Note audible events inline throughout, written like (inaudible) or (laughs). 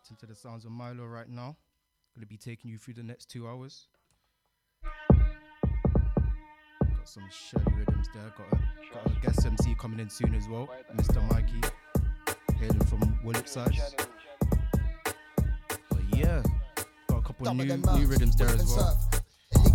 locked into the sounds of Milo right now. Gonna be taking you through the next two hours. Got some Shelly rhythms there. Got a, got a guest MC coming in soon as well, Mr. Mikey, hailing from side. But yeah, got a couple new new rhythms there as well.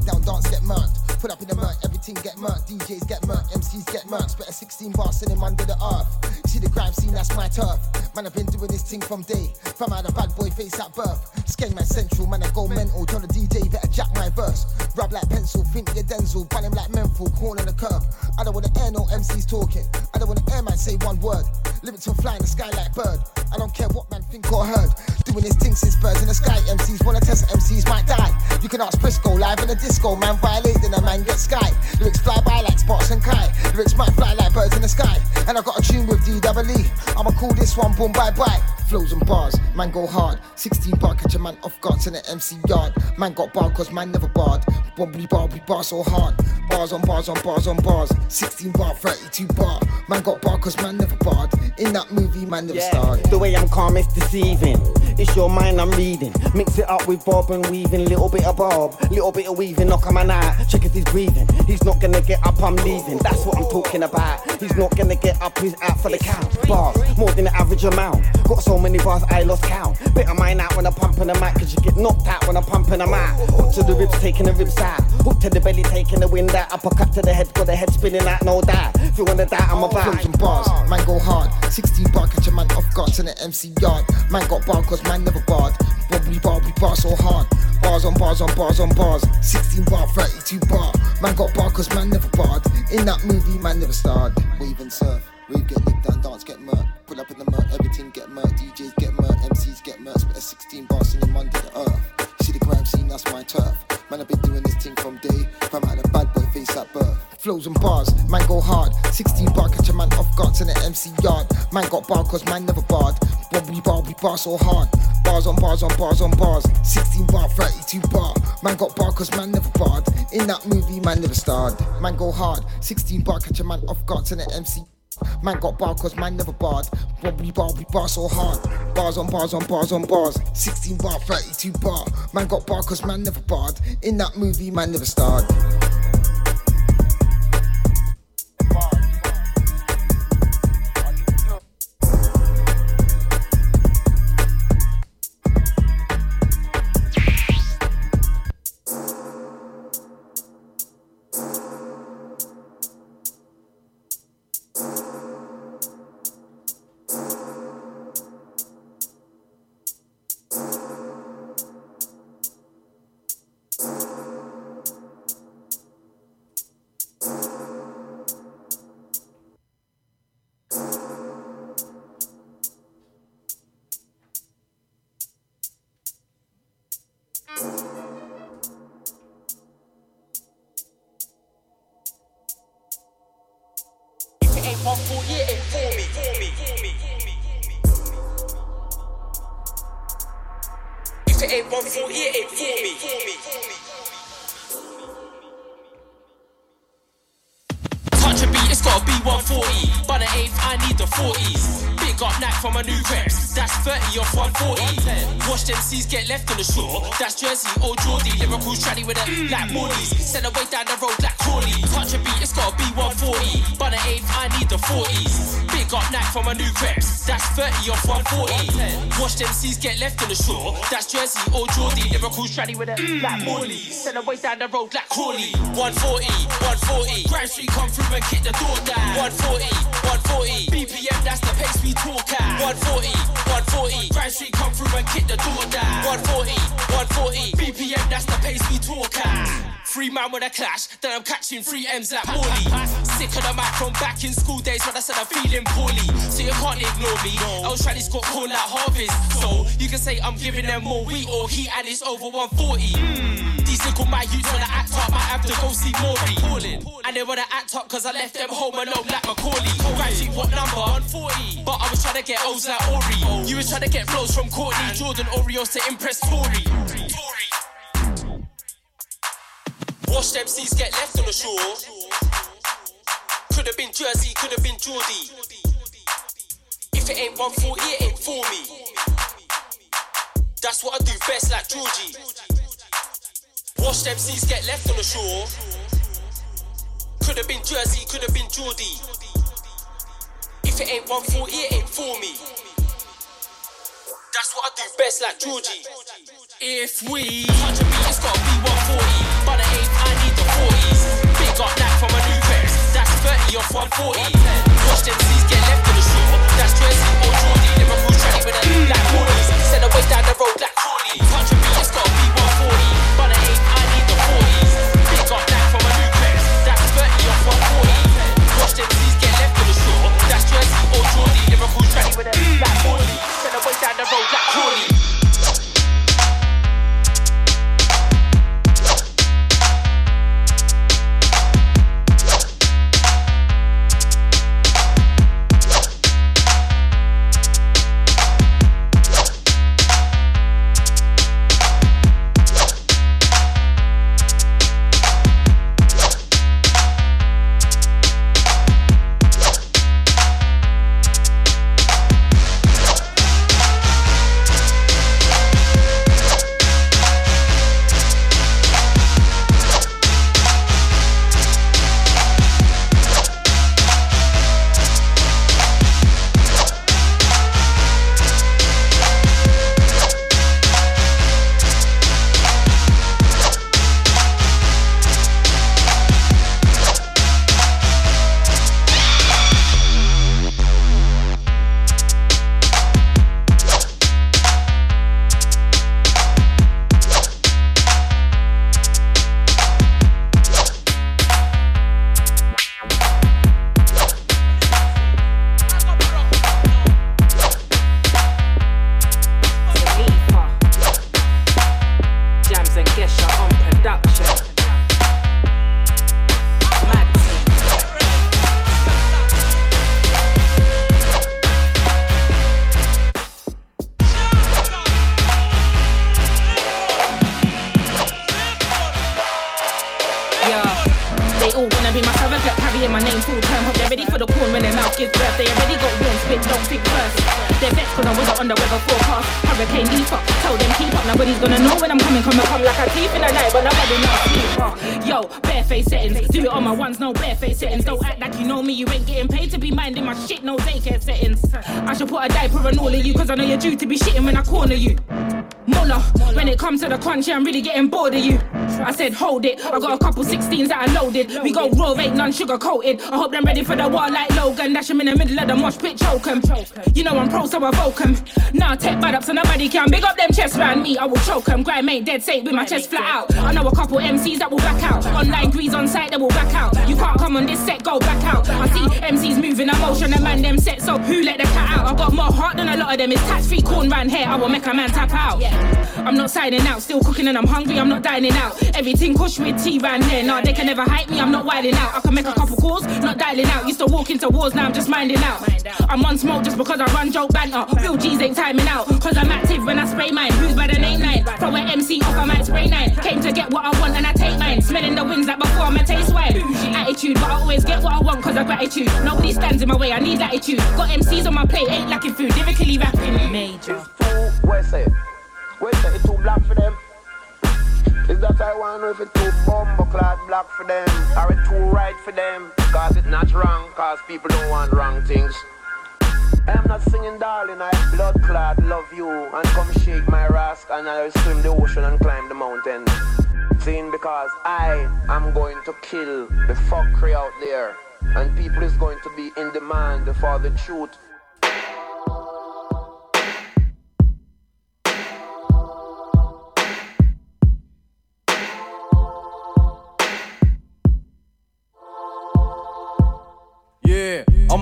down dance get murked. Put up in the murk, everything get murked. DJs get murked, MCs get. Spit a 16 bar, send him under the earth. See the grime scene, that's my turf. Man, I've been doing this thing from day. From out a bad boy face at birth. Skeng man central, man, I go mental. Tell the DJ better jack my verse. Rub like pencil, think you're Denzel. Bun him like menthol, corn on the curb. I don't wanna air no MCs talking. I don't wanna air man say one word. Limit to fly in the sky like bird. I don't care what man think or heard. Doing this thing since birds in the sky. MCs wanna test MCs might die. You can ask Frisco live in a disco. Man violate, violating a man get sky. Lyrics fly by like Sparks and Kai. Lyrics might fly like birds in the sky. And I got a tune with DWE. I'ma call this one boom bye bye. Flows and bars, man go hard. 16 bar catch a man off guard in the MC yard. Man got bar cause man never barred. Bombly bar, we bar so hard. Bars on bars on bars on bars. 16 bar, 32 bar. Man got bar cause man never barred. In that movie, man never Yeah, starred. the way I'm calm is deceiving. It's your mind I'm reading. Mix it up with bob and weaving. Little bit of bob, little bit of weaving. Knock a man out. Check if he's breathing. He's not gonna get up, I'm leaving. That's what I'm talking about. He's not gonna get up, he's out for the count. Bars, more than the average amount. Got so many bars, I lost count. Bit of mine out when I'm pumping them out. Cause you get knocked out when I'm pumping them out. Hook to the ribs, taking the ribs out. Hook to the belly, taking the wind out. Uppercut to the head, got the head spinning out, no doubt. If you wanna die, I'm about. Oh, Flows and bars, man go hard. 16 bar catch a man off guards in the MC yard. Man got bar cause man never barred. Bobbly bar, we bar so hard. Bars on bars on bars on bars. 16 bar, 32 bar. Man got bar cause man never barred. In that movie, man never starred. Wave and surf, rave get licked down, dance get murked. Pull up in the murk, everything get murked. DJs get murked, MCs get murked. Spit a 16 bar, sing him under the earth. See the grime scene, that's my turf. Man, I've been doing this thing from day. From out a bad boy face at birth. Flows and bars, man go hard. 16 bar, catch a man off guards in the MC yard. Man got bar cause man never barred. Bobbly bar, we bar so hard. Bars on bars on bars on bars. 16 bar, 32 bar. Man got bar cause man never barred. In that movie, man never starred. Man go hard. 16 bar, catch a man off guards in the MC Man got bar cause man never barred. Bobbly bar, we bar so hard. Bars on bars on bars on bars. 16 bar, 32 bar. Man got bar cause man never barred. In that movie, man never starred. It's gotta be 140. By the 8th, I need the 40s. Big up Knack from a new reps. That's 30 off 140. Watch them C's get left on the shore. That's Jersey or Geordie. Lyrical shreddy with it like Morley's. Send away down the road like Corley. Touch a beat, it's gotta be 140. By the 8th, I need the 40s. Big up Knack from a new reps. That's 30 off 140. Watch them C's get left on the shore. That's Jersey or Geordie. Lyrical shreddy with it like Morley's. Send away down the road like Corley. 140, 140. Grand Street come through and kick the door down. 140, 140. BPM, that's the pace we talk at. 140, 140. Grand Street come through and kick the door down. 140, 140. BPM, that's the pace we talk at. Three man with a clash, then I'm catching three M's like Morley. Sick of the mic from back in school days when I said I'm feeling poorly. So you can't ignore me. I was trying to score call like harvest. So you can say I'm giving them more wheat or heat and it's over 140. Mm. These little my youths wanna act up, might have to go see Maury. Calling. And they wanna act up cause I left them home alone like Macaulay. Graduate, what number? 140. But I was trying to get O's like Ori. You was trying to get flows from Courtney, Jordan, Oreos to impress Tory. Tory. Watch them C's get left on the shore. Could have been Jersey, could have been Geordie. If it ain't 140, it ain't for me. That's what I do best, like Georgie. Watch MCs get left on the shore. Could have been Jersey, could have been Geordie. If it ain't 140, it ain't for me. That's what I do best, like Georgie. If we touch a it's gotta be 140. But it ain't, I need the 40s. Big up that from a new crest. That's 30 off 140. Watch them C's get left on the shore. That's Jersey or Geordie. Liverpool track with a black 40s. Send away down the road like. Touch a beat, it's gotta be 140. But it ain't, I need the 40s. Big up that from a new crest. That's 30 off 140. Watch them C's get left on the shore. That's Jersey or Geordie. Liverpool track with a black 40s. Send away down the road like Corley. Carrying my name full term. Hope they're ready for the corn when their mouth gives birth. They already got warm spit, don't think first. They're vexed cause I wasn't on the weather forecast. Hurricane Lisa, tell them keep up. Nobody's gonna know when I'm coming, coming, come like a thief in the night, but nobody knows sleep. Uh, Yo, bareface settings, do it on my ones, no bareface settings. Don't act like you know me, you ain't getting paid to be minding my shit, no daycare settings. I should put a diaper on all of you, cause I know you're due to be shitting when I corner you. Muller, when it comes to the crunch, I'm really getting bored of you. I said, hold it, I got a couple 16s that I loaded. We go raw, ain't none sugar coated. I hope they're ready for the war like Logan. Dash him in the middle of the mosh pit, choke 'em. You know I'm pro, so I vote 'em. Nah, take bad up so nobody can. Big up them chests round me, I will choke 'em. Grime ain't dead safe with my chest flat out. I know a couple MCs that will back out. Online grease on site, they will back out. You can't come on this set, go back out. I see MCs moving emotion, and man them set, so who let the cat out? I got more heart than a lot of them. It's tax free corn round here, I will make a man tap out. I'm not signing out, still cooking and I'm hungry, I'm not dining out. Everything kush with tea round here, nah, they can never hype me, I'm not wilding out. I can make a couple calls, not dialing out. Used to walk into wars, now I'm just minding out. I'm on smoke just because I run joke banter. Real G's ain't timing out, cause I'm active when I spray mine. Who's by the name nine? Throw an MC off, I might spray nine. Came to get what I want and I take mine. Smelling the winds like before, I'ma taste wine. Attitude, but I always get what I want cause of gratitude. Nobody stands in my way, I need attitude. Got MCs on my plate, ain't lacking food, lyrically rapping. Major. It's too, where's it? Where's it? It's too black for them. Is that I know if it's too bumbo clad black for them or it's too right for them? Cause it's not wrong, cause people don't want wrong things. I'm not singing darling, I blood clad love you and come shake my rask and I'll swim the ocean and climb the mountain. Sing because I am going to kill the fuckery out there and people is going to be in demand for the truth.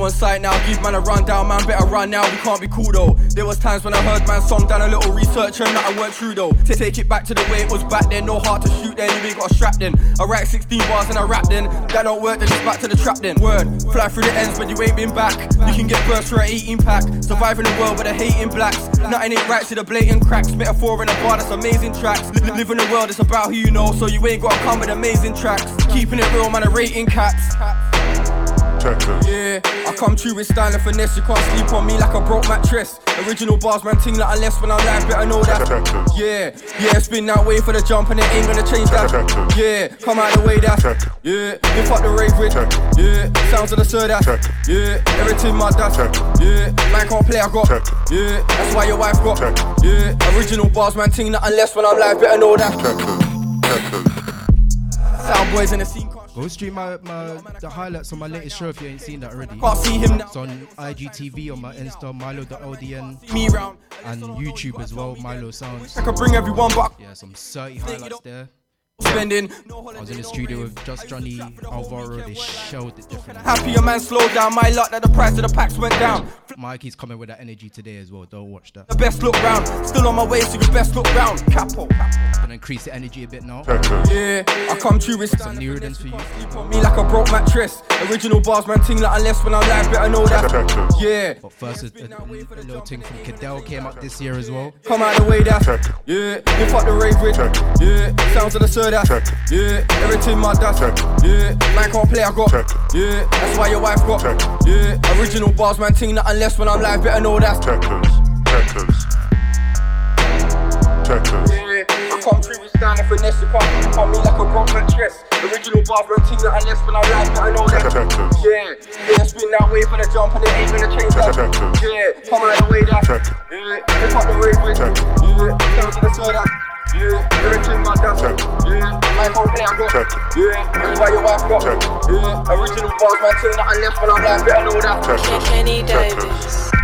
On site now, give man a rundown, man better run now, we can't be cool though. There was times when I heard man's song, done a little research and that I weren't true though. To take it back to the way it was back then, no heart to shoot then, you ain't got a strap then. I write 16 bars and I rap then, that don't work then it's back to the trap then. Word, fly through the ends but you ain't been back. You can get burst for an 18 pack, surviving the world with a hating blacks. Nothing ain't right to the blatant cracks, metaphor in a bar that's amazing tracks. Li- live in the world, it's about who you know, so you ain't gotta come with amazing tracks. Keeping it real, man, a rating Yeah, I come true with style and finesse. You can't sleep on me like a broke mattress. Original bars, man, ting like unless when I'm live, better know that. Yeah, yeah, it's been that way for the jump and it ain't gonna change that. Yeah, come out the way that. Yeah, you fuck the rave with. Yeah, sounds of the sir that. Yeah, everything my dad. Yeah, man can't play, I got. Yeah, that's why your wife got. Yeah, original bars, man, ting like unless when I'm live, better know that. Sound boys in the scene. Go stream my, my the highlights on my latest show if you ain't seen that already. Can't see him now. It's on IGTV on my Insta, Milo the round. and YouTube as well, Milo Sounds. I can bring everyone back. Yeah, some 30 highlights there. Spending. I was in the studio with Just Johnny Alvaro, they showed it different. Happy a man slow down. My luck that the price of the packs went down. Mikey's coming with that energy today as well, don't watch that. The best look round. Still on my way, so you best look round. Capo. Gonna increase the energy a bit now. Yeah, I come true with Some new rhythms for you. Sleep on me like a broke mattress. Original bars, man, ting like unless when I'm live, better know that. (laughs) Yeah, But first, a, a, a little thing from Cadell came up this year as well. come out of the way that. Yeah, you fuck the rave with. Yeah, sounds of the sir that. Yeah, everything my dad. Yeah, man can't play, I got. Check. Yeah, that's why your wife got. Check. Yeah, original bars, man, ting like unless when I'm live, better know that. Yeah, I come through with style and finesse. You can't on me like a broke mattress. Original bars, man, ting like unless when I'm live, better know that. Yeah, yeah, it's been that way for the jump and it ain't gonna change that. Yeah, come out the way that. Yeah, you fuck the rave with. Yeah, sounds of the soda. Yeah, everything my dad. Yeah, my whole play I got. Yeah, that's why your wife got. Yeah, original bars, man, ting like unless when I'm live, better know that. Kenny Davis.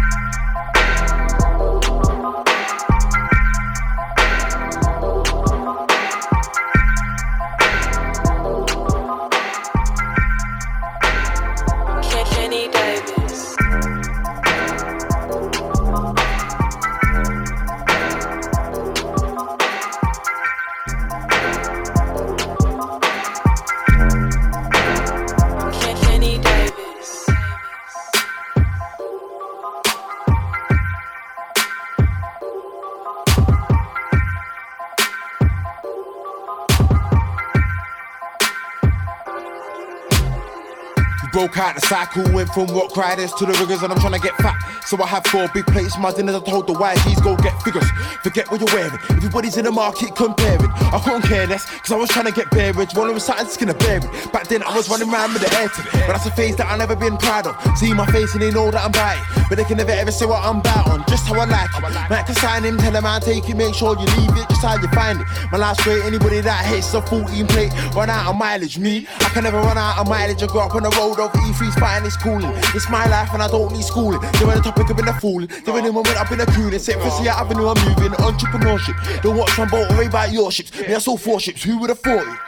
Broke out the cycle, went from rock riders to the riggers, and I'm trying to get fat. So I have four big plates, my dinners. I told the YGs go get figures. Forget what you're wearing. Everybody's in the market comparing. I couldn't care less, cause I was trying to get bearage. One was something skin of bearing. Back then I was running around with the air tip. But that's a phase that I've never been proud of. See my face and they know that I'm biting. But they can never ever say what I'm about on. Just how I like it. Might can sign him, tell him I take it, make sure you leave it, just how you find it. My life's great, anybody that hates a 14 plate, run out of mileage. Me, I can never run out of mileage. I grew up on the road over E3's fighting it's cooling. It's my life and I don't need schooling. They were the topic, I've been a fooling. They were the moment I've been a cooling. Set for see Avenue, I'm moving. Entrepreneurship. Don't watch one boat, worry about your ships. Me, I saw four ships. Who would have thought it?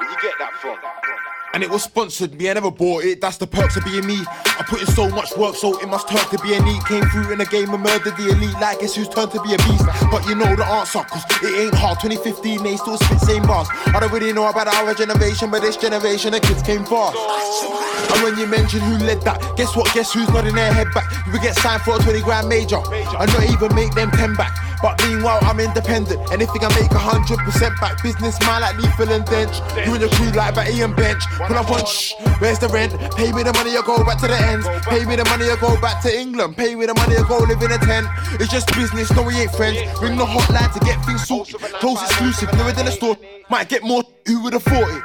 You get that from? And it was sponsored, me, I never bought it, that's the perks of being me. I put in so much work, so it must turn to be a neat. Came through in a game and murdered the elite, like it's who's turned to be a beast. But you know the answer, cause it ain't hard. 2015, they still spit same bars. I don't really know about our generation, but this generation, the kids came fast. And when you mention who led that, guess what? Guess who's nodding their head back? You would get signed for a 20 grand major, and not even make them 10 back. But meanwhile, I'm independent. Anything I make 100% back. Business man like Lethal and Dench. You and your crew like Batty and Bench. Pull up on shh, where's the rent? Pay me the money, I go back to the ends. Pay me the money, I go back to England. Pay me the money, I go live in a tent. It's just business, no, we ain't friends. Ring the hotline to get things sorted. Close exclusive, newer than a store. Might get more, who would have thought it?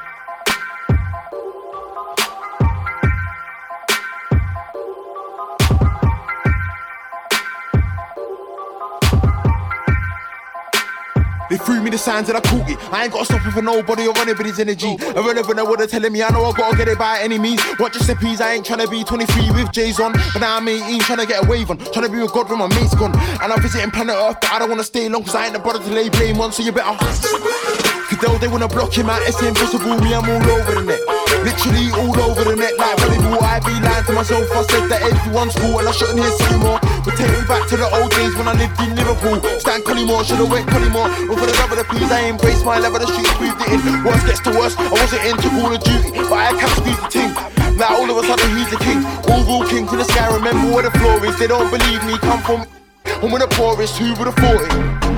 They threw me the signs and I caught it. I ain't gotta stop it for nobody or anybody's energy. Irrelevant, I would've telling me I know I gotta get it by any means. Watch your steppies, I ain't tryna be 23 with J's on. But now I'm 18, tryna get a wave on. Tryna be with God when my mate's gone. And I'm visiting planet Earth, but I don't wanna stay long cause I ain't the brother to lay blame on, so you better. Fidel, they wanna block him out, it's impossible. Me, I'm all over the net. Literally all over the net, like volleyball. I be myself. I said that everyone's cool, and I shouldn't hear say more. But take me back to the old days when I lived in Liverpool. Stan Collymore, should've went Collymore. But for the love of the peas, I embraced my level. The streets moved it in. Worst gets to worst, I wasn't into Call of Duty, but I can't squeeze the team. Now all of a sudden he's the king. All rule king to the sky. Remember where the floor is. They don't believe me. Come from. And when the poorest, who would have thought it?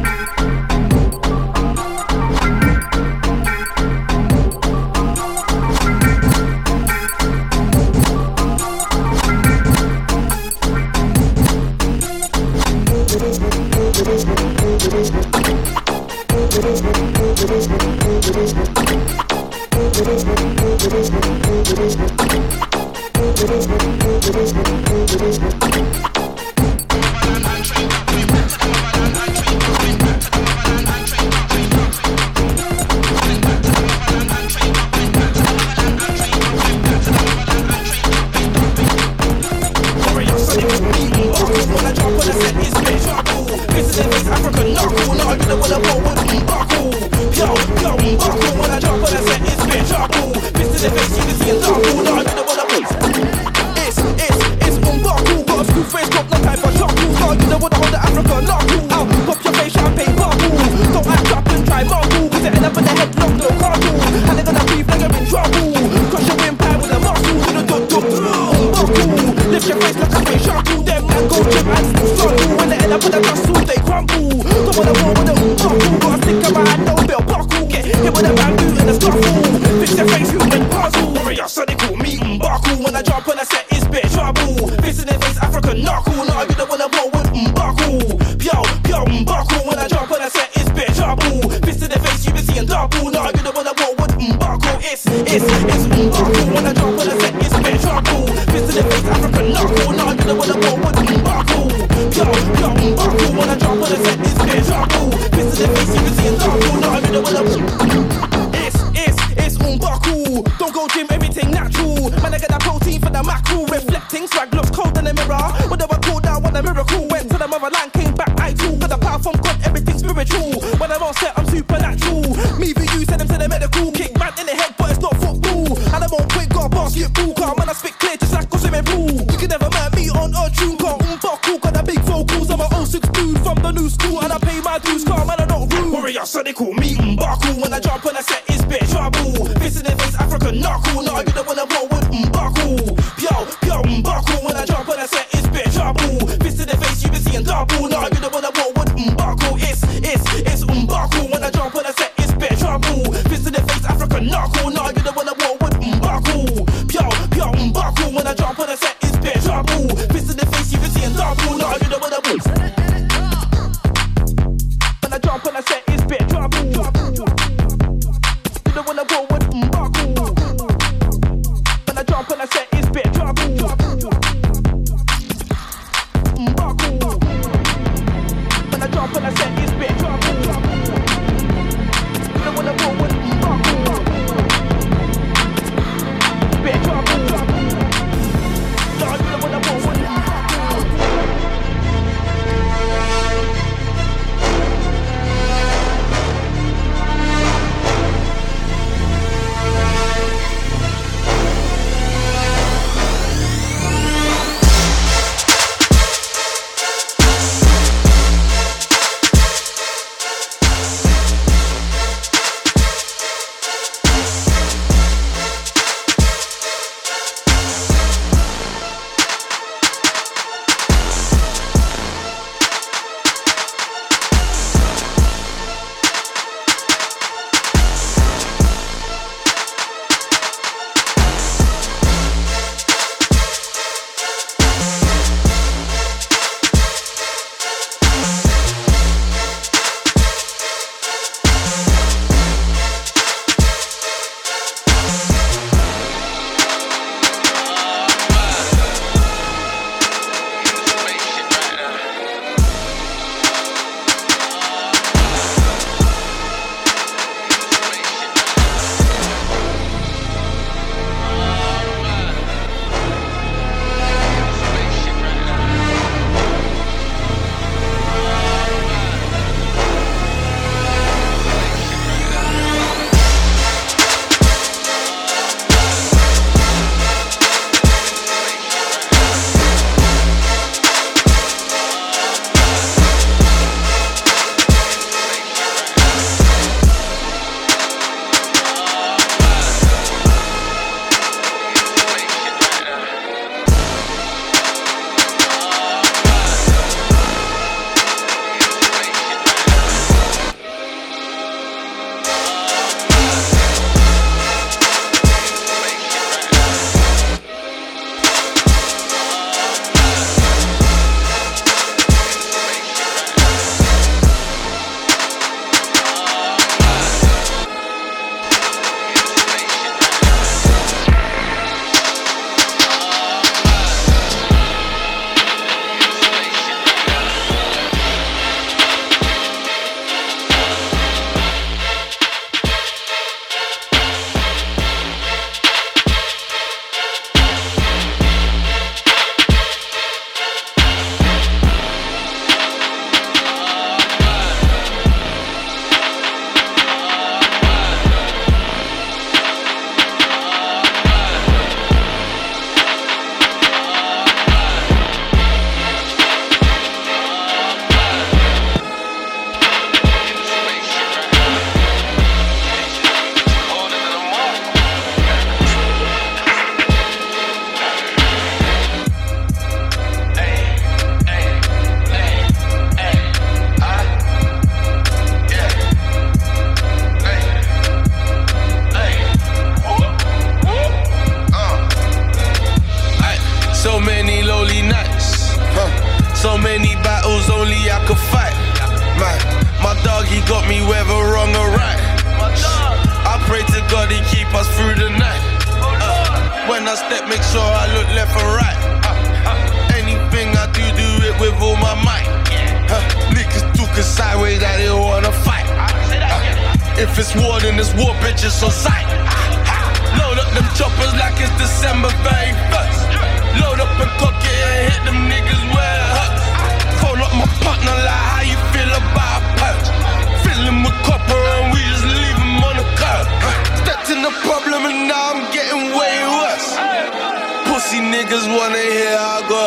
Niggas wanna hear I go.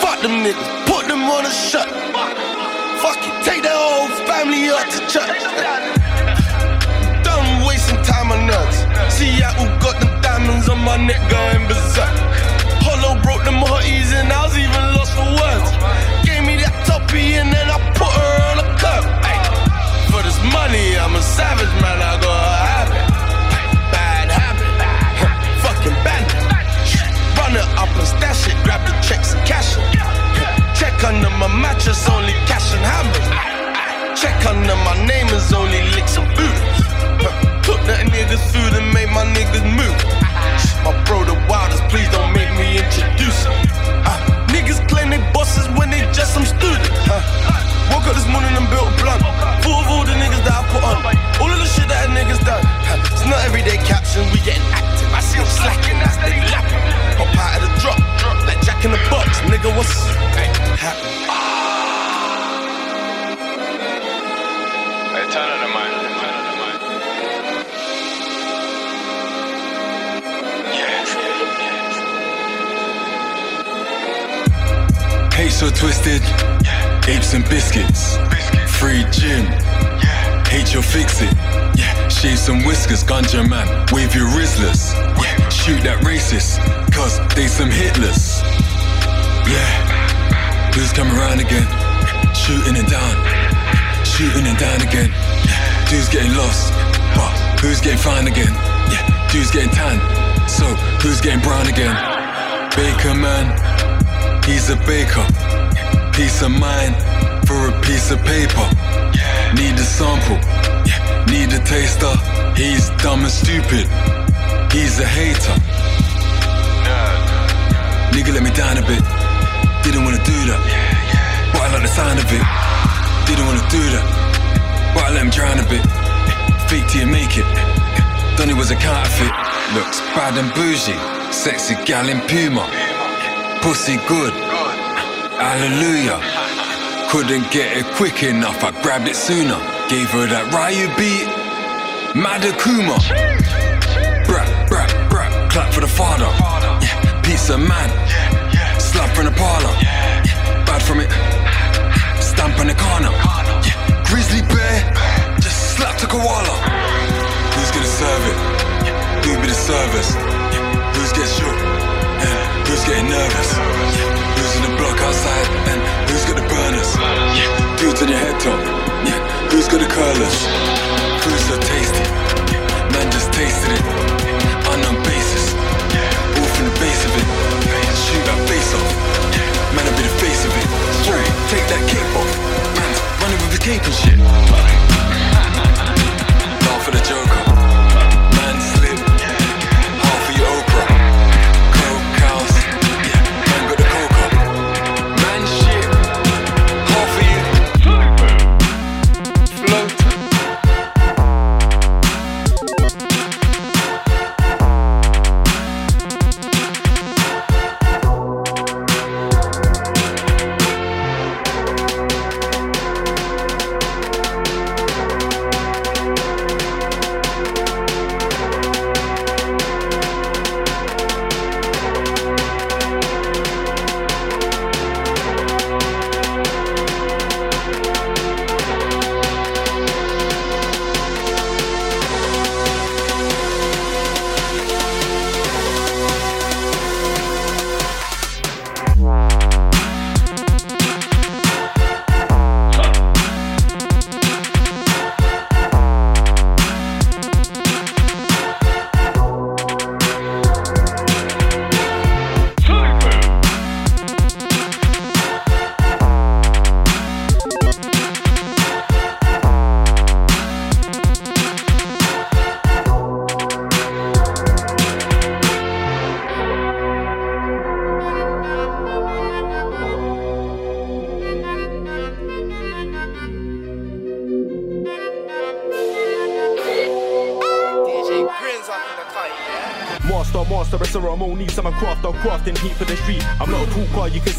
Fuck them niggas, put them on a shirt. Fuck it, take their whole family out to church. Done wasting time on nerds. See ya who got the diamonds on my neck going berserk. Hollow broke them hotties and I was even lost for words. Gave me that toppy and then I put her on a curb. Ay, For this money, I'm a savage man. I gotta And stash it. Grab the checks and cash. Check under my mattress, only cash and hammers. Check under my name is only licks and boots. Took that niggas food and made my niggas move. My bro, the wildest, please don't make me introduce him. Ah, niggas claim they bosses when they just some students. Huh? Woke up this morning and built a blunt. Full of all the niggas that I put on. All of the shit that a niggas done. It's not everyday captions, we getting active. I see them slacking as they lapping. Pop out of the drop, like Jack in the box. Nigga, what's happening? Hey, turn on the mic. Turn on the mic. Hate so twisted, apes and biscuits, free gym, hate your fix it, yeah, shave some whiskers, ganja man, wave your Rizlas, yeah, shoot that racist, cause they some hitless, yeah, who's coming around again, shooting and down, shooting and down again, yeah, dude's getting lost, but who's getting found again, yeah, dude's getting tan, so who's getting brown again, Baker man, He's a baker, Peace of mind for a piece of paper. Need a sample, need a taster. He's dumb and stupid. He's a hater. Nigga let me down a bit. Didn't wanna do that, but I like the sound of it. Didn't wanna do that, but I let him drown a bit. Fake till you make it. Done it was a counterfeit. Looks bad and bougie. Sexy gal in Puma. Pussy good. Hallelujah. Couldn't get it quick enough. I grabbed it sooner. Gave her that Ryu beat. Madakuma. Brat, brat, brat. Clap for the father. Yeah. Piece of man. Slap from the parlor. Bad from it. Stamp on the corner. Yeah. Grizzly bear. Just slap the koala. Who's gonna serve it? Who be the service? Who's get shook? Yeah. Who's getting nervous? Outside? And who's got the burners? Yeah. Dudes on your head top. Yeah. Who's got the curlers? Who's so tasty? Man just tasted it. Unknown basis. All from the base of it. Shoot that face off. Man, I be the face of it. Whoa, take that cape off. Man's running with his cape and shit. (laughs) Laugh for the joker.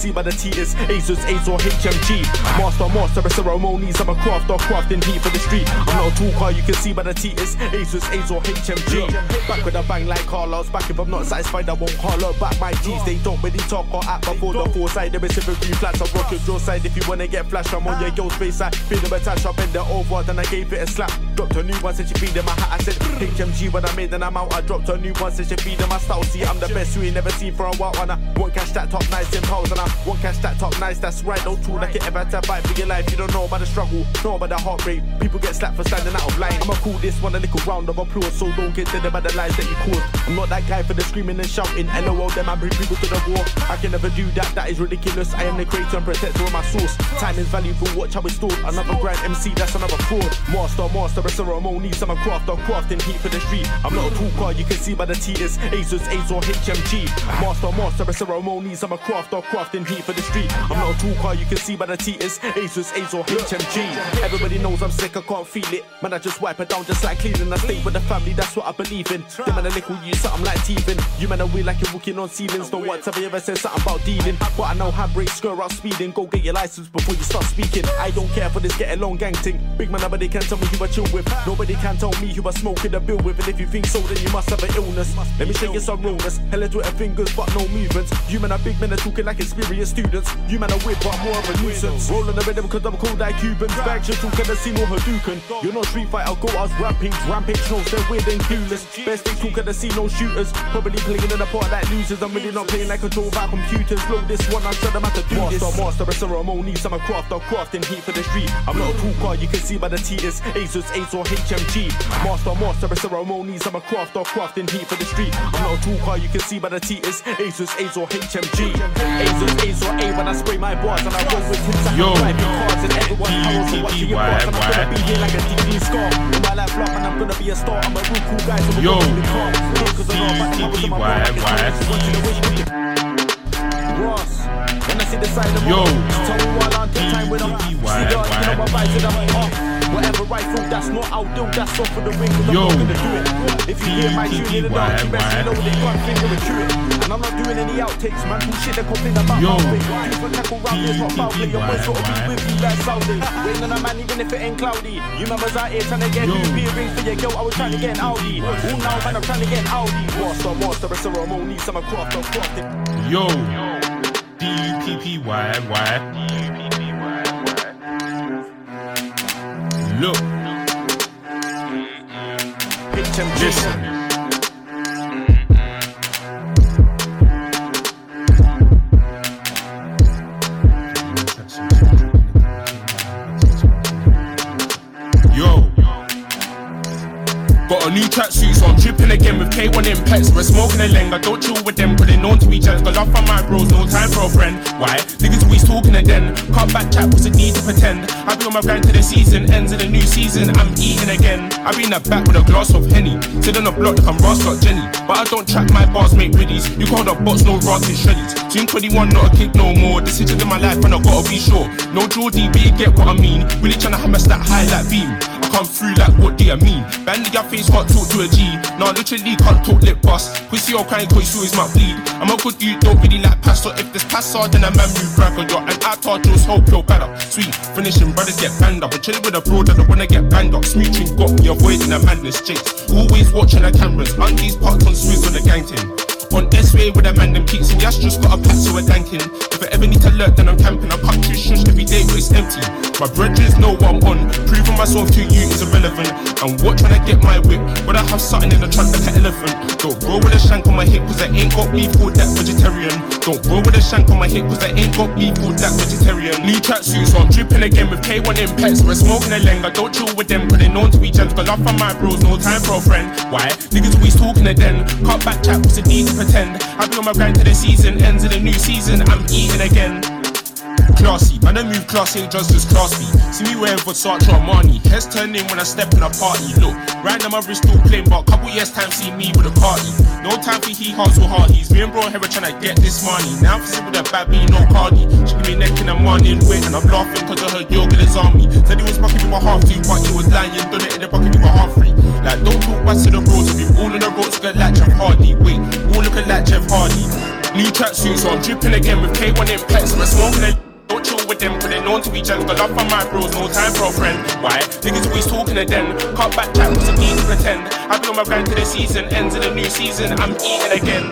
See by the T's, Asus, A's or HMG. Master, master, a ceremonies, I'm a crafter, crafting heat for the street. I'm not a talker, you can see by the T's, Asus, A's or HMG. Back with a bang like Carlos, back if I'm not satisfied, I won't holler back my G's. They don't really talk or act before the foresight. There is a green flats, I'm rocking your side. If you wanna get flash, I'm on your girl's face. I feel them attached, I bend it over, then I gave it a slap. Dropped a new one, said she feed in my hat. I said HMG when I made, then I'm out. I dropped a new one, said she feed in my style. See, I'm the best you ain't never seen for a while. And I that top nice in pose. And I won't cash that top nice, that's right. Don't true like it ever to fight for your life. You don't know about the struggle, know about the heartbreak. People get slapped for standing out of line. I'ma call this one a little round of applause, so don't get dead about the lies that you caused. I'm not that guy for the screaming and shouting. LOL, them I bring people to the war. I can never do that, that is ridiculous. I am the creator and protector of my source. Time is valuable, watch how it's stored. Another grand MC, that's another fraud. Master, master, a ceremonies, I'm a crafter, crafting heat for the street. I'm not a talker, you can see by the T's, Asus, A's or HMG. Master, master, a ceremonies, I'm a crafter, crafting heat for the street. I'm not a talker, you can see by the T's, Asus, A's or HMG. Everybody knows I'm sick, I can't feel it. Man, I just wipe it down just like cleaning. I stay with the family, that's what I believe in. Them and a little you, something like teething. You man, are weird like you're walking on ceilings. Don't once have you ever said something about dealing. But I know how break, skirt out speeding. Go get your license before you start speaking. I don't care for this get along gang thing. Big man, nobody can tell me who I chill with. Nobody can tell me who I smoke in the bill with. And if you think so, then you must have an illness. Let me show you some realness. Hella Twitter fingers, but no movements. You man are big men are talking like experienced students. You man are weird, but more of a nuisance. Rolling the rhythm because I'm cold like Cubans. Bags just talking the scene or Hadouken. You're not street fighter, go us rapping. Rampage knows they're weird and clueless. Best they talk at the scene, no shooters. Probably playing in the part like losers. I'm really not playing like control by computers. Blow this one, I showed them how to do this. Master, master, a ceremonies. I'm a crafter, crafting heat for the street. I'm not a talker, you can see by the T's, Asus, A's or HMG. Master, master, a ceremonies. I'm a crafter, crafting heat for the street. I'm not a talker, you can see by the T's, Asus, A's or HMG. Asus, A's or A when I spray my bars and I roll with hits. I Yo. drive in cars and everyone arrows so watching your bars. Be here like a DD scar. In my life, block, and I'm gonna be a star. I'm a real cool guy, so Yo. gonna keep it calm. Yeah, 'cause I know about the mothers of my Why, block, it's why? always watching the wish me. Ross, I see the side of Yo. me while I'm take time with them. See, why, girl, you know why? my vibes with. Whatever I that's not outdo, that's off for the ring, cause I'm Yo. not gonna do it. If you hear my tune in the dark, you best know they can't finger and chew it. And I'm not doing any outtakes, man. Who shit they complain about Yo. my thing. Two for tackle round, not foul. Your boys be with you like Saudi. Waiting on a man, even if it ain't cloudy. You members out here trying to get Yo. rings for your girl. I was trying to get an Audi. All now, man, I'm trying to get an Audi. Master, master, a ceremonies. I'm a craft, I'm crafting. Yo. D U P P Y Y. Look. Listen. New tracksuit, so I'm dripping again with K1 impacts. We're smoking a leng, I don't chill with them, cause they known to be jealous. Got love from my bros, no time for a friend. Why? Niggas always talking and then cut back chat, what's the need to pretend? I've been on my grind till the season ends of the new season, I'm eating again. I've been at back with a glass of Henny, sit on the block like I'm got Jenny. But I don't track my bars, make riddies. You call the bots, no rocks and shreddies. June 21, not a kid no more. Decisions in my life, and I gotta be sure. No Geordie, but you get what I mean. Really tryna hammer that high beam. I come through like, what do you mean? Band your face, can't talk to a G. Nah, literally can't talk lip bust. Pussy or crying, cause you always might bleed. I'm a good dude, don't really like pasta. If there's pasta, then a man move on yacht. And I thought just hope you're better. Sweet, finishing brothers get banged up. I'm chilling with a bro that don't wanna get banged up. Smooching got me avoiding a madness chase. Always watching the cameras. Undies parked on swings on the gang thing. On S-Way with a man, them peaks and yes, just got a pack, so we're ganking. If I ever need to lurk, then I'm camping. I cut two shush every day, but it's empty. My brethren know what I'm on. Proving myself to you is irrelevant. And what trying to get my whip, but I have something in the trunk like an elephant. Don't roll with a shank on my hip, cause I ain't got beef for that vegetarian. Don't roll with a shank on my hip, cause I ain't got beef for that vegetarian. New tracksuit, so I'm dripping again with K1 impacts. We're smoking a leng, I don't chill with them, cause they known to be jealous. Got love from my bros, no time for a friend. Why? Niggas always talking to them. Cut back chat, what's the need to pretend? I've on my grind till the season ends of the new season, I'm eating again. Classy, man, I move classy, ain't just as classy. See me wearing Versace Armani. Heads turn in when I step in a party. Look, right now my wrist still plain, but couple years time see me with a party. No time for hee haws or hearties. Me and bro here trying to get this money. Now I'm with a bad B, no cardi. She give me neck in the morning, wait, and I'm laughing cause I heard yoga is on me. Said he was fucking with my half two, but he was lying. Done it in the bucket with my half free. Like, don't talk back to the. If you all on the roads, get latch, like Jeff Hardy. Wait, tracksuit, so I'm dripping again with K1 Impex. We're smoking a don't chill with them, cause they're known to be jealous. Got love for my bros, no time for a friend. Why? Niggas always talking to them. Can't back chat, need to pretend? I've been on my grind to the season, ends of the new season, I'm eating again.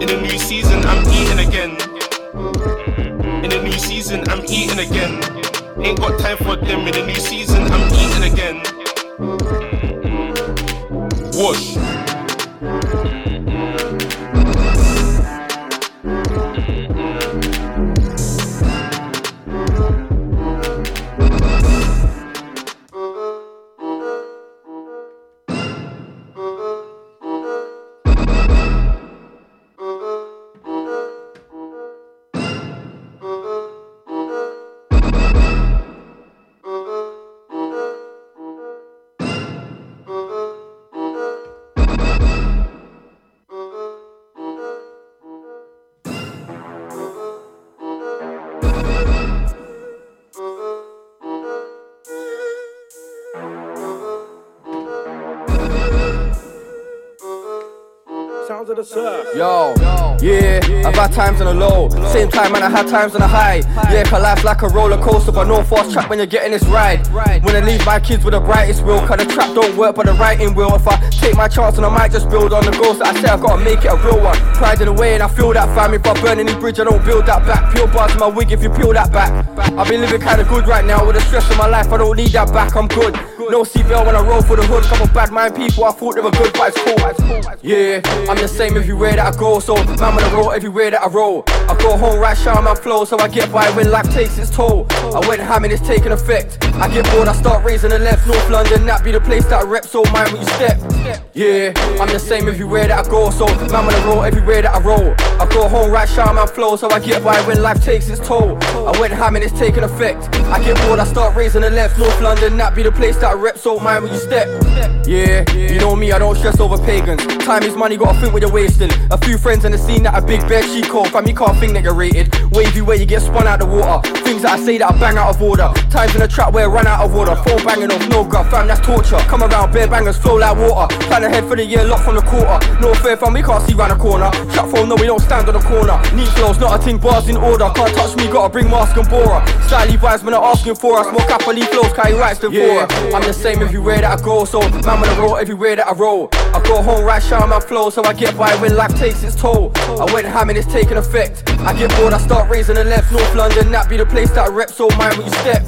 In the new season, I'm eating again. In the new season, I'm eating again. Ain't got time for them in the new season, I'm eating again. Whoosh. Yo, yeah, I've had times on the low. Same time, man, I had times on the high. Yeah, cause life's like a roller coaster, but no fast track when you're getting this ride. When I leave my kids with the brightest will, cause the trap don't work, but the writing will. If I take my chance, and I might just build on the goals that I said, I gotta make it a real one. Pride in the way, and I feel that fam. If I burn any bridge, I don't build that back. Pure bars in my wig if you peel that back. I've been living kinda good right now with the stress of my life, I don't need that back, I'm good. No seatbelt when I roll for the hood. Couple bad mind people, I thought they were good, but it's cool. Yeah, I'm the same everywhere that I go. So, man, when I roll everywhere that I roll. I go home, right, shower my flow, so I get by when life takes its toll. I went ham and it's taking effect. I get bored, I start raising the left. North London, that be the place that I rep, so mind when you step. Yeah, I'm the same everywhere that I go. So, man, when I roll everywhere that I roll. I go home, right, shower my flow, so I get by when life takes its toll. I went ham and it's taking effect. I get bored, I start raising the left. North London, that be the place that I rep, so mind when you step. Yeah, you know me, I don't stress over pagans. Time is money, gotta think what you're wasting. A few friends in the scene that a big bed, she called. Fam, you can't think that you're rated. Wavy where you get spun out the water. Things that I say that I bang out of order. Times in the trap where I run out of order. Phone banging off, no gut, fam, that's torture. Come around, bare bangers, flow like water. Plan ahead for the year, lock from the quarter. No fair, fam, we can't see round the corner. Shut phone, no, we don't stand on the corner. Neat flows, not a thing, bars in order. Can't touch me, gotta bring mask and bora. Styly vibes when I'm asking for us. More happily flows, carry rights than yeah. I'm the same everywhere that I go, so man when I roll everywhere that I roll. I go home, right, shower my flow, so I get by when life takes its toll. I went ham and it's taking effect. I get bored, I start raising the left. North London, that be the place that I rep, so mind when you step.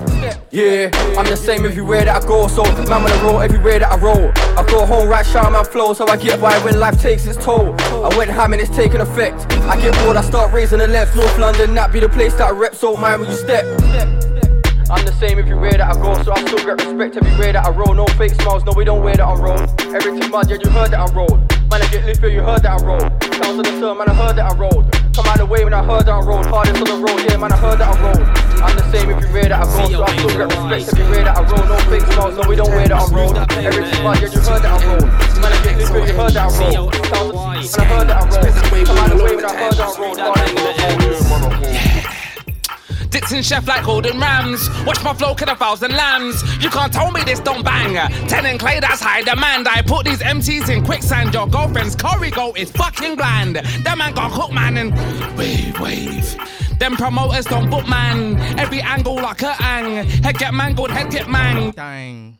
Yeah, I'm the same everywhere that I go, so man when I roll everywhere that I roll. I go home, right, shower my flow, so I get by when life takes its toll. I went ham and it's taking effect. I get bored, I start raising the left. North London, that be the place that I rep, so mind when you step. I'm the same everywhere that I go, so I still get respect everywhere that I roll. No fake smiles, no, we don't wear that on road. Everything mud, yeah, you heard that I rolled. Man, I get lit, feel you heard that I rolled. Sounds of the sun, man, I heard that I rolled. Come out the way when I heard that I rolled. Hardest on the road, yeah, man, I heard that I rolled. I'm the same everywhere that I go, so I still get respect everywhere that I roll. No fake smiles, no, we don't wear that on road. Everything mud, yeah, you heard that I rolled. Man, I get lit, feel you heard that I rolled. Sounds of the sun, man, I heard that I rolled. Come out the way when I heard that I rolled. Hardest on the road. Dixon chef like Golden Rams. Watch my flow kill a thousand lambs. You can't tell me this don't bang. Ten and clay, that's high demand. I put these MCs in quicksand. Your girlfriend's curry goat is fucking bland. That man got hook, man and wave, wave. Them promoters don't book man. Every angle like a ang. Head get mangled, head get mang. Dang.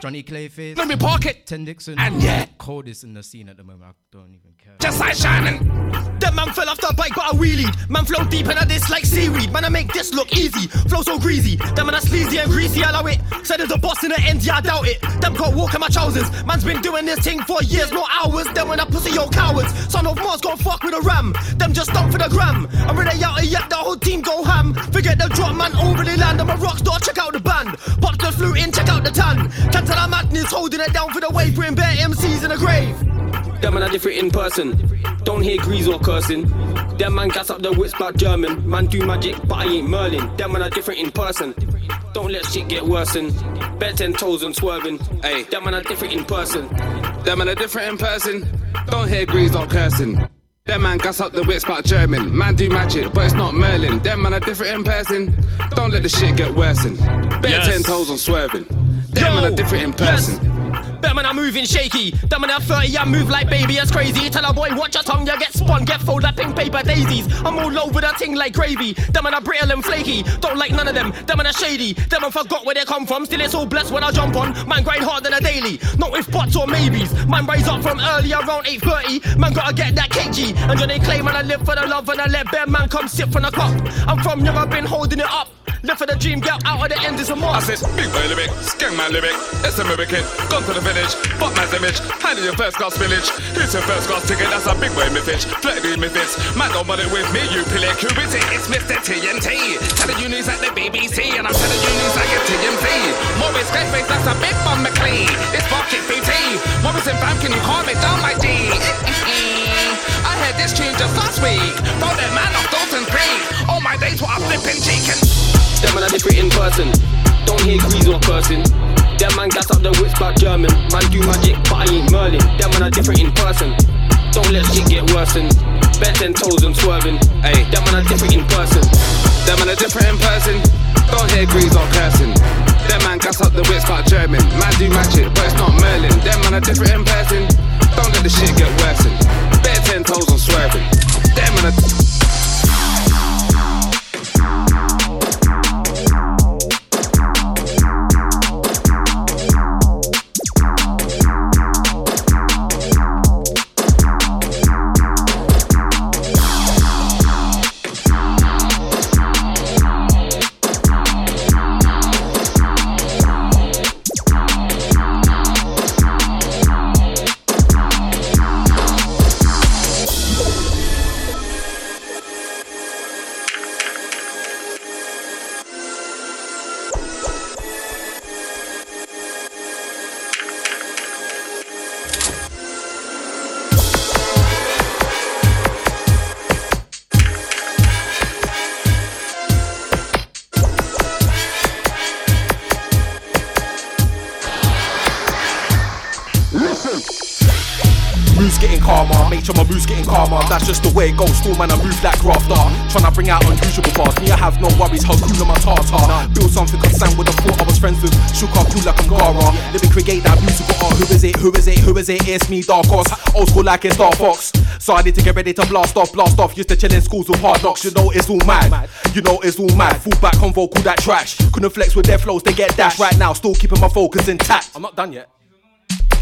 Johnny Clayface. Let me park it. Ten Dixon. And yeah. Coldest in the scene at the moment. I don't even. Just like Shannon. That man fell off the bike, but I wheelied. Man flow deep and I this like seaweed. Man, I make this look easy. Flow so greasy. That man, I sleazy and greasy. I love it. Said there's a boss in the end, yeah, I doubt it. Them can't walk in my trousers. Man's been doing this thing for years, not hours. Then when I pussy, yo, cowards. Son of Mars gon' fuck with a ram. Them just stomp for the gram. I'm ready out yet, the whole team go ham. Forget the drop, man, over the land. I'm a rock star, check out the band. Pop the flute in, check out the tan. Can't tell I'm madness, holding it down for the wave, bring bare MCs in the grave. Them man are different in person. Don't hear grease or cursing. Them man gas up the wits about German. Man do magic, but I ain't Merlin. Them man are different in person. Don't let shit get worsen. Bet ten toes and swerving. Hey, them man are different in person. Them man are different in person. Don't hear grease or cursing. Them man gas up the wits about German. Man do magic, but it's not Merlin. Them man are different in person. Don't let the shit get worsen. Bet Yes. ten toes on swerving. Them man are different in person. Bet man, I'm moving shaky. That man, at 30, I move like baby, it's crazy. Tell a boy, watch your tongue, you get spun, get folded like pink paper daisies. I'm all over that thing like gravy. Them man, are brittle and flaky. Don't like none of them. Them man, are shady. Them man, forgot where they come from. Still, it's all blessed when I jump on. Man, grind hard than a daily. Not with buts or maybes. Man, rise up from early around 8.30. Man, gotta get that KG. And when they claim, I live for the love and I let bear man come sit from the cup. I'm from young, I've been holding it up. Live for the dream, girl, out of the end is a I must. said, big boy lyric, skeng man lyric, it's a it. Gone to the village, fuck man's image, handle your first class village. Here's your first class ticket, that's a big boy mythage. Flirty mythage, man don't want it with me, you pillick. Who is it? It's Mr. TNT. Telling you news at the BBC, and I'm telling you news at your TMZ. Morris Scarface, that's a big bum McLean. It's Barkit BT. Morris and Fam, can you calm it down, my D? (laughs) I heard this tune just last week. From that man off Dalton Creek. All my days, what I'm flipping chicken. Them man are different in person. Don't hear grease or cursing. Them man gas up the wits back German. Man do magic, but I ain't Merlin. Them man are different in person. Don't let shit get worsen. Bet ten toes and swerving. Hey, them man are different in person. Them man are different in person. Don't hear grease or cursing. Them man gas up the wits like German. Man do magic, but it's not Merlin. Them man are different in person. Don't let the shit get worsened. Better ten toes on swerving. Them man are. Still, man, I move like grafter. Tryna bring out unusual bars. Me, I have no worries. Hakuna Matata. Build something sang with the thought I was friends with. Shook up cool like I'm Gara. Living create that musical art. Who is it? Who is it? Who is it? It's me, Dark Horse. Old school like it's Star Fox. So I need to get ready to blast off, blast off. Used to chill in schools with hard knocks. You know it's all mad. You know it's all mad. Full back on vocal that trash. Couldn't flex with their flows. They get dashed right now. Still keeping my focus intact. I'm not done yet.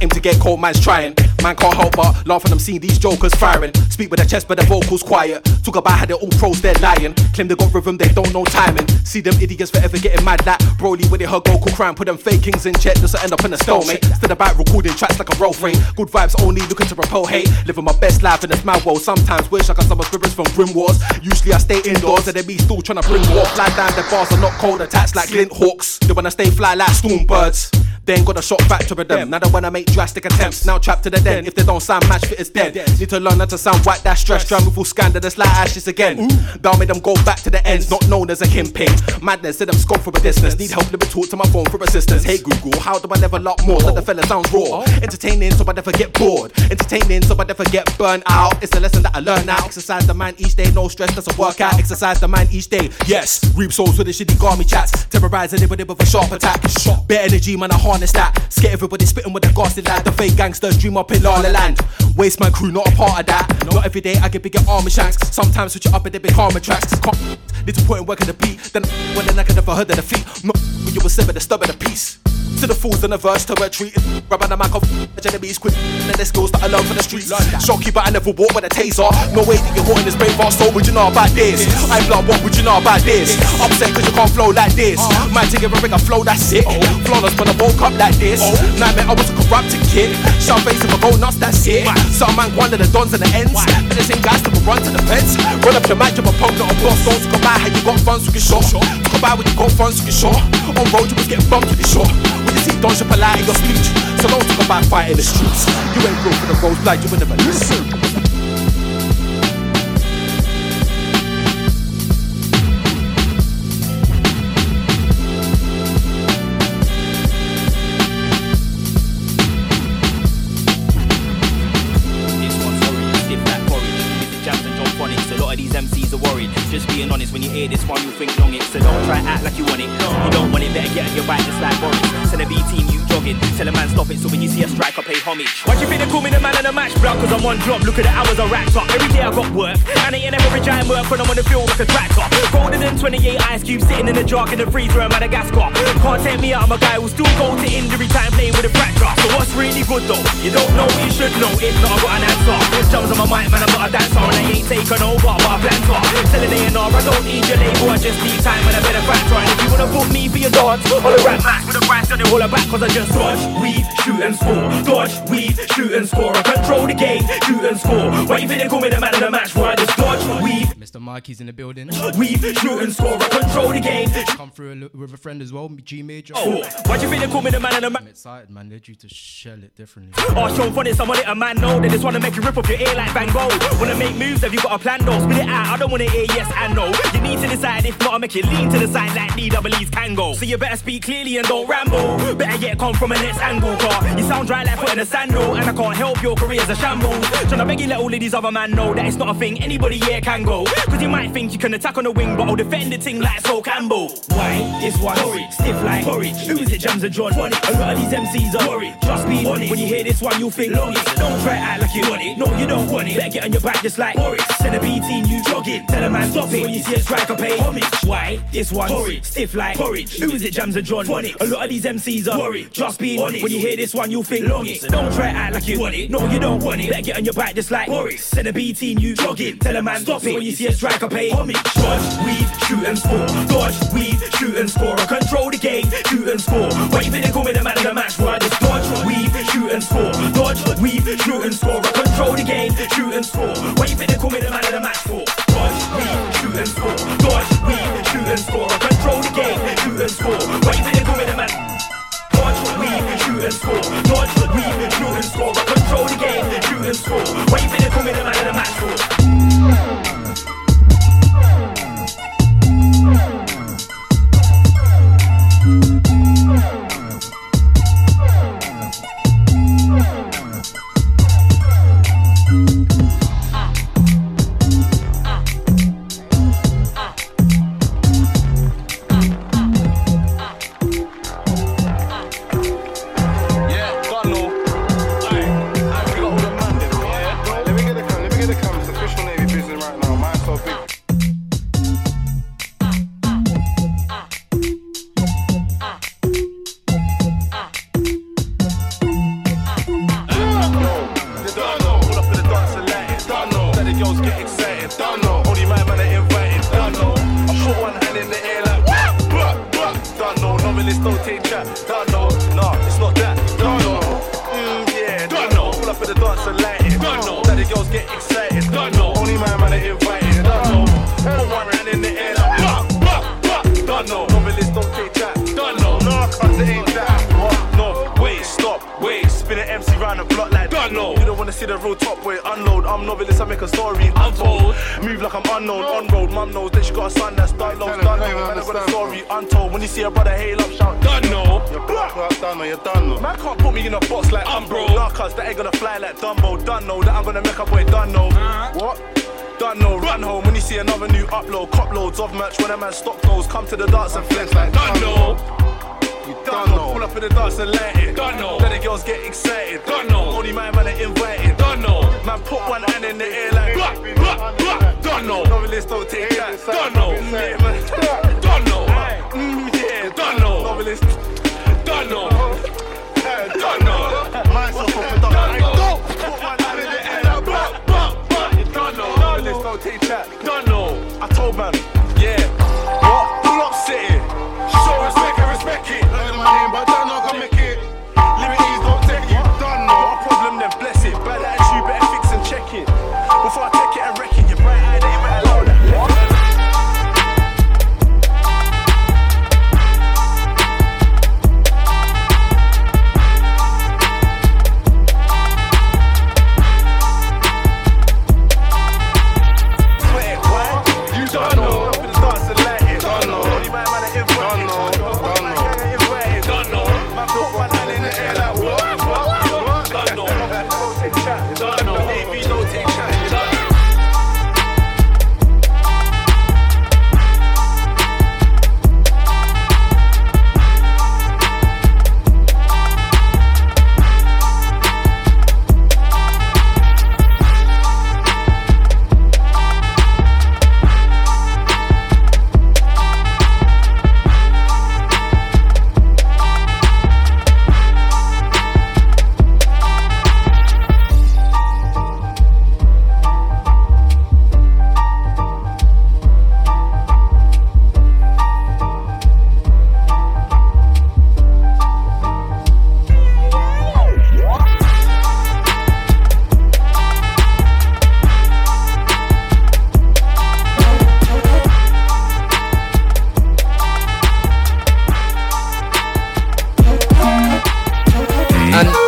Aim to get cold, man's trying. Man can't help but laugh when I'm seeing these jokers firing. Speak with their chest, but their vocals quiet. Talk about how they're all pros, they're lying. Claim they got rhythm, they don't know timing. See them idiots forever getting mad like Broly with it, her Goku crime. Put them fakings in check just to end up in a stalemate. Instead about recording tracks like a roll frame. Good vibes only looking to repel hate. Living my best life in this mad world. Sometimes wish I got some spirits from Grim Wars. Usually I stay indoors and they be still trying to bring war. Fly down the bars are not cold attacks like Glint Hawks. They wanna stay fly like storm birds. Then got a shot factor with them. Now they wanna make drastic attempts. Now trapped to the den. If they don't sound match fit, it's dead. Need to learn how to sound white, that's stress. Try move full scandalous like ashes again. Down made them go back to the ends, not known as a kingpin. Madness, said them scope for a distance. Need help, let me talk to my phone for assistance. Hey Google, how do I level up more? Let the fella sound raw. Entertaining so I never get bored. Entertaining so I never get burnt out. It's a lesson that I learn now. Exercise the mind each day, no stress, that's a workout. Exercise the mind each day. Yes, reap souls with the shitty garmy chats. Terrorize anybody with a sharp attack. Bit energy, man, I harness that. Scare everybody spitting with the ghastly lad. The fake gangsters dream up in La La Land. Waste my crew, not a part of that. Not every day I get bigger armor shanks. Sometimes switch it up and they become karma tracks. Can't need to put in work in the beat. Then when then I can never heard of defeat. Not when you were seven, the stub of the piece. To the fools in the verse to retreat. Grabbing the mic off the enemies quick. And the skills that I learned from the streets. Shock you, but I never walk with a taser. No way that you're wanting this brave fast. So would you know about this? I blood, what would you know about this? Upset cause you can't flow like this. Uh-huh. Man, take it bring a flow that's sick. Oh. Flawless when I woke up like this. Oh. Nightmare, I was a corrupted kid. Shove face I go nuts, that's it. Some man, of the dons and the ends. And the same guys that will run to the fence. Run up your match, I'm a punk, not a boss. Don't talk about how you got funds, so get shot. Talk about when you got funds, so get shot. On road, you was getting bumped with the shot. When you see Don polite in your speech. So don't talk about fighting the streets. You ain't broke for the roads, like you will never listen. When you hear this one, you think long it. So don't try act like you want it. You don't want it, better get on your bike just like Boris. Send a B team, you jog weaving. Tell a man stop it, so when you see a striker, pay homage. Why do you think they call me the man of the match, bro? Cause I'm on job, look at the hours I racked up. Every day I got work, and I ain't never giant work when I'm on the field like a tractor. Colder than 28 ice cubes sitting in the jar in the freezer in Madagascar. Can't take me out, I'm a guy who still go to injury time playing with a fracture. So what's really good though? You don't know, you should know. If not, I got an answer. Jumps on my mic, man, I'm not a dancer, and I ain't taking over, but I plan to. Selling A&R, I don't need your label, I just need time and a better factor. And if you wanna book me for your dance, on the rap match with a price on it, all back, cause I just dodge, weave, shoot and score. Dodge, weave, shoot and score. I control the game, shoot and score. Why you think they call me the man of the match? Why I just dodge, weave. Mr. Mikey's in the building. Weave, shoot and score. I control the game. Come through a with a friend as well, G Major. Oh, why do you think they call me the man of the match? I'm excited, man. They're due to shell it differently. Oh, Sean Funny, someone let a man know. They just wanna make you rip off your ear like Van Gogh. Wanna make moves, have you got a plan though? Spit it out, I don't wanna hear yes and no. You need to decide, if not, I make you lean to the side like DWE's can go. So you better speak clearly and don't ramble. Better yet come from a next angle, car. You sound dry like putting a sandal, and I can't help your career's a shambles. Tryna beg you let all of these other man know that it's not a thing anybody here can go. Cause you might think you can attack on the wing, but I'll defend the thing like Sol Campbell. Why? This one, porridge, stiff like porridge. Who is it, Jams and John? Funny. A lot of these MCs are worried. Trust me, on. When you hear this one, you'll think long. Don't try act like you want it. No, you don't want it. Better get on your back just like Boris. Send a B team, you jogging. Tell a man stop it. When you see a striker, pay homage. Why? This one, porridge, stiff like porridge. Who is it, Jams and John? Funny. A lot of these MCs are worried. Just be honest. When you hear this one, you'll think long it. Don't try to act like you want it. No, you don't want it. Better get on your back just like Boris. Send a B team, you jogging. Tell a man stop it. When you see a striker, pay homage. Dodge, weave, shoot and score. Dodge, weave, shoot and score. I control the game, shoot and score. Why you think they call me the man of the match? Why just dodge, weave, shoot and score. Dodge, weave, shoot and score. I control the game, shoot and score. Why you think they call me the man of the match for? Dodge, weave, shoot and score. Dodge, weave, shoot and score. Control the game, shoot and score. Why you think me the man? Dodge, weave, shoot and score. Dodge, weave, shoot and score. Control the game, shoot and score. Why you think me the man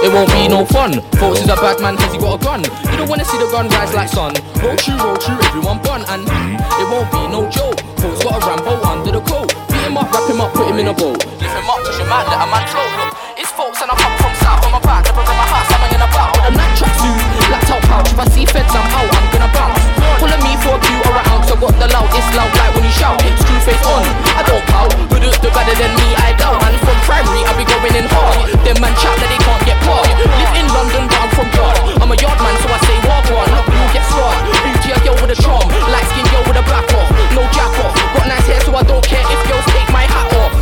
it won't be no fun. Folks is a bad man cause he got a gun. You don't wanna see the gun rise like sun. Roll true, roll true, everyone bun, and it won't be no joke. Folks got a Rambo under the coat. Beat him up, wrap him up, put him in a bowl. Lift him up, touch your man, let a man float. Look, it's folks and I come from south on my back, never in my house, I'm hanging about. A night tracksuit, laptop pouch. If I see feds, I'm out, I'm gonna bounce. Pulling me for a few or a ounce, I got the loud, it's loud like when you shout. True face on, I don't pout, but it's the better than me, I doubt. Primary, I be going in hard. Them man chat that they can't get caught. Live in London, but I'm from Yard. I'm a yard man, so I say walk on. Look, you get smart. Beauty a girl with a charm, light skin girl with a black off, no jack off. Got nice hair, so I don't care if girls take my hat off.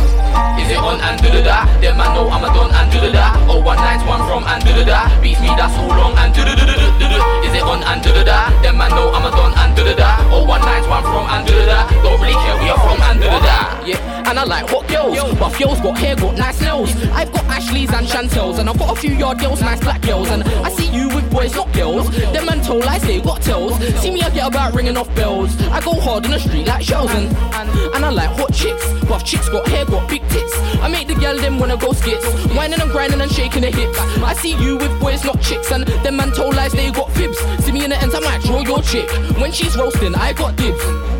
Is it on and do the da? Them man know I'm a don and do the da. Oh one night's one from and the da. Beats me that's so long and do. Is it on and the da? Them man know I'm a don and the da. Oh one from and the da. Don't really care where you're from and the da. Yeah, and I like hot girls, but girls got hair, got nice nails. I've got Ashleys and Chantels, and I've got a few yard girls, nice black girls. And I see you with boys, not girls. Them man told lies, they got tails. See me, I get about ringing off bells. I go hard in the street like shells, and, and, I like hot chicks. Buff chicks got hair, got big tits. I make the girl them wanna go skits, whining and grinding and shaking hips. I see you with boys, not chicks, and them man told lies, they got fibs. See me in the ends, I might draw your chick. When she's roasting, I got dibs.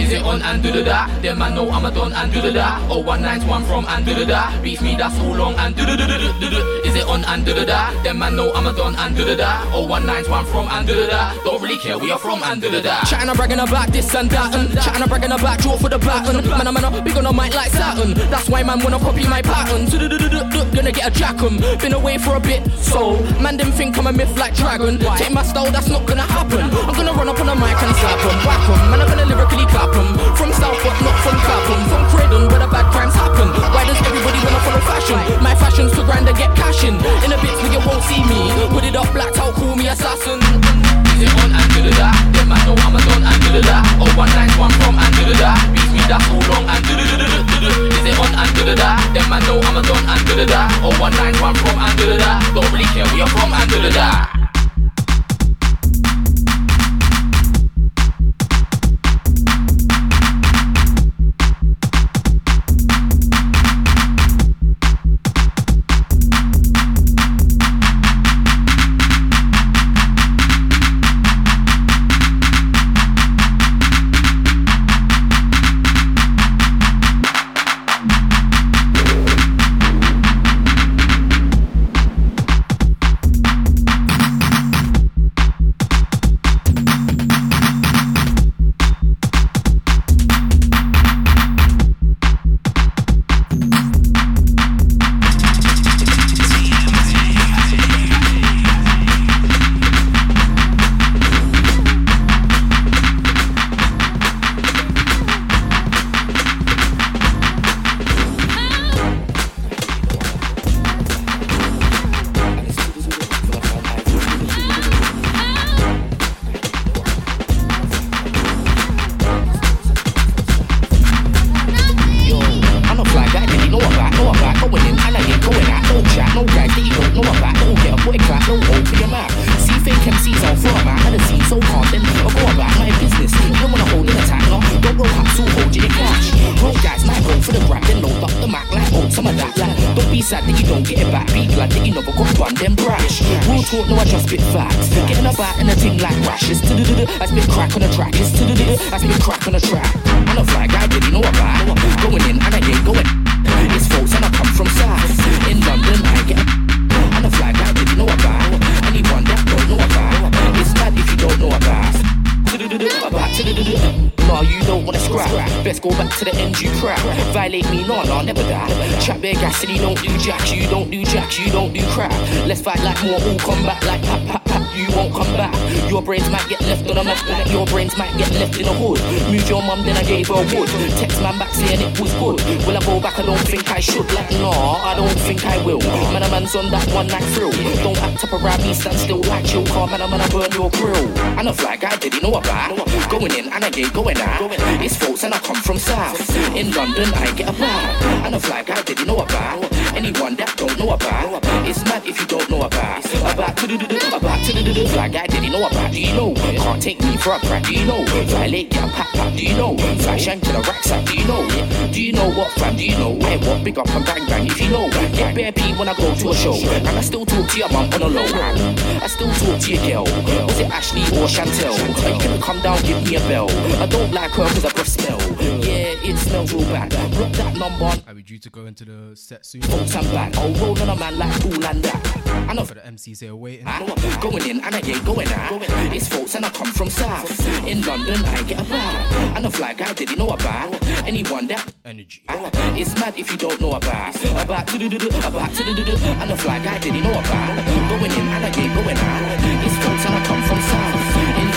Is it on and the da? Them man know I'm a don and do da. Oh one nine's one from and da. Beats me that's so long and. Is it on and the da? Them man know I'm a don and do da. Oh one nine's one from and do the da. Don't really care where you're from and do the da. Chatting and bragging about this and that and chatting bragging about draw for the baton. Man I'm man big on the mic like Saturn. That's why man wanna copy my pattern. Gonna get a jack 'em. Been away for a bit, so man them think I'm a myth like dragon. Take my style, that's not gonna happen. I'm gonna run up on the mic and slap 'em, whack 'em. Man I'm gonna lyrically clap 'em. From South, but not from Clapham. From Croydon, where the bad crimes happen. Why does everybody wanna follow fashion? My fashion's to grind and get cash in. In a bit where you won't see me. Put it up, blacked out, call me assassin. Is it on and do? Them man know I'm a don and. Oh one nine one from and. Beats me that so long and. Is it on and do? Them man know I'm a don and. Oh one nine one from and. Don't really care where you're from and. Hold you in Roll guys might go for the grab, then load up the Mac like hold some of that like Don't be sad that you don't get it back, be glad that you never got one, them brash Real talk, no I just spit facts Getting about and a thing like rashes. I spit crack on the track, I spit crack on the track I'm not fly guy, did you know about Going in and I ain't going it's folks and I come from south In London I get And the flag I didn't know about Anyone that don't know about It's mad if you don't know about about No, you don't wanna scrap. Best go back to the NG crap. Violate me, no, no, never that. Chat bare gas, you don't do jack, you don't do jack, you don't do crap. Let's fight like more, all combat like pat. You won't come back. Your brains might get left on a map, like your brains might get left in a hood. Move your mum, then I gave her wood. Text man back saying it was good. Will I go back? I don't think I should. Like, no, I don't think I will. Man, a man's on that one night thrill. Don't act up around me, stand still like chill. Car, man, I'm gonna burn your grill. And a flag guy, did he know about? Going in and I get going out. It's folks and I come from south. In London, I get a bag. And a flag guy, did you know about? Anyone that don't know about, it's mad if you don't know about. About to do do about to do do Fly guy didn't know about. Do you know? Can't take me for a prank. Do you know? Fly late, get a pack pack. Do you know? Fly shank to the racks up. Do you know? Do you know what fam? Do you know? I what big up and bang bang. If you know, get bare P when I go to a show. And I still talk to your mum on a low. I still talk to your girl. Was it Ashley or Chantel? You gonna come down, give me a bell? I don't like her cause I breath smell. Yeah, it smells real bad. Block that number. Are we due to go into the set soon? I'm back. I'll roll on a man like cool and that. I know For the MCs here waiting. Going in and I ain't going out. It's folks and I come from south. In London, I get a bag. And a fly guy, did he know about? Anyone that energy. It's mad if you don't know about. About to do do about to do do do. And a fly guy, did he know about? Going in and I ain't going out. It's folks and I come from south. In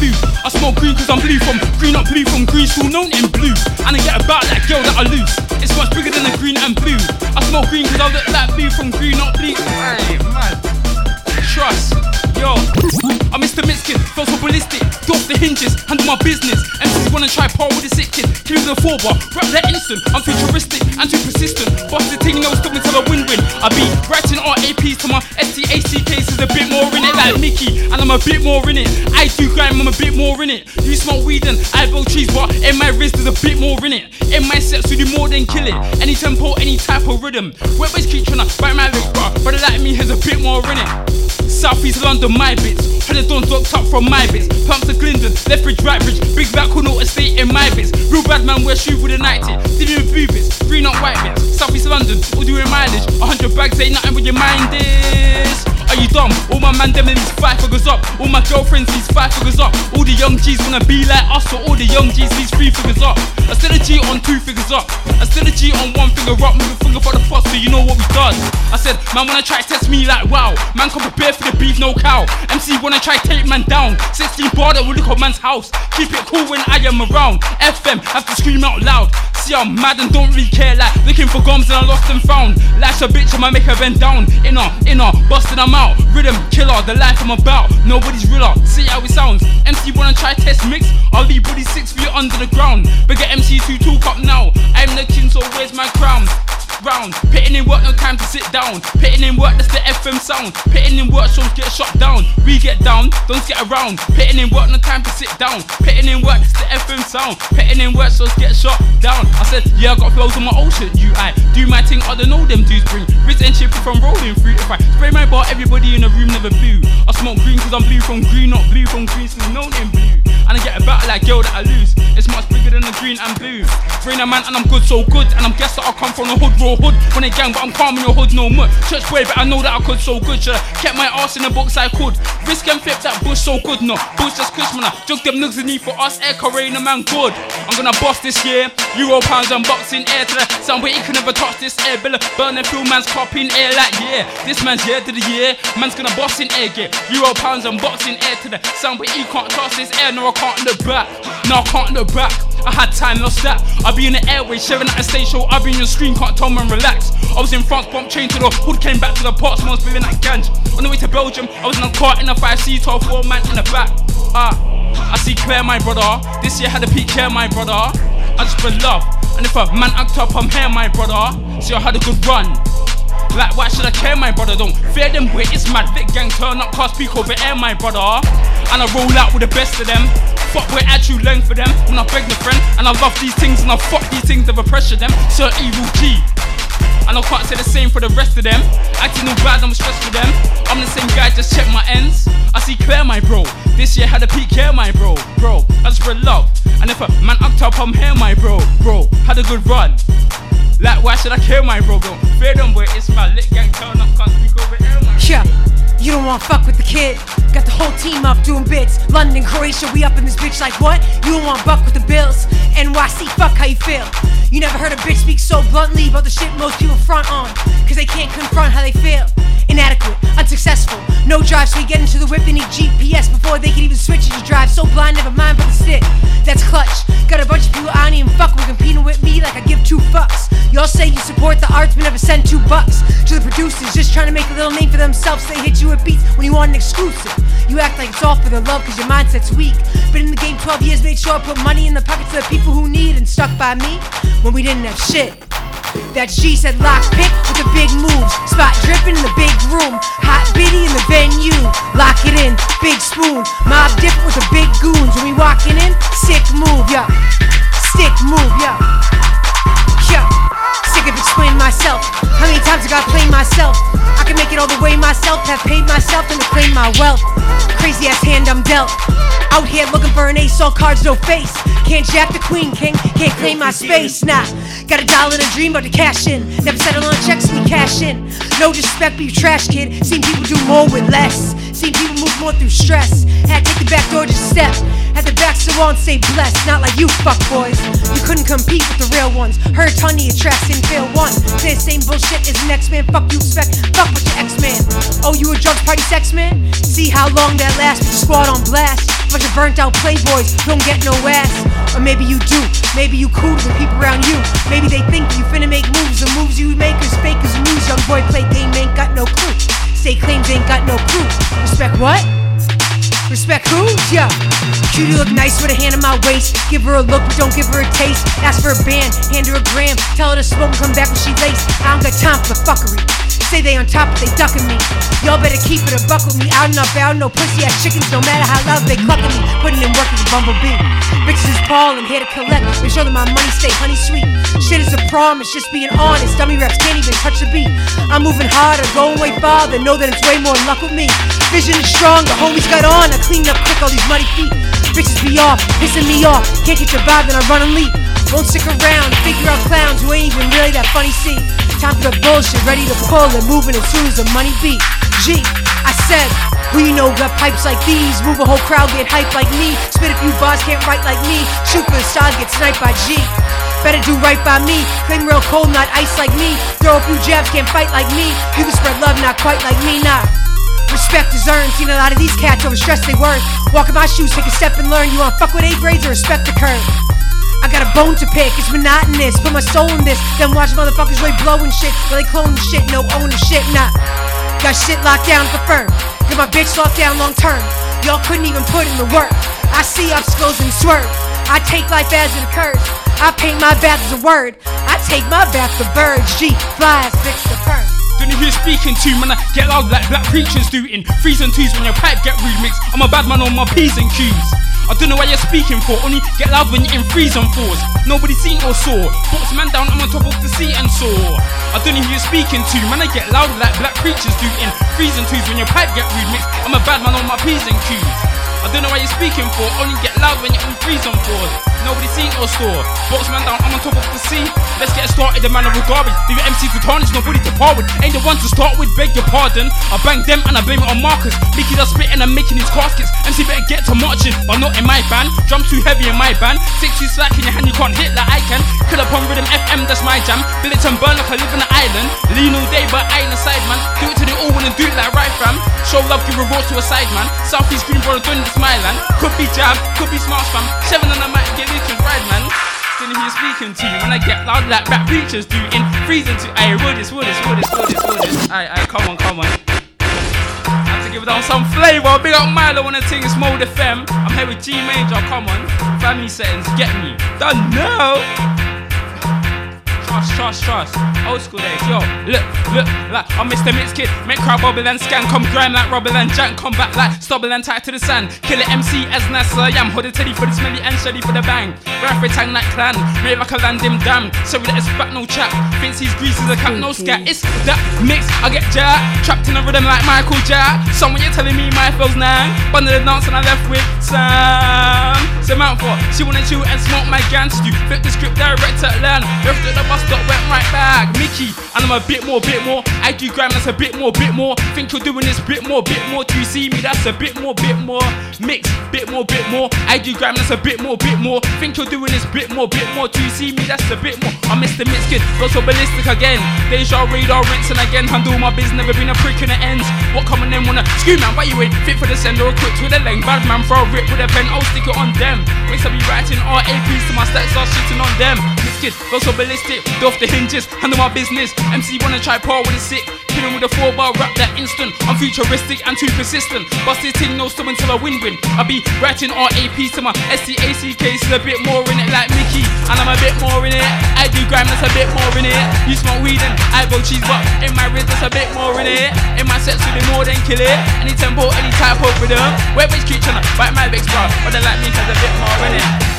blew. I smoke green cause I'm blue from green, not blue from green, still known in blue. And I get about that girl that I lose. It's much bigger than the green and blue. I smoke green cause I look like blue from green, not blue. Hey, man. Trust, yo. I'm Mr. Mitskin, felt so ballistic. Get off the hinges, handle my business. MCs wanna try par with a sick kid. Kill the four bar, rap that instant. I'm futuristic and too persistent. Bust the thing, no stop until I win win. I be writing RAPs to my STACKs is a bit more in it, like Mickey, and I'm a bit more in it. I do grime, I'm a bit more in it. You smoke weed and I blow trees, but in my wrist there's a bit more in it. In my sets, we do more than kill it. Any tempo, any type of rhythm. Wet keep tryna bite my lip, bro. Brother like me has a bit more in it. Southeast London, my bits. Dons locked up from my bits. Pumps to Glendon, left bridge, right bridge. Big back corner estate in my bits. Real bad man, wear shoe with a night it. Didn't even bits, green not white bits. Southeast London, all doing mileage. A hundred bags ain't nothing with your mind is. Are you dumb? All my man them these five figures up. All my girlfriends these five figures up. All the young G's wanna be like us, so all the young G's these three figures up. I still a G on two figures up. I still a G on one finger up. Move a finger for the fuss, so you know what we done. I said, man wanna try test me like wow. Man come prepared for the beef, no cow. MC wanna try take man down. 16 bar that will look at man's house. Keep it cool when I am around. FM have to scream out loud. See I'm mad and don't really care like looking for gums and I lost and found. Life's a bitch, I'ma make her bend down. Inner, inner, busting I'm. Rhythm killer, the life I'm about. Nobody's realer. See how it sounds. MC wanna try test mix. I'll leave body six feet under the ground. Bigger MCs who talk up now. I'm the king, so where's my crown? Round, pitting in work, no time to sit down. Pitting in work, that's the FM sound. Pitting in work, shows get shut down. We get down, don't get around. Pitting in work, no time to sit down. Pitting in work, that's the FM sound. Pitting in work, shows get shut down. I said, yeah, I got flows on my ocean. You, I do my thing, I don't know them dudes bring. Wrist and chip I'm rolling through. If I spray my bar, everybody in the room never blew. I smoke green cause I'm blue from green, not blue from green, so known in blue. And I get a battle like girl that I lose. It's much bigger than the green and blue. Brain a man and I'm good, so good. And I'm guess that I come from the hood, raw hood. When they gang, but I'm calm in your hood no more. Church boy, but I know that I could so good. Should kept my ass in the box I could. Risk and flip that bush so good, no. Bush just kush, man. Jug them nugs in need for us. Air Corona, man, good. I'm gonna boss this year. Euro pounds unboxing air to the but he can never touch this air. Billa burning through man's copying air like yeah. This man's year to the year. Man's gonna boss in air, get Euro pounds unboxing air to the sound, but he can't touch this air. No, I can't look back. No, I can't look back. I had time, lost that. I'll be in the airways, sharing at a stage show. I'll be in your screen, can't tell man relax. I was in France, bump chain to the hood, came back to the pot, someone's spilling that ganj. On the way to Belgium, I was in a car in a 5 seat, 4 man in the back. Ah, I see clear, my brother. This year had a peak care, my brother. I just spread love. And if a man act up, I'm here, my brother. See, I had a good run. Like, why should I care, my brother? Don't fear them, wait, it's mad. Vic gang turn up, cast speak over air, my brother. And I roll out with the best of them. Fuck, we're at you length for them. When I beg the friend, and I love these things, and I fuck these things, never pressure them. Sir Evil G. And I can't say the same for the rest of them. Acting all bad, I'm stressed for them. I'm the same guy, just check my ends. I see clear, my bro. This year had a peak here, my bro. Bro, I just spread love. And if a man act up, I'm here, my bro. Bro, had a good run. Like, why should I care, my bro? Bro, fear them, boy. It's my lit gang turn up, can't speak over air, Yeah, you don't wanna fuck with the kid. Got the whole team up doing bits. London, Croatia, we up in this bitch like what? You don't wanna buck with the bills. NYC, fuck how you feel. You never heard a bitch speak so bluntly about the shit most people front on. Cause they can't confront how they feel. Inadequate, unsuccessful. No drive, so we get into the whip, they need GPS before they can even switch it to drive. So blind, never mind but the stick. That's clutch. Got the arts, but never send two bucks to the producers, just trying to make a little name for themselves. They hit you with beats when you want an exclusive. You act like it's all for the love, cause your mindset's weak. Been in the game 12 years, made sure I put money in the pockets of the people who need and stuck by me when we didn't have shit. That G said lock pick with the big moves. Spot dripping in the big room. Hot biddy in the venue. Lock it in, big spoon. Mob dip with the big goons. When we walking in, sick move, yeah. Sick move. Yeah. Sick of explaining myself. How many times I gotta play myself? I can make it all the way myself. Have paid myself and to claim my wealth. Crazy ass hand I'm dealt. Out here looking for an ace, all cards, no face. Can't jack the queen, king. Can't claim my space, nah. Got a dollar and a dream, but to cash in. Never settle on checks, we cash in. No disrespect, but you trash kid. Seen people do more with less. Seen people move more through stress. Had to take the back door just step. Had the back so on, say blessed. Not like you fuck boys. You couldn't compete with the real ones. Heard ton of tracks didn't fail one. Say the same bullshit as next man. Fuck you expect. Fuck with your ex man. Oh, you a drugs party sex man? See how long that lasts. Your squad on blast. Bunch of burnt out playboys don't get no ass. Or maybe you do. Maybe you cool to the people around you. Maybe they think you finna make moves. The moves you make is fake as news. Young boy play game ain't got no clue. Say claims ain't got no proof. Respect what? Respect who? Yeah. Cutie look nice with a hand on my waist. Give her a look, but don't give her a taste. Ask for a band, hand her a gram. Tell her to smoke and come back when she laced. I don't got time for the fuckery. Say they on top, but they ducking me. Y'all better keep it a buck with me. Out and up, out, no pussy ass chickens. No matter how loud they clucking me. Putting in work as a bumblebee. Bitches is and here to collect. Make sure that my money stay honey sweet. Shit is a promise, just being honest. Dummy reps can't even touch the beat. I'm moving harder, going way farther. Know that it's way more luck with me. Vision is strong, the homies got on. I clean up quick all these muddy feet. Bitches be off, pissing me off. Can't get your vibe, then I run and leap. Won't stick around, figure out clowns who ain't even really that funny. See, time for the bullshit, ready to pull and moving as soon as the money beat. G, I said, we know got pipes like these? Move a whole crowd, get hype like me. Spit a few bars, can't write like me. Shoot for the stars, get sniped by G. Better do right by me. Claim real cold, not ice like me. Throw a few jabs, can't fight like me. You can spread love, not quite like me, nah. Respect is earned. Seen a lot of these cats over stress they worth. Walk in my shoes, take a step and learn. You wanna fuck with A grades or respect the curve? I got a bone to pick, it's monotonous. Put my soul in this, then watch motherfuckers way blowing shit. While they cloning shit, no owning shit, nah. Got shit locked down for firm. Got my bitch locked down long term. Y'all couldn't even put in the work. I see obstacles and swerve. I take life as it occurs. I paint my bath as a word. I take my bath the birds. G, flies, fix the perm. Don't know speaking to, man. I get loud like black preachers do in threes and twos when your pipe get remixed. I'm a bad man on my P's and Q's. I don't know what you're speaking for, only get loud when you're in threes and fours. Nobody seen or saw. Box man down, I'm on top of the seat and saw. I don't know who you're speaking to, man. I get loud like black preachers do in threes and twos when your pipe get remixed. I'm a bad man on my P's and Q's. I don't know why you're speaking for. Only get loud when you're on freeze on pause. Nobody seen or store. Box man down, I'm on top of the sea. Let's get started, the man of the garbage. Leave your MC to tarnish, nobody to par with. Ain't the one to start with, beg your pardon. I bang them and I blame it on Marcus. Mickey does spit and I'm making his caskets. MC better get to marching, but not in my band. Drum too heavy in my band. Six you slack in your hand, you can't hit like I can. Kill up on rhythm FM, that's my jam. Billet and burn like I live in an island. Lean all day, but I ain't a side man. Do it to the all wanna do it like right fam. Show love, give a to a side man. Southeast Green brother doing my land. Could be jab, could be smart fam. Seven and I might get liters right man. Don't know you're speaking to you when I get loud like rap preachers do in freezing to aye wood this, wood this, wood this, wood this, wood this. Aye, aye, come on, come on. Have to give it down some flavour. Big up Milo on the thing, it's Mode FM. I'm here with G Major, come on. Family settings, get me. Done now. Trust, trust, trust. Old school days, yo. Look, look, like I'm Mr. Mix Kid. Make crowd bubble and scan. Come grind like rubble and jank. Come back like stubble and tight to the sand. Kill it MC as NASA. Yam. Hold the teddy for the smelly and shelly for the bang. Rapper tang that clan. Made like a land him damn. Sorry that it's back no chap. Thinks he's greasy as a cat, no scat. It's that mix. I get jack. Trapped in a rhythm like Michael Jack. Someone you're telling me my flow's nine. Bundle the dance and I left with Sam. For. She wanna chew and smoke my gangster. Flip the script direct to land. Left at the bus stop, went right back. Mickey, and I'm a bit more, bit more. I do grime, that's a bit more, bit more. Think you're doing this bit more, bit more. Do you see me? That's a bit more, bit more. Mix, bit more, bit more. I do grime, that's a bit more, bit more. Think you're doing this bit more, bit more. Do you see me? That's a bit more. I'm Mr. Mix Kid, got so ballistic again. Deja radar rinsing again. Handle my biz, never been a prick in the ends. What coming in wanna screw man? Why you ain't fit for the sender quick with a length? Bad man for a rip with a pen, I'll stick it on them. Makes I be writing RAPs to my stats, are shitting on them. Mix Kid, got so ballistic, off the hinges, handle my business. MC wanna try par with a sick. Killing with a four bar rap that instant. I'm futuristic and too persistent. Bust this thing, no stop until I win win. I be writing RAPs to my SCACK, so a bit more in it like Mickey. And I'm a bit more in it. I do grime, that's a bit more in it. You smoke weed and I go cheese, but in my wrist, that's a bit more in it. In my sets, we do more than kill it. Any tempo, any type of rhythm. Where bitch keep tryna bite my big bro. But they like me, cause a bit more in it.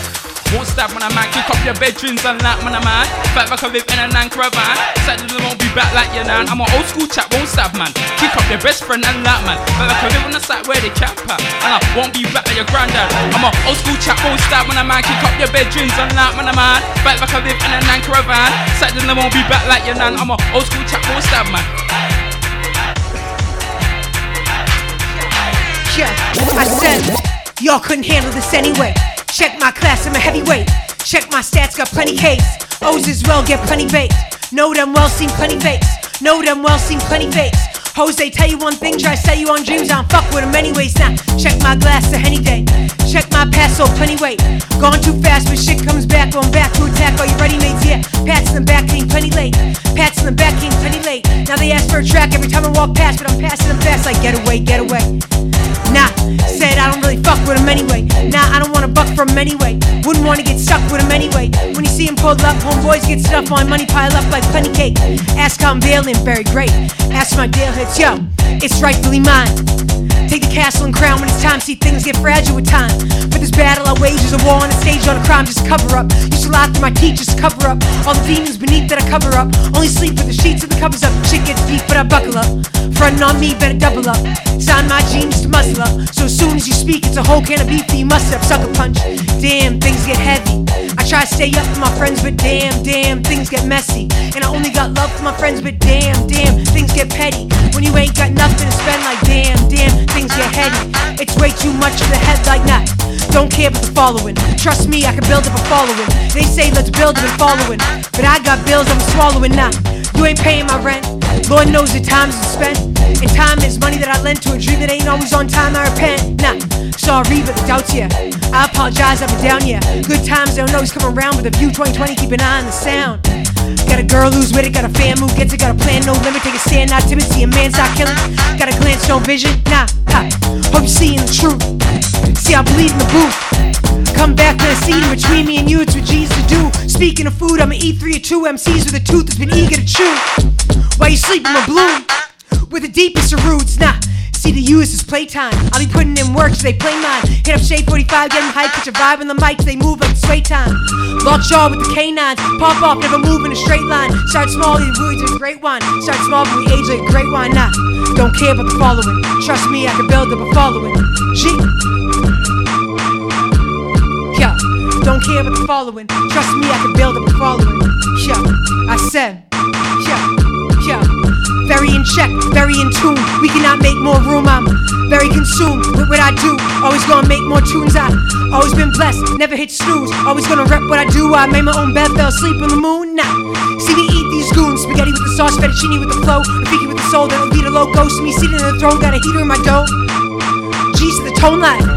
Won't stab when I man, kick up your bedrooms and like when I man. Fight back a live in a nan caravan. Saturday won't be back like your nan. I'm an old school chap, won't stab man. Kick up your best friend and that man. Back a live on the site where they cap at. And I won't be back like your granddad. I'm an old school chap, won't stab when I man. Kick up your bedrooms and like when I man. Fight back a live in a nan caravan. Saturday won't be back like your nan. I'm an old school chap, won't stab man. Yeah, I said y'all couldn't handle this anyway. Check my class, I'm a heavyweight. Check my stats, got plenty case. O's as well, get plenty baked. Know them well, seen plenty fakes. Know them well, seen plenty fakes. They tell you one thing, try to sell you on dreams. I don't fuck with them anyways. Now, check my glass to any day. Check my pass, so plenty weight. Gone too fast, but shit comes back. Going back to attack. Are you ready, mates? Yeah. Pats in the back, came plenty late. Pats in the back, came plenty late. Now they ask for a track every time I walk past, but I'm passing them fast. Like, get away, get away. Nah, said I don't really fuck with him anyway. Nah, I don't wanna buck from him anyway. Wouldn't wanna get stuck with him anyway. When you see him pulled up, homeboys get stuff on money pile up like plenty cake. Ask how I'm bailing, very great. Ask my deal hits, yo, it's rightfully mine. Take the castle and crown when it's time. See things get fragile with time. For this battle, I wage is a war on a stage on a crime, just cover up. Used to lie through my teeth, just cover up. All the demons beneath that I cover up. Only sleep with the sheets and the covers up. Shit gets deep, but I buckle up. Frontin' on me, better double up. Sign my jeans to muscle up. So as soon as you speak, it's a whole can of beef for you must up. Sucker punch. Damn, things get heavy. I try to stay up for my friends, but damn, damn, things get messy. And I only got love for my friends, but damn, damn, things get petty. When you ain't got nothing to spend, like damn, damn, things get heady. It's way too much for the head, like nah. Don't care about the following. Trust me, I can build up a following. They say let's build up a following. But I got bills I'm swallowing now. You ain't paying my rent. Lord knows the times is spent. And time is money that I lend to a dream that ain't always on time. I repent. Nah, sorry, but the doubt's yeah. I apologize, I've been down, yeah. Good times don't always come around, but the view 2020, keep an eye on the sound. Got a girl who's with it, got a fan who gets it, got a plan, no limit, take a stand, not timid, see a man start killing. Got a glance, no vision, nah, ha. Hope you seeing the truth. See, I bleed in the booth. Come back to the scene between me and you, it's what G's to do. Speaking of food, I'ma eat three or two MCs with a tooth that's been eager to chew. While you sleep in my bloom, with the deepest of roots, nah. See the use is playtime. I'll be putting in work so they play mine. Hit up Shade 45, get them hype, catch a vibe on the mic, they move like sway time. Lock jaw with the canines, pop off, never move in a straight line. Start small, these words are a great wine. Start small, but we age like great wine. Nah, don't care about the following. Trust me, I can build up a following. G. who don't care about the following. Trust me, I can build up a following. Yeah, I said, yeah, yeah. Very in check, very in tune. We cannot make more room. I'm very consumed with what I do. Always gonna make more tunes. I always been blessed, never hit snooze. Always gonna rep what I do. I made my own bed, fell asleep on the moon. Nah, see me eat these goons. Spaghetti with the sauce, fettuccine with the flow. Rafiki with the soul, that'll lead a low ghost. Me seated in the throne, got a heater in my dough. G's to the tone line.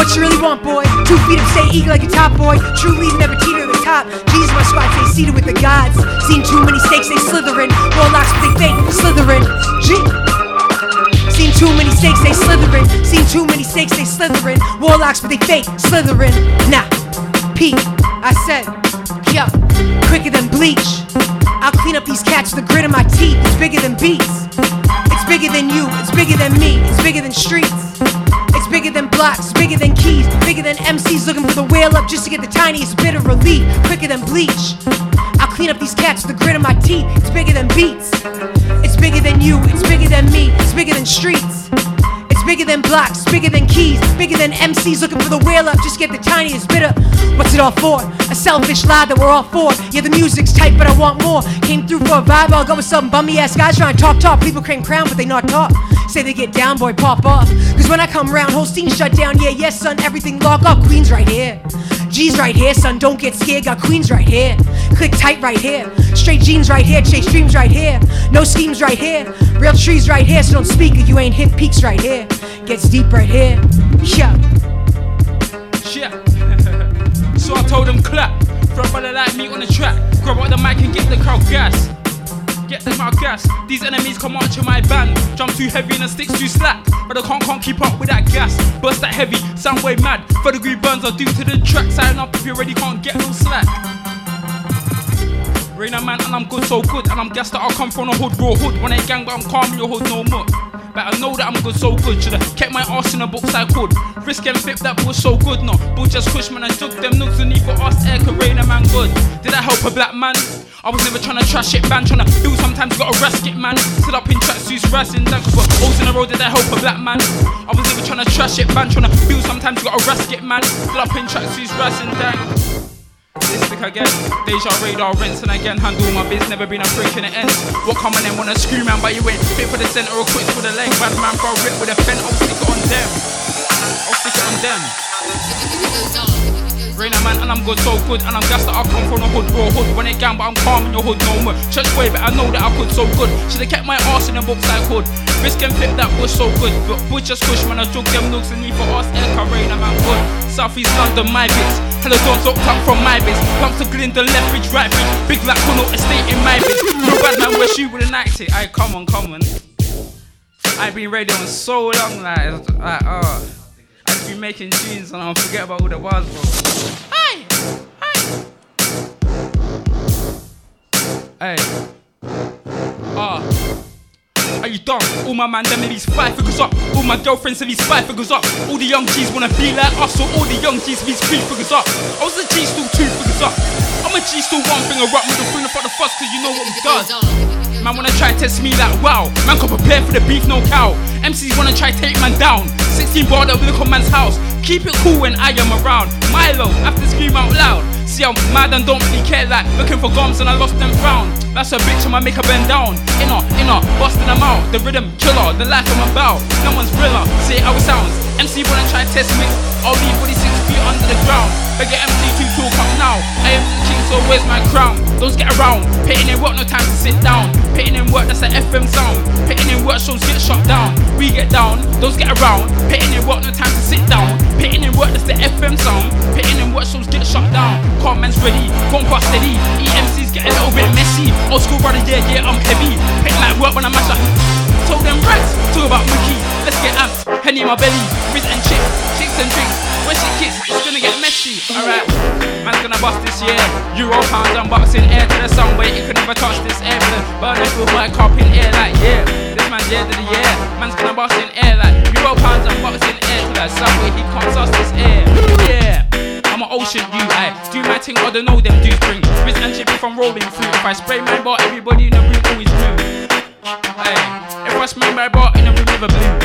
What you really want, boy? Two feet up, stay eager like a top boy. True never the top. G's my squad, stay seated with the gods. Seen too many snakes, they slithering. Warlocks, they fake, slithering. G. Seen too many snakes, they slithering. Seen too many snakes, they slithering. Warlocks, but they fake, slithering. Nah, Pete, I said, yeah, quicker than bleach. I'll clean up these cats the grit of my teeth. It's bigger than beats. It's bigger than you. It's bigger than me. It's bigger than streets. It's bigger than blocks, bigger than keys, bigger than MCs looking for the whale up just to get the tiniest bit of relief. Quicker than bleach. I'll clean up these cats with the grit of my teeth. It's bigger than beats. It's bigger than you. It's bigger than me. It's bigger than streets. Bigger than blocks, bigger than keys, bigger than MCs looking for the whale up. Just get the tiniest bit of. What's it all for? A selfish lie that we're all for. Yeah, the music's tight, but I want more. Came through for a vibe, I'll go with some bummy ass guys trying to talk talk. People claim crown, but they not talk. Say they get down, boy, pop off. Cause when I come round, whole scene shut down. Yeah, yes, son, everything lock up. Queens right here. G's right here, son, don't get scared. Got queens right here. Click tight right here. Straight jeans right here. Chase dreams right here. No schemes right here. Real trees right here, so don't speak if you ain't hit peaks right here. Gets deep right here. Yeah. Yeah. (laughs) so I told them clap. For a brother like me on the track. Grab out the mic and get the crowd gas. Get them out gas. These enemies come out to my band. Jump too heavy and the sticks too slack. But I can't, can't keep up with that gas. Burst that heavy, sound way mad. For degree burns are due to the track. Sign up if you already can't get no slack. Rain a man and I'm good, so good. And I'm gassed that I come from a hood, raw hood. When they gang, but I'm calm your hood, no more. But I know that I'm good, so good. Should've kept my ass in the books I could. Risk and flip that was so good, no. But just push man, I took them nooks and for us air could rain a man good. Did I help a black man? I was never trying to trash it, man. Trying to build, sometimes you gotta risk it, man. Sit up in tracksuits, rising down. But O's in the road, did I help a black man? I was never trying to trash it, man. Trying to build, sometimes you gotta risk it, man. Sit up in tracksuits, rising down. This stick again, deja radar rents and again handle my biz, never been a freak in the ends. What come and then wanna scream man, but you ain't fit for the center or quick for the leg. Bad man for a rip with a fen, I'll stick on them. I'll stick on them. Rain man and I'm good, so good, and I'm gassed that I come from the hood, raw hood. When it gang, but I'm calm in your hood, no more. Church way, but I know that I could so good. Should've kept my ass in the books like hood. Risk and flip that was so good, but Bush just push man, I took them nooks and need for us, air rain a man good. Southeast London, my bits. Hello, don't talk come from my bits. Pumps to Glendon, left bridge, right bridge. Big black Kuno estate in my bits. No bad man, where she wouldn't act it. Aye, come on, come on. I ain't been radio in so long, like, like, oh. Just making tunes and I'll forget about who that was, bro. Aye, aye. Hey. Ah. Are you dumb? All my man, them in these five figures up. All my girlfriends in these five figures up. All the young G's wanna be like us, so all the young G's these three figures up. I was a G still two figures up. I'm a G still one finger up. With the bring up the fuss, cause you know what we does. Man wanna try test me like wow. Man can prepare for the beef, no cow. MCs wanna try take man down. 16 bar that on man's house. Keep it cool when I am around. Milo, have to scream out loud. See I'm mad and don't really care like looking for gums and I lost them found. That's a bitch, I'ma make her bend down. Inner, inner, busting them out. The rhythm killer, the life I'm about. No one's realer, see how it sounds. MC wanna try test me. I'll leave 46 feet under the ground. Beggar MC to talk up now. I am the king, so where's my crown? Those get around. Pitting in work, no time to sit down. Pitting in work, that's an FM sound. Pitting in work, shows get shut down. We get down, those get around. Pitting in work, no time to sit down. Pitting in work, that's the FM sound. Pitting in work, shows get shut down. Can't man's ready, gone past steady. EMCs get a little bit messy. Old school brother, yeah, yeah, I'm heavy. Pitting like work when I mash up. Told them rats, talk about Mickey. Let's get amped. Henny in my belly, chicks and drinks. When she kicks, it's gonna get messy. Alright, man's gonna bust this year. Euro pounds unboxing air to the sun, wait, you can never touch this air. Burn it with my cup in air like yeah. This man's year to the year. Man's gonna bust in air like Euro pounds unboxing air to that subway. He can't touch this air. Yeah. I'm an ocean you, I do my thing, I don't know them dudes bring. Riz and chip if I'm rolling through. If I spray my bar, everybody in the room always blue. Hey, if I spray my bar in the room never blue.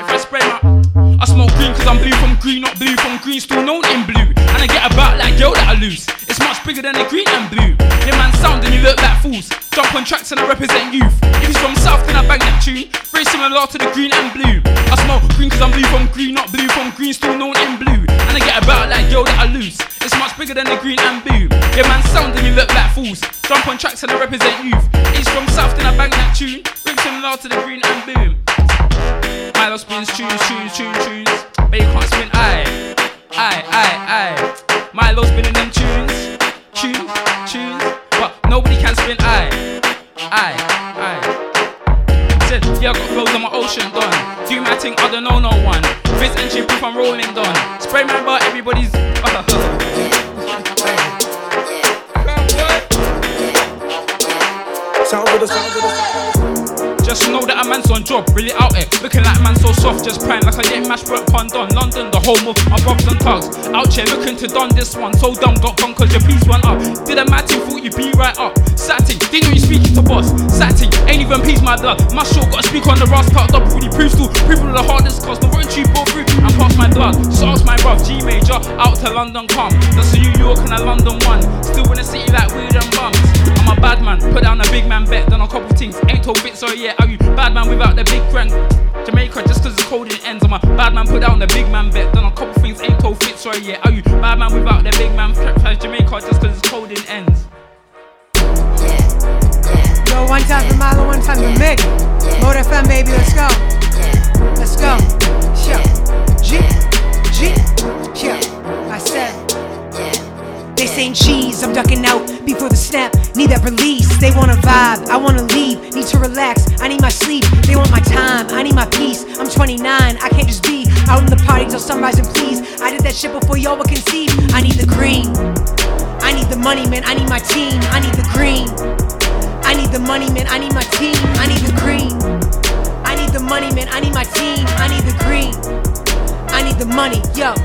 If I spray my I smoke green cause I'm blue from green, not blue from green, still known in blue. And I get about like yo that I lose. Much bigger than the green and blue. Yeah, man, sound and you look like fools. Jump on tracks and I represent youth. If he's from South, then I bang that tune. Very similar to the green and blue. I smell green cause I'm blue from green, not blue from green, still known in blue. And I get about like girl that I lose. It's much bigger than the green and blue. Yeah, man, sound and you look like fools. Jump on tracks and I represent youth. If he's from South, then I bang that tune. Very similar to the green and blue. Milo spins tunes, tunes, tunes, tunes. But you can't spin I, I, I, I. Milo spinning them tunes, tunes, tunes. But nobody can spin I, I, I. Said, yeah, I got flows on my ocean done. Do my thing, I don't know no one. Fizz chip if I'm rolling done. Spray my bar, everybody's. (laughs) Sound of the sound of the Just know that a man's on job, really out here. Looking like man so soft, just prime like I get mashed work pun done. London, the home of my brothers and thugs. Out here looking to done this one. So dumb, got gone cause your piece went up. Did a mad thing, thought you'd be right up. Satting, didn't know you speaking to boss. Satting, ain't even peace my blood. My show gotta speak on the cut up, really proves to people are the hardest cause. No run you go through and pass my blood. So ask my bruv, Out to London come. That's New York and a London one. Still in the city like weird and bums. I'm a bad man, put down a big man bet, done a couple things. Ain't told bits, so yeah, are you bad man without the big friend? Jamaica, just cause it's cold in ends. I'm a bad man, put down a big man bet, done a couple things. Ain't told fit, sorry, yeah, are you bad man without the big man? Jamaica, just cause it's cold in ends. Yo, one time for Milo, one time for Mick. Mode FM, baby, let's go. Let's go. Yeah. G, G, They saying cheese, I'm ducking out before the snap. Need that release. They wanna vibe, I wanna leave. Need to relax, I need my sleep. They want my time, I need my peace. I'm 29, I can't just be out in the party till sunrise and please. I did that shit before y'all were conceived. I need the green. I need the money, man. I need my team. I need the green. I need the money, man. I need my team. I need the green. I need the money, man. I need my team. I need the green. I need the money, yo.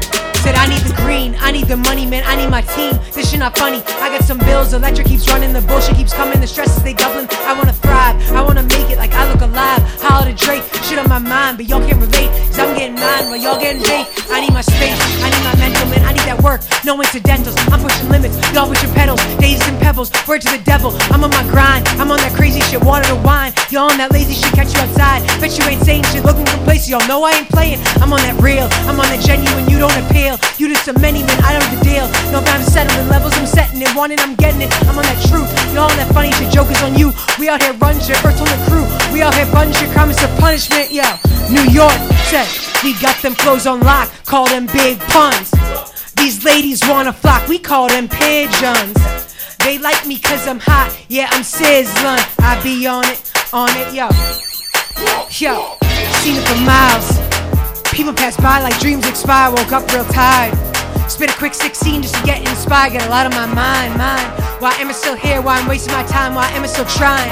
Said I need the green, I need the money, man. I need my team. This shit not funny. I got some bills, electric keeps running, the bullshit keeps coming, the stresses they doubling. I wanna thrive, I wanna make it like I look alive. Holler to Drake, shit on my mind, but y'all can't relate. Cause I'm getting mine while y'all getting bait. I need my space, I need my mental, man. I need that work, no incidentals. I'm pushing limits, y'all pushing pedals, daisies and pebbles. Word to the devil, I'm on my grind. I'm on that crazy shit, water to wine. Y'all on that lazy shit, catch you outside. Bet you ain't saying shit, looking for places. Y'all know I ain't playing. I'm on that real, I'm on that genuine, you don't appeal. You just a many man, I don't the deal. No time to settling levels, I'm setting it. Wanting, I'm getting it. I'm on that truth. Y'all on that funny shit, jokers on you. We out here run shit, first on the crew. We out here run shit, comments of punishment, yo. New York said, we got them flows on lock, call them big puns. These ladies wanna flock, we call them pigeons. They like me cause I'm hot, yeah, I'm sizzling. I be on it, on it, yo. Yo, seen it for miles. People pass by like dreams expire, woke up real tired. Spit a quick 16 just to get inspired, get a lot on my mind, mind. Why am I still here? Why I'm wasting my time? Why am I still trying?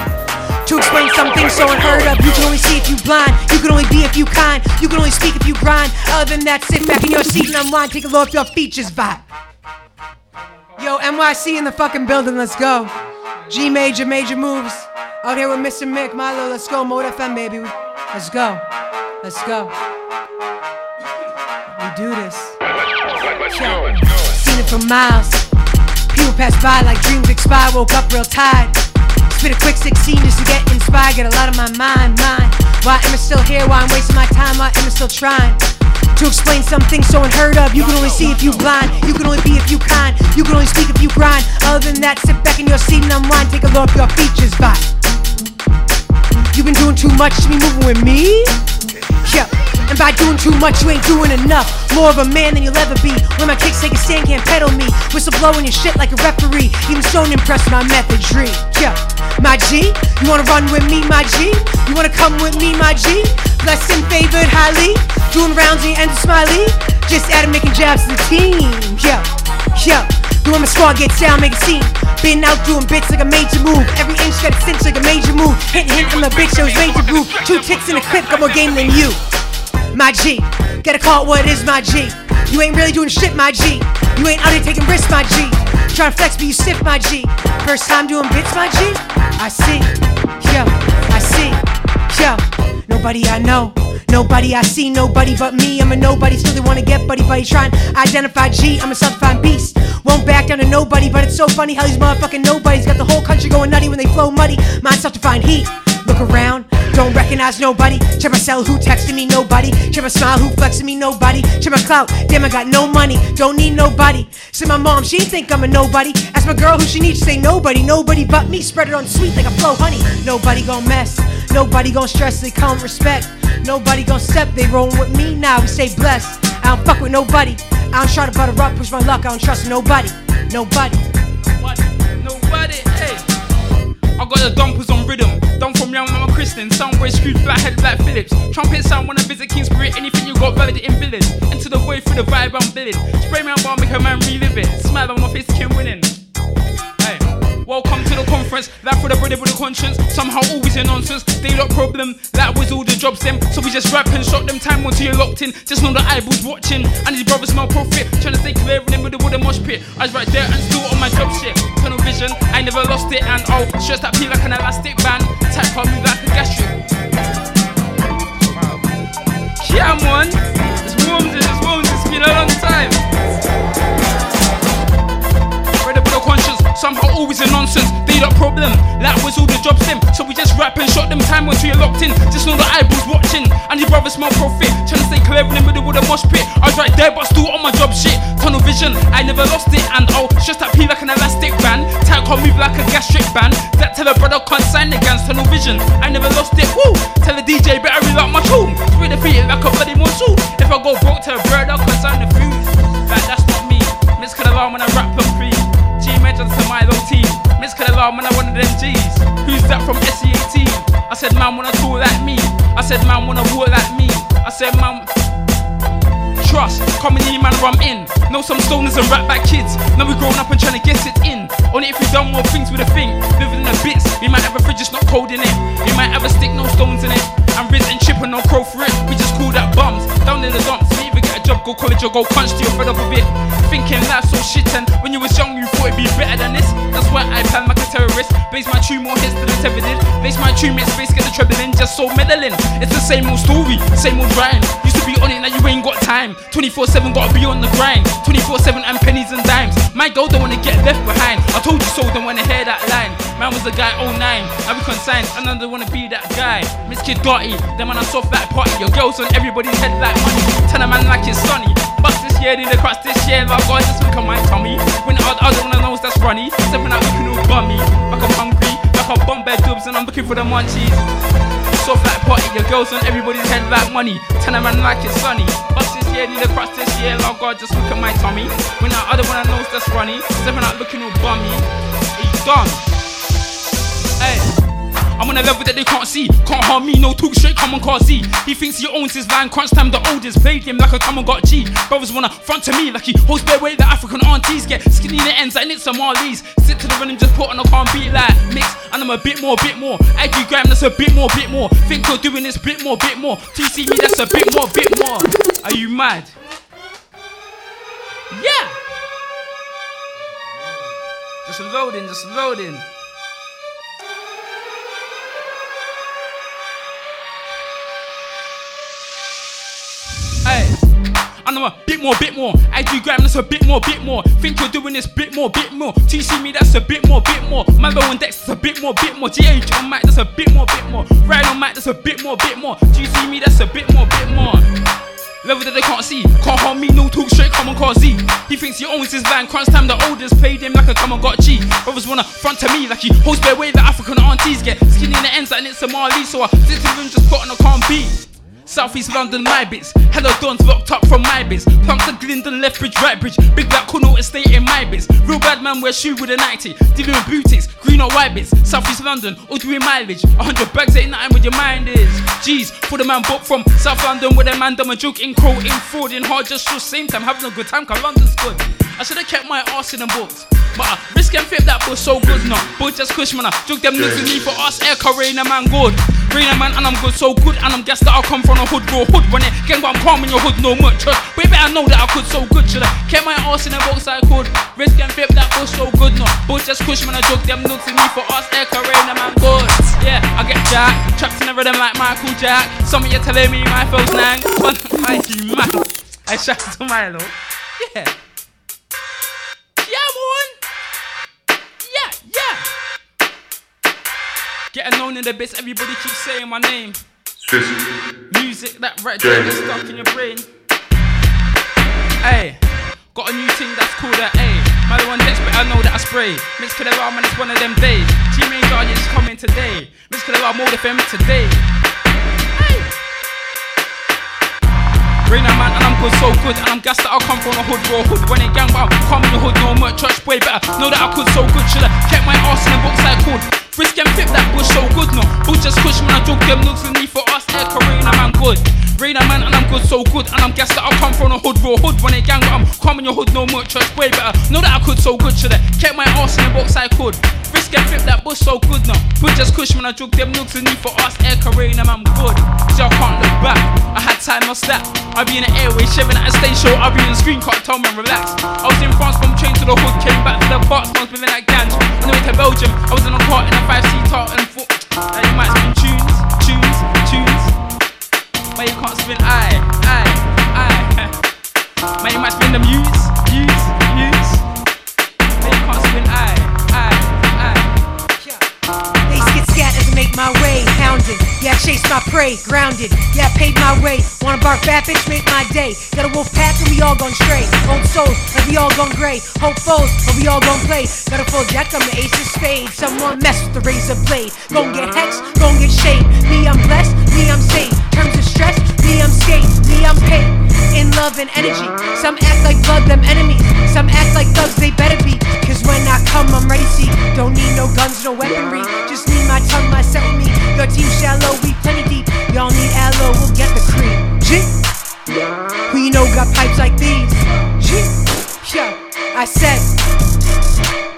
To explain something so unheard of, you can only see if you blind. You can only be if you kind. You can only speak if you grind. Other than that, sit back in your seat and unwind. Take a look at your features vibe. Yo, NYC in the fucking building, let's go. G major, major moves. Out here with Mr. Mick, Milo, let's go. Mode FM, baby. Let's go. Let's go. We do this. Seen it for miles. People pass by like dreams expire. Woke up real tired. Spit a quick 16 just to get inspired. Get a lot of my mind, mind. Why am I still here? Why I'm wasting my time? Why am I still trying? To explain something so unheard of, you can only see if you blind. You can only be if you kind. You can only speak if you grind. Other than that, sit back in your seat and unwind. Take a look at your features vibe. You've been doing too much to be moving with me? Yeah. And by doing too much, you ain't doing enough. More of a man than you'll ever be. When my kicks take a stand, can't pedal me. Whistle blowing your shit like a referee. Even stone impressed with my methodry. Yeah. My G, you wanna run with me, my G? You wanna come with me, my G? Blessed and favored highly. Doing rounds in your end smiley. Just added making jabs to the team. Yeah. Yeah. Doing my squad gets down, make a scene. Been out doing bits like a major move. Every inch got a cinch like a major move. Hint, hint, I'm a bitch, I was made to. Two ticks in a clip, got more game than you. My G, gotta call it what it is, my G. You ain't really doing shit, my G. You ain't out here taking risks, my G. Trying to flex, but you stiff, my G. First time doing bits, my G. I see, yeah, I see, yeah. Nobody I know, nobody I see, nobody but me. I'm a nobody, still they wanna get buddy buddy. Trying identify G, I'm a self-defined beast. Won't back down to nobody, but it's so funny how these motherfucking nobodies got the whole country going nutty when they flow muddy. Mine's to find heat. Look around, don't recognize nobody. Check my cell, who texting me? Nobody. Check my smile, who flexing me? Nobody. Check my clout, damn, I got no money. Don't need nobody. Say my mom, she think I'm a nobody. Ask my girl who she needs, say nobody. Nobody but me. Spread it on sweet like a flow honey. Nobody gon' mess. Nobody gon' stress, they come respect. Nobody gon' step, they rollin' with me now. We stay blessed. I don't fuck with nobody. I don't try to butter up, push my luck. I don't trust nobody. Nobody. Nobody, hey. I got the dumpers on rhythm. Done from young, I'm a Christian. Soundboy screwed flat head like Phillips. Trumpet sound when I visit King Spirit. Anything you got valid in village. Into the way through the vibe I'm billing. Spray me bar, make a man relive it. Smile on my face, King winning. Welcome to the conference, life for the brother with a conscience. Somehow always in nonsense. They lot problem, that was all the jobs them. So we just rap and shot them time until you're locked in. Just know the eyeballs watching, and these brothers smell profit. Trying to stay clear in the with a mosh pit. I was right there and still on my job shit. Tunnel vision, I never lost it, and oh, stress that peel like an elastic band. Type on me like a gastric. Yeah, man. It's warm, it's warm, it's been a long time. Somehow always a nonsense. They got problem, that was all the jobs them. So we just rap and shot them time until you're locked in. Just know the eyeballs watching, and your brothers smell profit. Trying to stay clear in the middle with a mosh pit. I was right there, but still on my job shit. Tunnel vision, I never lost it, and oh, just that peel like an elastic band. Tight can't move like a gastric band. That tell a brother can't sign against tunnel vision. I never lost it, woo. Tell the DJ better relock my tune. Spray the beat like a bloody monsoon. If I go broke to a bird, I can sign the food. Like that's not me. Miss could alarm when I rap and free. Mentions to my little. Miss alarm when I of them G's. Who's that from SE18? I said, man, wanna talk like me. I said, man, wanna walk like me. I said, man. Trust, comedy man I'm in. Know some stoners and rap back kids. Now we grown up and trying to get it in. Only if we done more things with a thing. Living in the bits, we might have a fridge just not cold in it. We might have a stick, no stones in it. And Riz and Chip and no crow for it. We just call that bums. Down in the dumps, job, go college or go punch till you're fed up a bit. Thinking life's so shit and when you was young you thought it'd be better than this. That's why I plan like a terrorist. Base my tune more hits than the tether did. Base my tune, make space, get the treble in. Just so meddling. It's the same old story, same old rhyme. Used be on it, now you ain't got time. 24 7 gotta be on the grind. 24 7 and pennies and dimes. My girl don't wanna get left behind. I told you so, don't wanna hear that line. Man was a guy 09. I be consigned, and I don't wanna be that guy. Miss Kid Gotti, them man I soft like party. Your girls on everybody's head like money. Tell a man like it's sunny. Bust this year, need the cross this year. Love God, just look at my tummy. When the other one knows that's runny. Stepping out looking all bummy. Like I'm hungry, I'm bum bed dubs, and I'm looking for the munchies. Soft like party, your girls on everybody's head like money. Tell a man like it's sunny. Bust this year, need a cross this year. Love God, just look at my tummy. When the other one I knows that's runny. Stepping out looking all bummy. He's done. Hey. I'm on a level that they can't see. Can't harm me, no talk straight, come on, can't see. He thinks he owns his line, crunch time, the oldest. Played him like a come and got G. Brothers wanna front to me like he holds bare weight, the African aunties get skinny in the ends like Nitsa Marlies. Sit to the rhythm, just put on a calm beat like mix. And I'm a bit more, bit more. Do gram, that's a bit more, bit more. Think you're doing this bit more, bit more. See me, that's a bit more, bit more. Are you mad? Yeah! Just loading, just loading. And I'm a bit more, bit more. I do gram, that's a bit more, bit more. Think you're doing this bit more, bit more. See me, that's a bit more, bit more. Mambo on Dex, that's a bit more, bit more. GH on mic, that's a bit more, bit more. Ride on mic, that's a bit more, bit more. See me, that's a bit more, bit more. Level that they can't see. Can't harm me, no talk straight, come on, call Z. He thinks he owns his line. Crunch time, the oldest played him like a come on, got G. Brothers wanna front to me like he holds bare weight, the African aunties get skinny in the ends like it's a Marley. So I sit to him, just put on a calm beat. Southeast London, my bits. Hello, Dons locked up from my bits. Plump to Glendon, Left Bridge, Right Bridge. Big Black Cornwall estate in my bits. Real bad man wear shoe with a 90. Dealing with boutiques, green or white bits. Southeast London, all doing mileage. 100 bags ain't nothing with your mind is. Jeez, for the man bought from South London with a man done a joke in crow, in fraud, in hard, just for same time. Having a good time, cause London's good. I should have kept my ass in the books. But I risk and flip that bus so good now. But just kush man, I took them niggas with me for us, air rain a man good. Rain a man and I'm good, so good, and I'm guessed that I'll come from a hood, bro. Hood when it gang, but I'm Palm in your hood, no much trust. But you better know that I could so good, should I? Kept my ass in the box I could. Risk and flip that bush so good, no. But just push, man, I joke them nooks in me for us, air career, man, good. Yeah, I get jack. Trapped in a rhythm like Michael Jack. Some of you telling me my phone's nang. One mighty (laughs) man. I shout to Milo. Yeah. Yeah, man. Yeah, yeah. Getting known in the bits, everybody keeps saying my name. Music that there stuck in your brain. Hey, got a new thing that's called a A. My one next, but I know that I spray. Mix Killer man, it's one of them days. Team Guardian is coming today. Mix Killer more FM today. Rain man and I'm good, so good And I'm gassed that I come from a hood, raw hood When it gang, but I'm come in the hood, no more church boy Better know that I could so good Shoulda kept my arse in the box like hood Frisk and flip that bush so good, no. Bush just push when I joke them looks with me for us. Air Karina man good. Rain man and I'm good, so good. And I'm gassed that I come from a hood, raw hood. When it gang, but I'm coming your hood, no more church boy Better. Know that I could so good Shoulda kept my arse in the box I could. Frisk and flip that bush so good, no. Bush just push when I joke them looks with me for us. Air Karina man good. So I can't look back. I had time, no stop I be in the airway, shivering at a stage show. I be in the screen, can't tell me relax. I was in France from train to the hood, came back to the parks, once living at Gans. On the way to Belgium, I was in a car in a five seater and foot. Now you might spin tunes, tunes, tunes. But you can't spin I, I, I. (laughs) Man, you might spin the muse, muse, muse. Make my way, hounded. Yeah, chase my prey, grounded. Yeah, I paved my way. Wanna bark bad bitch, make my day. Got a wolf pack and we all gone straight. Old souls, like we all gone gray. Hopefuls, but we all gone play. Got a full deck, I'm the ace of spades. Someone mess with the razor blade. Gon' get hex, gon' get shade. Me, I'm blessed, me, I'm safe. Terms of stress, me, I'm skate. Me, I'm paid. In love and energy. Some act like blood, them enemies. Some act like thugs, they better be. Cause when I come, I'm ready, see. Don't need no guns, no weaponry. Just need my tongue, my set with me. Your team shallow, we plenty deep. Y'all need aloe, we'll get the cream. G. We know got pipes like these? G. Yo, I said,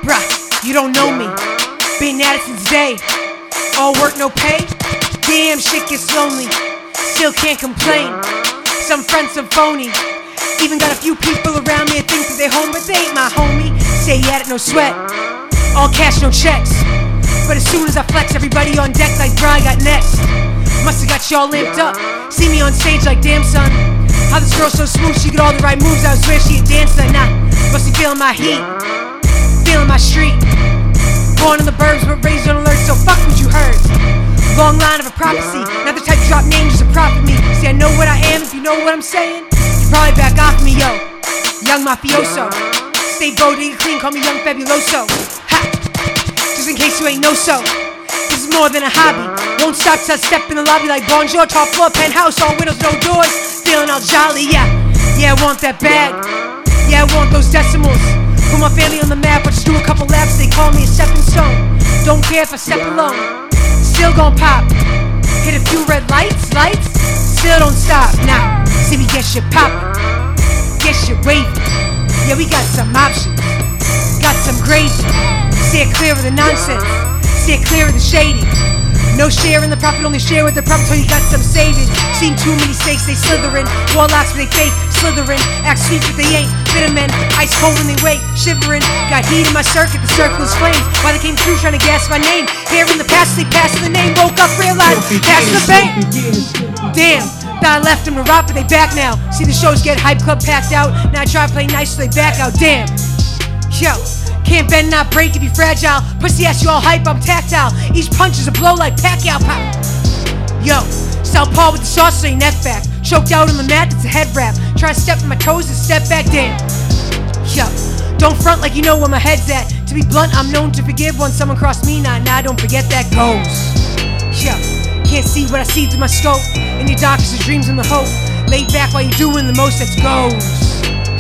bruh, you don't know me. Been at it since day. All work, no pay. Damn, shit gets lonely. Still can't complain. Some friends, some phony. Even got a few people around me that think that they home, but they ain't my homie. Say had it, no sweat. All cash, no checks. But as soon as I flex, everybody on deck like Brian got next. Musta got y'all limped up. See me on stage like damn son. How this girl so smooth, she get all the right moves. I was swear she a dancer. Nah, must be feeling my heat, feeling my street. Born in the burbs, but raised on alert, so fuck what you heard. Long line of a prophecy, not the type to drop names just a profit me. See, I know what I am, if you know what I'm saying. You probably back off me, yo. Young mafioso. Stay bodega clean, call me Young Fabuloso. Just in case you ain't know so. This is more than a hobby. Won't stop till I step in the lobby like Bonjour, top floor, penthouse, all windows, no doors. Feeling all jolly, yeah. Yeah, I want that bag. Yeah, I want those decimals. Put my family on the map, but just do a couple laps, they call me a stepping stone. Don't care if I step alone. Still gon' pop. Hit a few red lights, lights. Still don't stop. Now, see me get shit poppin'. Get shit wavy. Yeah, we got some options. Got some gravy. Steer clear of the nonsense. Steer clear of the shady. No share in the profit, only share with the profit till you got some savings. Seen too many snakes, they slithering. Warlocks, but they fake, slithering. Act sweet, but they ain't. Bitter men, ice cold when they wake, shivering. Got heat in my circuit, the circle is flames. Why they came through trying to gas my name? Here in the past, they passed the name. Woke up, realized, past the bank. Damn. Thought I left them to rot, but they back now. See the shows get hype club packed out. Now I try to play nice, so they back out. Damn. Yo, can't bend, not break if you fragile. Pussy ass, you all hype, I'm tactile. Each punch is a blow like Pacquiao pop. Yo, Southpaw with the sauce, so ain't that back. Choked out on the mat, that's a head wrap. Try to step on my toes and step back, damn. Yo, don't front like you know where my head's at. To be blunt, I'm known to forgive when someone cross me. Nah, nah, don't forget that goes. Yo, can't see what I see through my scope. In your darkest of dreams and the hope. Laid back while you're doing the most that goes.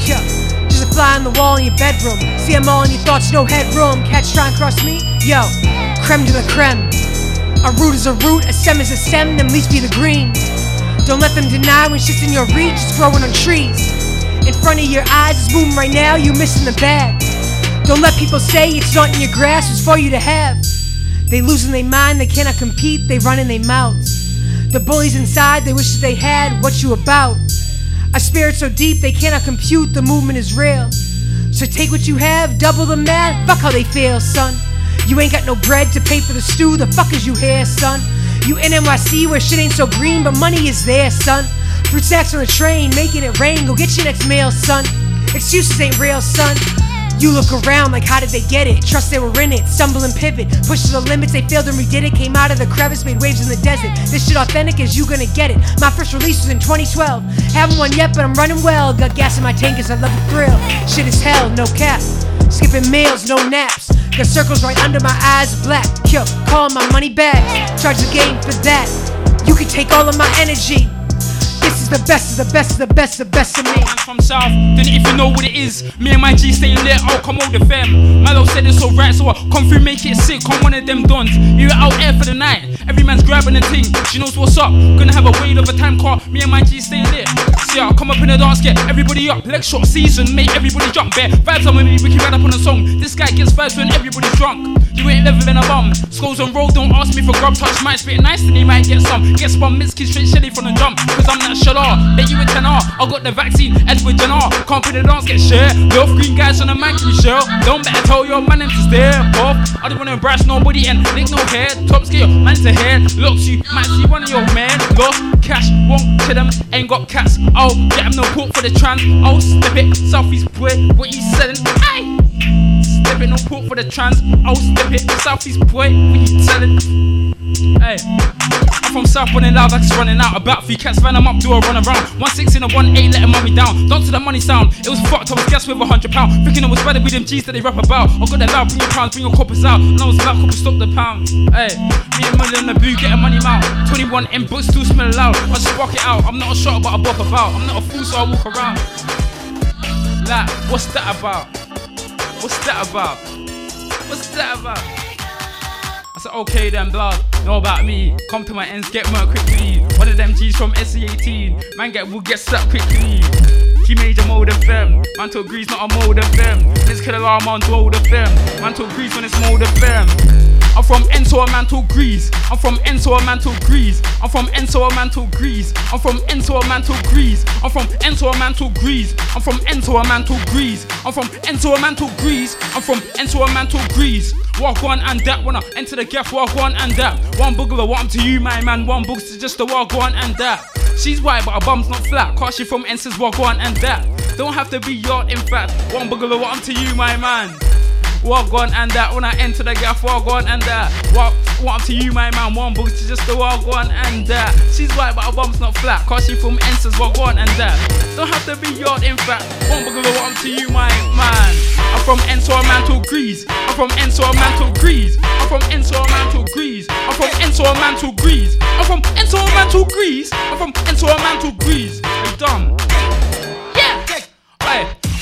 Yo, just a fly on the wall in your bedroom. See, I'm all in your thoughts, no headroom. Catch try and cross me? Yo, creme de la creme. A root is a root, a stem is a stem, them leaves be the green. Don't let them deny when shit's in your reach, it's growing on trees. In front of your eyes, it's moving right now, you missing the bag. Don't let people say it's not in your grasp, it's for you to have. They losing their mind, they cannot compete, they run in their mouths. The bullies inside, they wish that they had what you about. A spirit so deep they cannot compute, the movement is real. So take what you have, double the math, fuck how they feel, son. You ain't got no bread to pay for the stew, the fuck is you here, son? You in NYC where shit ain't so green, but money is there, son. Fruit sacks on the train, making it rain, go get your next mail, son. Excuses ain't real, son. You look around like how did they get it? Trust they were in it, stumble and pivot. Push to the limits, they failed and redid it. Came out of the crevice, made waves in the desert. This shit authentic as you gonna get it. My first release was in 2012. Haven't won yet, but I'm running well. Got gas in my tank cause I love the thrill. Shit is hell, no cap. Skipping meals, no naps. Got circles right under my eyes, black. Yo, calling my money back. Charge the game for that. You can take all of my energy. This is the best of the best of the best of the best of me. I'm from South, then if you know what it is, me and my G staying lit, I'll come over the fam. My love said it's alright, so I come through, make it sick, come one of them dons. You're out there for the night, every man's grabbing a thing, she knows what's up. Gonna have a wait of a time car, me and my G staying lit. See, I'll come up in the dance, get everybody up, leg short season, make everybody jump, bear vibes on with me, we can ride up on a song. This guy gets vibes when everybody's drunk. You ain't leveling a bum. Skulls on roll, don't ask me for grub touch. Might spit nice, then he might get some. Get spun, Mitski straight shelly from the jump. Cause I'm that shalar. Bet you a 10R. I got the vaccine, Edward Jenner. Can't put the dance, get share. Love green guys on the mic, we share. Don't better tell your man them to stare off. I don't wanna embarrass nobody and lick no hair. Top scale, man's the hair. Looks you, might see one of your man. Lost cash, won't to them, ain't got cats. I'll get them no port for the trans. I'll step it, Southeast boy, what you selling? Aye! Step it, no port for the trans. I'll step it, Southeast boy, what you telling? Hey, from South running loud like it's running out. About three cats, van I'm up, do a run around. One six in a one eight, letting mommy down. Don't to the money sound. It was fucked, I was gas with a hundred pound. Thinking it was better with them G's that they rap about. I got that loud, bring your pounds, bring your coppers out. And I was loud, couple stop the pound. Hey, me and money on the boo, getting money out. 21 M books still smell loud. I just walk it out. I'm not a shot, but I bop about. I'm not a fool, so I walk around. Like, what's that about? What's that about? What's that about? Okay then, blood, know about me. Come to my ends, get murk quickly. One of them G's from SE18. Man, get will get slapped quickly. G major mode of them. Man to agrees, not a mode of them. This kill alarm on mode of them. Man to agrees when it's mode of them. I'm from Enso a man to Greece. I'm from Enso a man to Greece. I'm from Enso a man to Greece. I'm from Enso a man to Greece. I'm from Enso a man to Greece. I'm from Enso a man to Greece. I'm from Enso a man to Greece. I'm from Enso a man to Greece. Walk one and that when I enter the gaff, walk one and that. One boogler, what I'm to you, my man. One books to just the walk one and that. She's white, but her bum's not flat. Cause she from Ensa's walk one and that. Don't have to be yacht, in fact. One boogler, what I'm to you, my man. Walk on and that when I enter the gaff, walk on and that. Walk, what up to you, my man. One books to just the walk on and that. She's white, but her bum's not flat. Cause she from Ensa's walk on and that. Don't have to be yacht, in fact. One boogler, what up to you, my man. I'm from Enso, a man to Greece. I'm from Enso, a man to Greece. I'm from Enso, a man to Greece. I'm from Enso, a man to Greece. I'm from Enso, a man to Greece. I'm from Enso, a man to Greece. Are you done?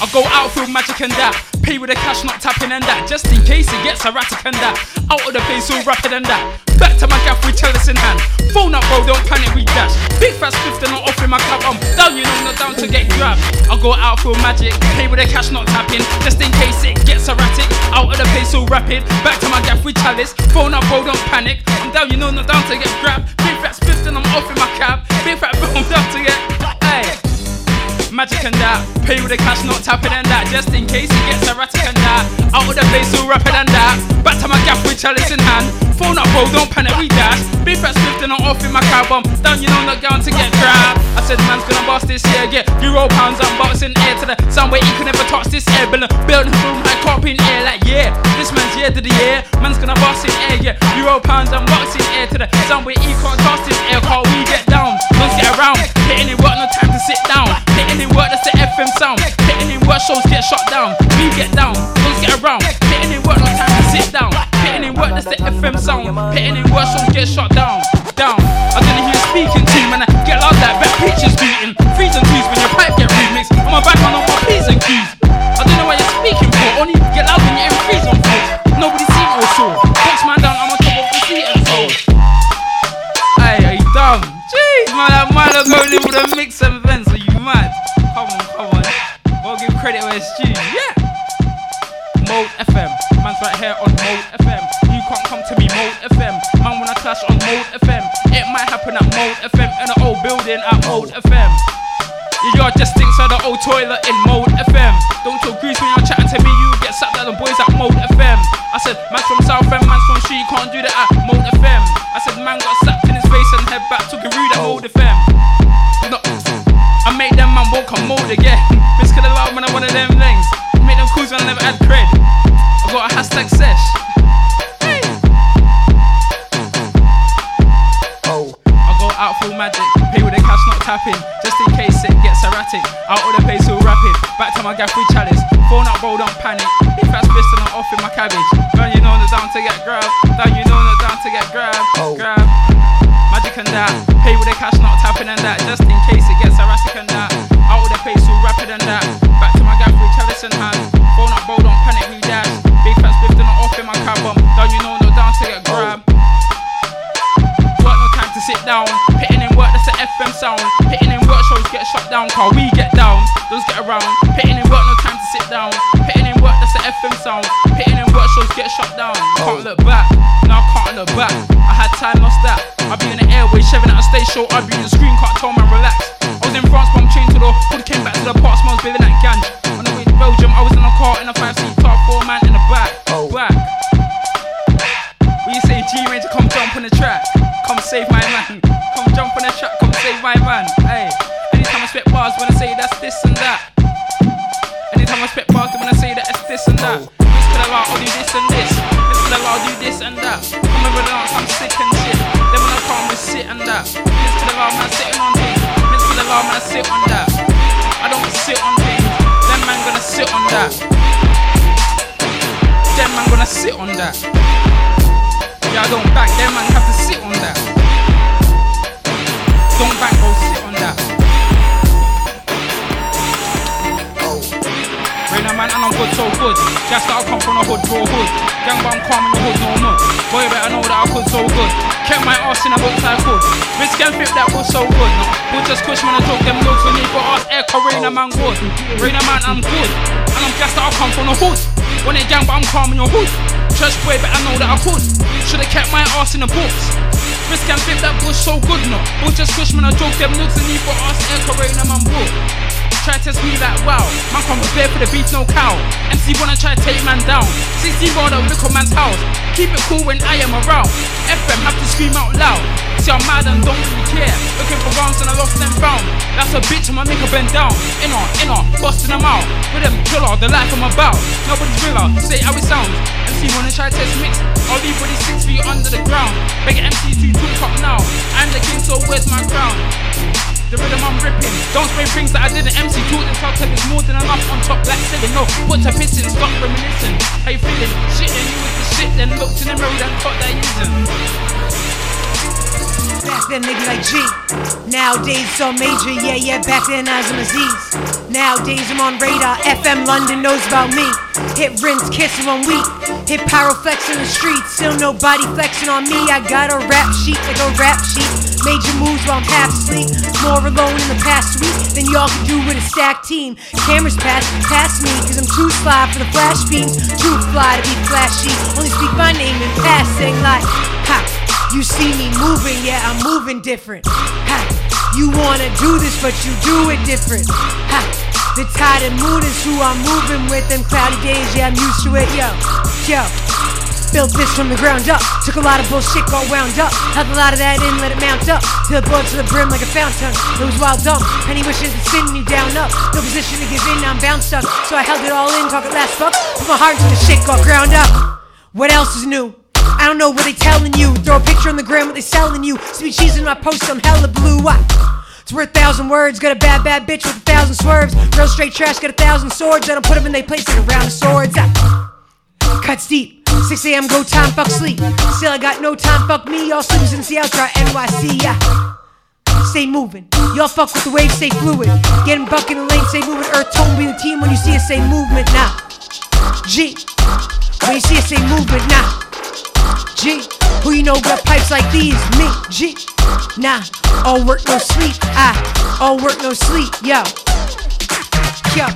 I go out through magic and that. Pay with the cash, not tapping and that. Just in case it gets erratic and that. Out of the place, so rapid and that. Back to my gaff with chalice in hand. Phone up, bro, don't panic, we dash. Big fat swift and not off in my cab. I'm down, you know, not down to get grabbed. I go out through magic. Pay with the cash, not tapping. Just in case it gets erratic. Out of the place, so rapid. Back to my gaff with chalice. Phone up, bro, don't panic. I'm down, you know, not down to get grabbed. Big fat swift and I'm off in my cab. Big fat (laughs) boom, down to get. Magic and that, pay with the cash, not tapping and that. Just in case it gets erratic and that. Out of the place, so rapid and that. Back to my gaff with chalice in hand. Phone up, bro, don't panic, we dash. Big fat swift and I'm off in my car bomb. Down, you know, not down to get grabbed. I said, man's gonna bust this year, get euro pounds, I'm boxing air to the somewhere where he can never touch this air. Building, building boom, like cop in air, like yeah. This man's year to the year, man's gonna bust in air, yeah. Euro pounds, I'm boxing air to the somewhere where he can't touch this air, call we get down. Don't get around, hitting it work, no time to sit down. Hitting it work, that's the FM sound. Hitting it work, shows get shut down. We get down, don't get around. Hitting it work, no time to sit down. Hitting it work, that's the FM sound. Hitting it work, shows get shut down. Down. I don't know who speaking to, man. I get loud like back pictures beating. Threes and twos when your pipe get remixed. I'm a back on my P's and Q's. I don't know what you're speaking for. Only get loud when you're in threes on fours. Nobody seen or saw. Box man down, I'm on top of the seat and so. Hey, are you dumb? Jeez, man, that man are going in with a mix and credit where it's due. Yeah. Mode FM. Man's right here on Mode FM. You can't come to me, Mode FM. Man, when I clash on Mode FM, it might happen at Mode FM in an old building at Mode FM. Your yard just stinks of the old toilet in Mode FM. Don't talk grease when you're chatting to me, you get sacked at the boys at Mode FM. I said, man's from South End, man's from Street, can't do that at Mode FM. I said, man got slapped in his face and head back, took a rude at Mode FM. No, I made walk on Mode again. Miss could allow when I one of them things. Make them calls man I never had cred. I got a hashtag sesh. I go out full magic, pay with the cash not tapping, just in case it gets erratic. Out of the pace, so rapid. Back to my gaff with chalice. Phone up, bro, don't panic. If that's pissing, I'm off in my cabbage. Down, you know, the down to get grabbed. Down, you know, the down to get grabbed. Grab. Magic and that. Pay with the cash, not tapping and that. Just in case it gets erratic and that. Pace, so rapid and that. Back to my gaff with chalice in hand. Phone up, bro, don't panic, we dash. Big fat spliff, not off in my cab. Down, you know, no down to get grabbed. Work no time to sit down. Pitting in work, that's the FM sound. Pitting in work shows get shut down. Car we get down, those get around. Pitting in work, no time to sit down. Pitting in work, that's the FM sound. Pitting in work shows get shut down. Can't look back, now can't look back. I had time, lost that. I be in the airway, shoving at a stage show. I be in the screen, can't tell man relax. I was in France, I'm chained to the hood. Came back to the park, smells bathing that ganj. On the way to Belgium, I was in a car in a five seat car, four man in the back. Oh. Back. (sighs) When you say G Ranger, come jump on the track. Come save my man. Come jump on the track, come save my man. Hey, anytime I spit bars, when I say that's this and that. Anytime I spit bars, when I say that it's this and that. Oh. For the law, I'll do this and this. For the law, I'll do this and that. Over the dance, I'm sick and shit. Then when I come with shit and that. For the law, man, sitting on law, man, sit on that. I don't sit on things. Them man gonna sit on that. Them man gonna sit on that. Yeah, I don't back, them man have to sit on that. Don't back, bro, I'm good, so good. Just that I come from the hood, bro, hood. Gang, but I'm calm in the hood, no more. Boy, better know that I could so good. Kept my ass in a box I could. Risk and flip that was so good. No, but just push man, I took them looks when you got ass cause Rain a man good. Rain a man, I'm good. And I'm just that I come from the hood. When they gang, but I'm calm in your hood. Church boy, better know that I could. Should've kept my ass in the books. Risk and flip that bush so good, no. But just push man, I joke them looks and got ass air, cause Rain a man good. Try to test me like wow. Man come prepared for the beef, no cow. MC wanna try to take man down. 60 roll up, look at man's house. Keep it cool when I am around. FM have to scream out loud. See I'm mad and don't really care. Looking for rounds and I lost and found. That's a bitch, I'ma make her bend down. Inner, inner, busting them out. With them killer, the life I'm about. Nobody's realer, say how it sounds. MC wanna try to test mix. I'll leave with these six feet under the ground. Beg MC to talk up now. I'm the king, so where's my crown? The rhythm I'm ripping. Don't spray things that I didn't MC. Talk till it's more than enough on top like silly. No, put to pissing, stop reminiscing. How you feeling? Shit, then you with the shit, then looked in the mirror, then caught that using. Back then they be like G. Nowadays so major, yeah, yeah. Back then I was an Aziz. Nowadays I'm on radar. FM London knows about me. Hit rinse, kiss one week. Hit pyro flex in the streets. Still nobody flexing on me. I got a rap sheet like a rap sheet. Major moves while I'm half asleep. More alone in the past week than y'all can do with a stacked team. Cameras pass past me, cause I'm too sly for the flash beams. Too fly to be flashy. Only speak my name in passing like, ha. You see me moving, yeah, I'm moving different. Ha. You wanna do this, but you do it different. Ha. The tide and moon is who I'm moving with. Them cloudy days, yeah, I'm used to it, yo, yo. Built this from the ground up. Took a lot of bullshit, got wound up. Held a lot of that in, let it mount up. Till it boiled to the brim like a fountain. It was wild dumb. Penny wishes to spin me down up. No position to give in, I'm bound stuck. So I held it all in, talk it last fuck. Put my heart into the shit, got ground up. What else is new? I don't know what they telling you. Throw a picture on the gram, what they selling you. Sweet cheese in my post, I'm hella blue. What? It's worth a thousand words. Got a bad, bad bitch with a thousand swerves. Real straight trash, got a thousand swords. I don't put them in their place like a round of swords. Ah. Cuts deep. 6 a.m. go time, fuck sleep. Still, I got no time, fuck me. Y'all sleepers in Seattle, try NYC, yeah. Stay moving. Y'all fuck with the waves, stay fluid. Getting buck in the lane, stay moving. Earth tone be the team when you see us say movement now. G. When you see us say movement now. G. Who you know got pipes like these? Me. G. Nah. All work, no sleep. I. All work, no sleep. Yo. Yo.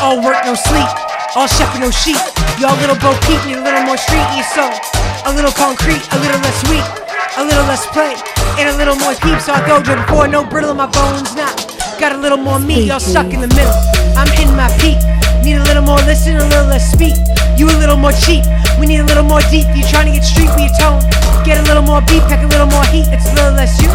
All work, no sleep. All shepherd, no sheep. Y'all little Bo Peep need a little more streety so a little concrete, a little less weak, a little less play, and a little more peeps. So I go to before no brittle in my bones. Nah, got a little more meat. Y'all stuck in the middle. I'm hitting my peak. Need a little more listen, a little less speak. You a little more cheap. We need a little more deep. You trying to get street with your tone. Get a little more beat, pack a little more heat. It's a little less you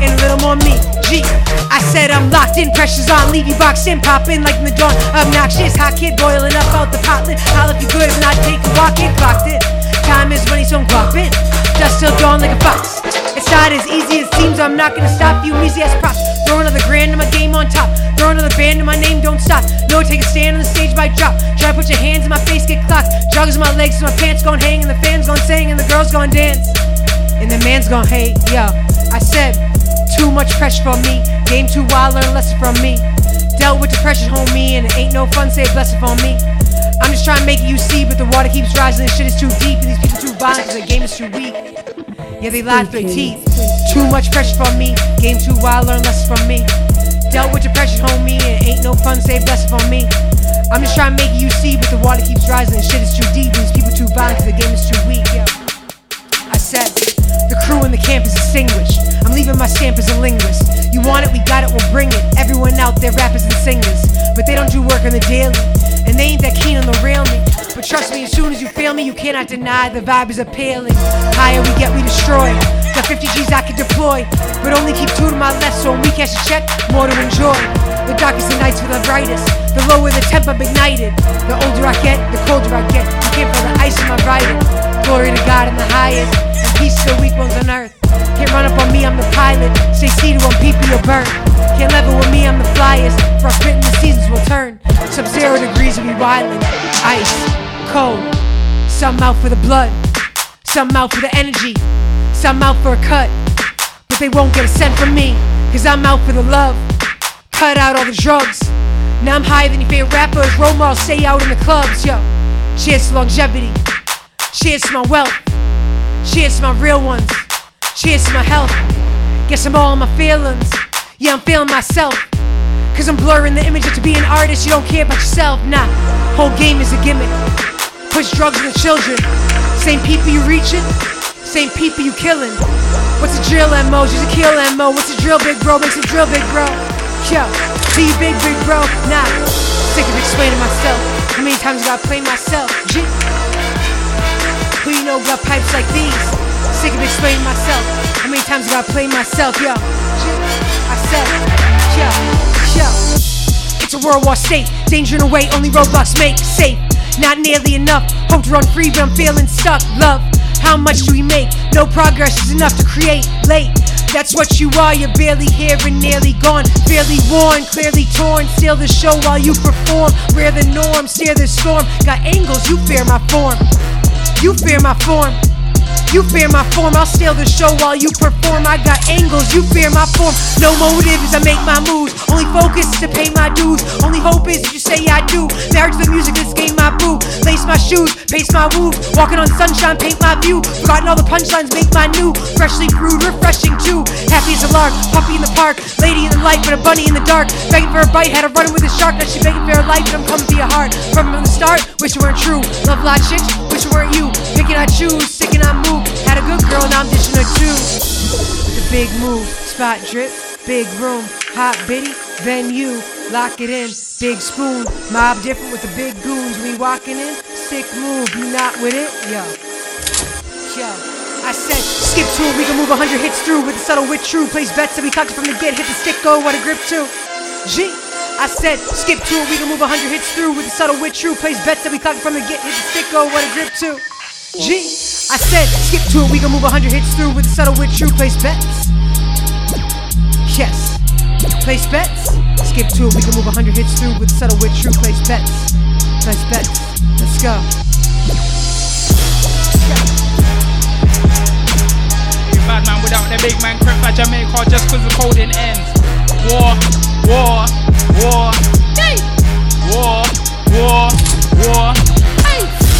and a little more me. G. I said I'm. Locked in, pressure's on, leave you boxed in, pop in like in the dawn. Obnoxious, hot kid boiling up out the pot lid. Holla if you good, if not, take a walk in, clocked in. Time is money, so I'm clocked. Dust still dawn like a fox. It's not as easy as it seems, I'm not gonna stop you, easy as props. Throw another grand in my game on top. Throw another band in my name, don't stop. No, take a stand on the stage by drop. Try to put your hands in my face, get clocked. Joggers in my legs, my pants gon' hang, and the fans gon' sing, and the girls gon' dance. And the man's gon' hate, yo. I said, too much pressure from me. Game too wild, learn lesson from me. Dealt with depression, homie, and it ain't no fun, say a blessing for me. I'm just trying to make you see, but the water keeps rising, this shit is too deep, and these people too violent, cause the game is too weak. Yeah, they lied through their teeth. Too much pressure from me. Game too wild, learn lessons from me. Dealt with depression, homie, and ain't no fun, say blessing from me. I'm just trying to make you see, but the water keeps rising, and shit is too deep, and these people too violent, cause the game is too weak. Yeah. I said, the crew in the camp is distinguished. I'm leaving my stamp as a linguist. You want it, we got it, we'll bring it. Everyone out there, rappers and singers. But they don't do work on the daily. They that keen on the real me. But trust me, as soon as you feel me, you cannot deny the vibe is appealing. Higher we get, we destroy. Got 50 G's I can deploy. But only keep two to my left, so when we cash a check, more to enjoy. The darkest of nights for the brightest. The lower the temp I'm ignited. The older I get, the colder I get. You can't feel the ice in my writing. Glory to God in the highest. And peace to the weak ones on earth. Can't run up on me, I'm the pilot. Say C to one PP or burn. Can't level with me, I'm the flyest. Frostbitten, the seasons will turn. Sub zero degrees will be wildin'. Ice, cold. Some out for the blood. Some out for the energy. Some out for a cut. But they won't get a cent from me. Cause I'm out for the love. Cut out all the drugs. Now I'm higher than your favorite rappers. Models stay out in the clubs, yo. Cheers to longevity. Cheers to my wealth. Cheers to my real ones. Cheers to my health. Guess I'm all in my feelings. Yeah, I'm feeling myself. Cause I'm blurring the image of to be an artist. You don't care about yourself. Nah, whole game is a gimmick. Push drugs on the children. Same people you reaching, same people you killing. What's the drill, MO? She's a kill MO. What's the drill, big bro? Makes a drill, big bro. Yo, see big, big bro. Nah, sick of explaining myself. How many times do I play myself? G. Who you know got pipes like these? Sick of explaining myself. How many times I gotta play myself? Yo. I said, yo, yo. It's a world war state. Danger in a way only robots make safe. Not nearly enough. Hope to run free, but I'm feeling stuck. Love. How much do we make? No progress is enough to create late. That's what you are, you're barely here and nearly gone. Barely worn, clearly torn. Steal the show while you perform. Wear the norm, steer the storm. Got angles, you fear my form. You fear my form. You fear my form, I'll steal the show while you perform. I got angles, you fear my form. No motive as I make my moves. Only focus is to pay my dues. Only hope is you say I do. Married to the music, this game my boo. Lace my shoes, pace my moves. Walking on sunshine, paint my view. Forgotten all the punchlines, make my new. Freshly brewed, refreshing too. Happy as a lark, puppy in the park. Lady in the light, but a bunny in the dark. Begging for a bite, had a run with a shark. Now she begging for her life, but I'm coming for your heart. From the start, wish it weren't true. Love a lot chicks, wish it weren't you. Picking I choose, sticking I move. Had a good girl, now I'm dishing her too. With the big move, spot drip, big room, hot bitty, venue, lock it in, big spoon, mob different with the big goons. We walking in, sick move, you not with it? Yo, yo. I said, skip two, we can move 100 hits through with the subtle wit true. Place bets that we cocked from the get, hit the stick, go, what a grip too. G. I said, skip to it, we can move 100 hits through with the subtle wit true. Place bets that we cocked it from the get, hit the stick, go, what a grip too. G. I said, skip to it, we can move 100 hits through with the subtle wit true. Place bets. Yes. Place bets. Skip to it, we can move 100 hits through with the subtle wit true. Place bets. Place bets. Let's go. Bad man without the big man crap like Jamaica just cause the coding ends. War, war, war, hey. war, war, war.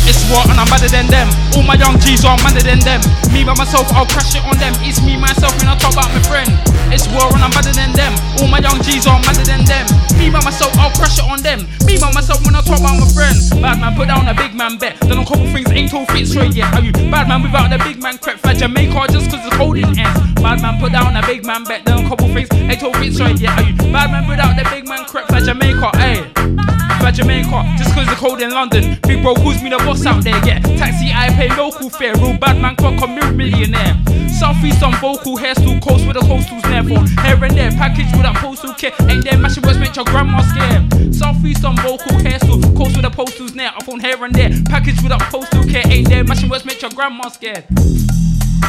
It's war and I'm better than them. All my young G's are madder than them. Me by myself, I'll crash it on them. It's me myself when I talk about my friend. It's war and I'm better than them. All my young G's are madder than them. Me by myself, I'll crash it on them. Me by myself when I talk about my friend. Bad man, put down a big man bet. Done a couple things ain't all fit straight yet. Are you bad man without the big man crap for Jamaica just cause the coding ends? Bad man, put down a big man bet. Done a couple things ain't all fit straight yet. Are you bad man without the big man crap for Jamaica? Ayy. by Jamaica, just cause the cold in London. Big bro calls me the boss out there, get taxi, I pay local fare. Real bad man, clock a mil millionaire. Southeast on vocal, hair still coast with the coastals there for here and there. Package with that postal kit, ain't there mashing words make your grandma scared. Southeast on vocal, hair still coast with the postals there. Up on here and there, package with that postal kit, ain't there mashing words make your grandma scared.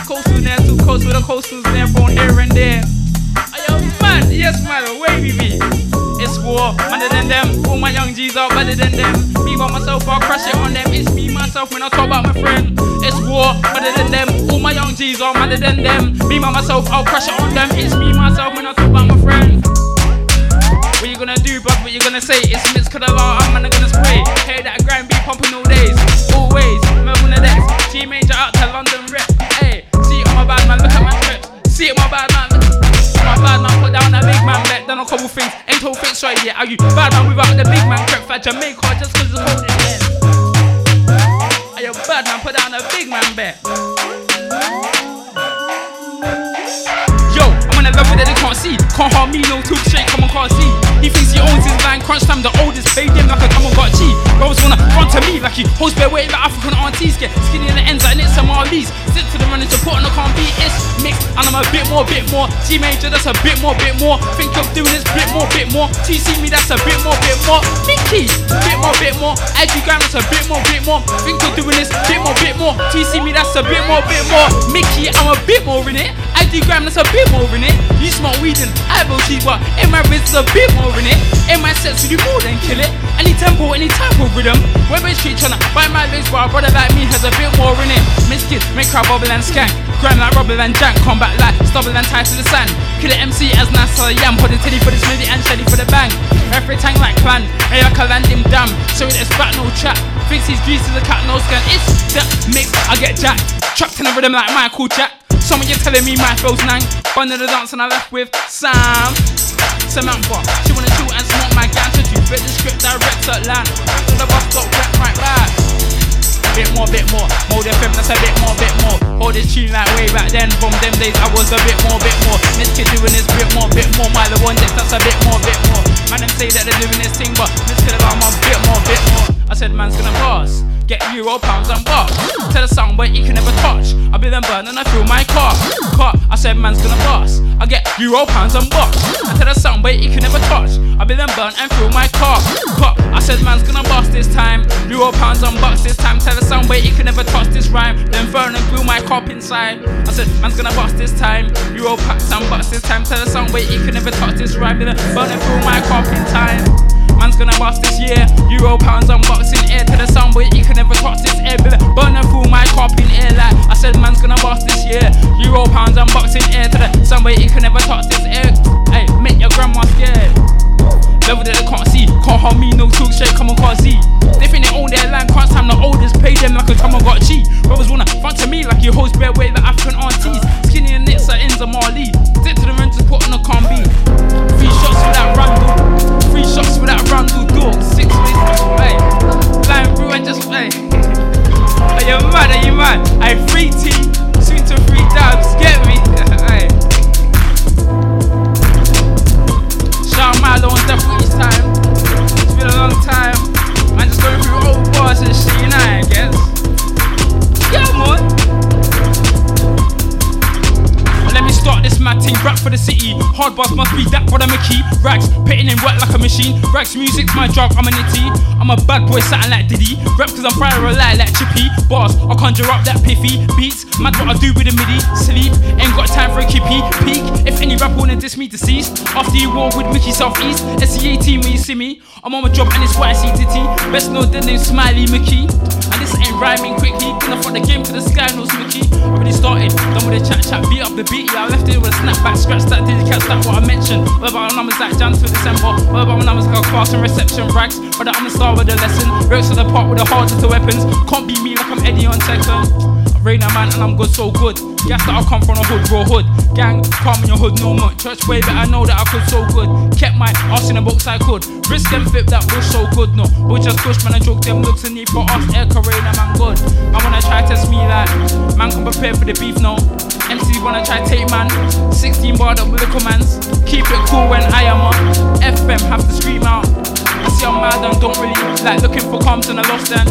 Coastal there, too coast with the coastals there for here and there. Man? Yes, man, wavy me. It's war, better than them. All my young G's are better than them. Me by myself, I'll crush it on them. It's me, myself, when I talk about my friend. It's war, better than them. All my young G's are better than them. Me by myself, I'll crush it on them. It's me, myself, when I talk about my friend. What you gonna do, bud? What you gonna say? It's Mitz Kadala, I'm gonna gonna spray. Hey, that grind be pumping all days, always. Melbourne the next. G major out to London rep. Hey, see it, my bad man, look at my trips. See it, my bad a couple things, ain't told things right yet. Are you bad man without the big man crep for Jamaica just cause it's holding in? Are you bad man put down a big man bet? Yo, I'm on a level that they can't see. Can't harm me, no too straight, come on, can't see. He thinks he owns his line, crunch time, the oldest, him like a to me like he holds bare weight like African aunties get skinny in the ends like it's some Marlies. Sit to the running support and I can't beat it's mixed. And I'm a bit more, bit more. G major, that's a bit more, bit more. Think of doing this bit more, bit more. TC me, that's a bit more, bit more. Mickey, bit more, bit more. IG Gram, that's a bit more, bit more. Think of doing this bit more, bit more. TC me, that's a bit more, bit more. Mickey, I'm a bit more in it. IG Gram, that's a bit more in it. You smoke weed and will cheat, but in my wrist, a bit more in it. In my sets, we do more than kill it. Any tempo, any type of rhythm. We're street tryna buy my legs, but a brother like me has a bit more in it. Miss kid, make crowd bubble and skank. Grind like rubble and jank, combat like stubble and tie to the sand. Kill the MC as nice as a yam, put the titty for the smithy and shelly for the bang. Every tank like clan, hey I a land him damn. So it's back no chat. Thinks he's greasy as a cat, no scan. It's the mix, I get jacked. Trapped in a rhythm like Michael Jack. Someone you're telling me my flow's nang. Under the dance and I left with Sam. Samantha, she wanna shoot and smoke my gang, so you fit the script direct at land. To the bus stop, rap right back. Bit more, bit more, mode FM, that's a bit more, bit more. Hold this tune like way back then, from them days I was a bit more, bit more. Miss Kid doing this bit more, bit more. My the one that's a bit more, bit more. Man, them say that they're doing this thing, but Miss Kid I'm a bit more, bit more. I said, man's gonna pass. Get euro, pounds, and bucks. Tell the song, but he can never touch. I be them burn and I fill my car. Car, I said, man's gonna bust. I get euro, pounds, and bucks. I tell the song, but he can never touch. I be them burn and fill my car. Car, I said, man's gonna bust this time. Euro, pounds, and bucks this time. Tell the song, but he can never touch this rhyme. Then burn and grill my cop inside. I said, man's gonna bust this time. Euro, packs, and bucks this time. Tell the song, but he can never touch this rhyme. Then burn and fill my cop in time. Man's gonna bust this year. Euro pounds unboxing air to the sun, but he can never touch this air. Burning through my cup in air like I said, man's gonna bust this year. Euro pounds unboxing air to the sun, but he can never touch this air. Hey, make your grandma scared. Level that they can't see, can't harm me, no talk straight, come on, can't see. They think they own their land, can't time the oldest, pay them like a on, got cheat. Brothers wanna front to me like you host bare weight, like African aunties. Skinny and knits are ends of. Stick to the renters, put on a beat. Three shots for that randall. Three shots for that randall dog. Six ways, hey. Flying through and just, hey. Are you mad? Are you mad? I free T, soon to free dabs, get me? (laughs) hey. Shout Milo on death each time. It's been a long time. Man, just going through old bars and shit, you know, I guess. Yeah, man. Start this mad team, rap for the city. Hard bars must be that for the Mickey. Rags, pitting in work like a machine. Rags music's my drug, I'm a nitty. I'm a bad boy, something like Diddy. Rap cause I'm fire a lie like Chippy. Bars, I conjure up that piffy. Beats, mad what I do with the MIDI. Sleep, ain't got time for a kippy. Peak, if any rapper wanna diss me, deceased. After you war with Mickey Southeast, team when you see me. I'm on my job and it's why I see Titty. Best know the name Smiley Mickey. And this ain't rhyming quickly. Gonna front the game to the sky, no Mickey. Already started, done with the chat chat, beat up the beat. Yeah, left it with a snapback, scratch that, did you catch that? What I mentioned. What about my numbers like Jan to December? What about my numbers like a class and reception rags? But I'm a star with a lesson. Works to the part with the hardest of weapons. Can't be me like I'm Eddie on second. Rainer man and I'm good, so good. Gas that I come from a hood, raw hood. Gang, calm in your hood, no more. Church way, but I know that I could so good. Kept my ass in the box I could. Risk them flip that was so good, no. We just push man and joke them looks and need for us. Air Rainer man good. I wanna try test me like man come prepared for the beef, no. MC wanna try take man. 16 barred up with the commands. Keep it cool when I am on. FM have to scream out. I see I'm mad and don't really lost and I lost them.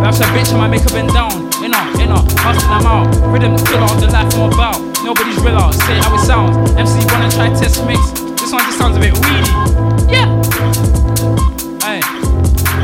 That's a bitch, I might make her bend down. Inner, inner, hustling them out. Rhythm killer of the life I'm about. Nobody's real out, say how it sounds. MC wanna try test mix. This one just sounds a bit weedy. Yeah.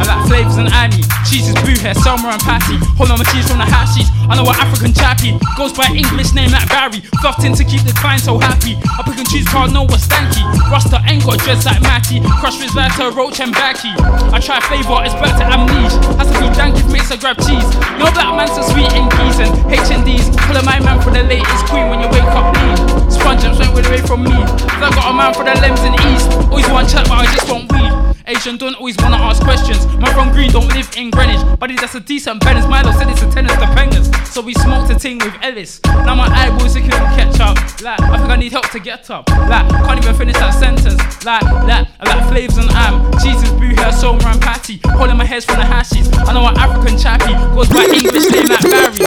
I like flavors and Annie. Cheeses, boo hair, Selma and Patty. Hold on my cheese from the hashies. I know what African chappy goes by English name like Barry. Fluffed in to keep the client so happy. I pick and choose cause know what's stanky. Rasta ain't got dreads like Matty. Crush with to Roach and Backy. I try flavor, it's back to amnesia. Has to be dank if mates I grab cheese. No black man so sweet in keys and HNDs. A my man for the latest queen when you wake up lean. Sponge and straight away from me. Cause I got a man for the limbs in east. Always want chat, but I just want weed. Asian don't always wanna ask questions. My from Green don't live in Greenwich, but he's just a decent Bennis. Milo said it's a tennis bangers. So we smoked a ting with Ellis. Now my eyeballs are couldn't catch up. Like, I think I need help to get up. Like, can't even finish that sentence. Like, like, I like flavors and am. Jesus, boo hair, so and patty. Holding my hairs from the hashes. I know an African chappy goes by English name like Barry.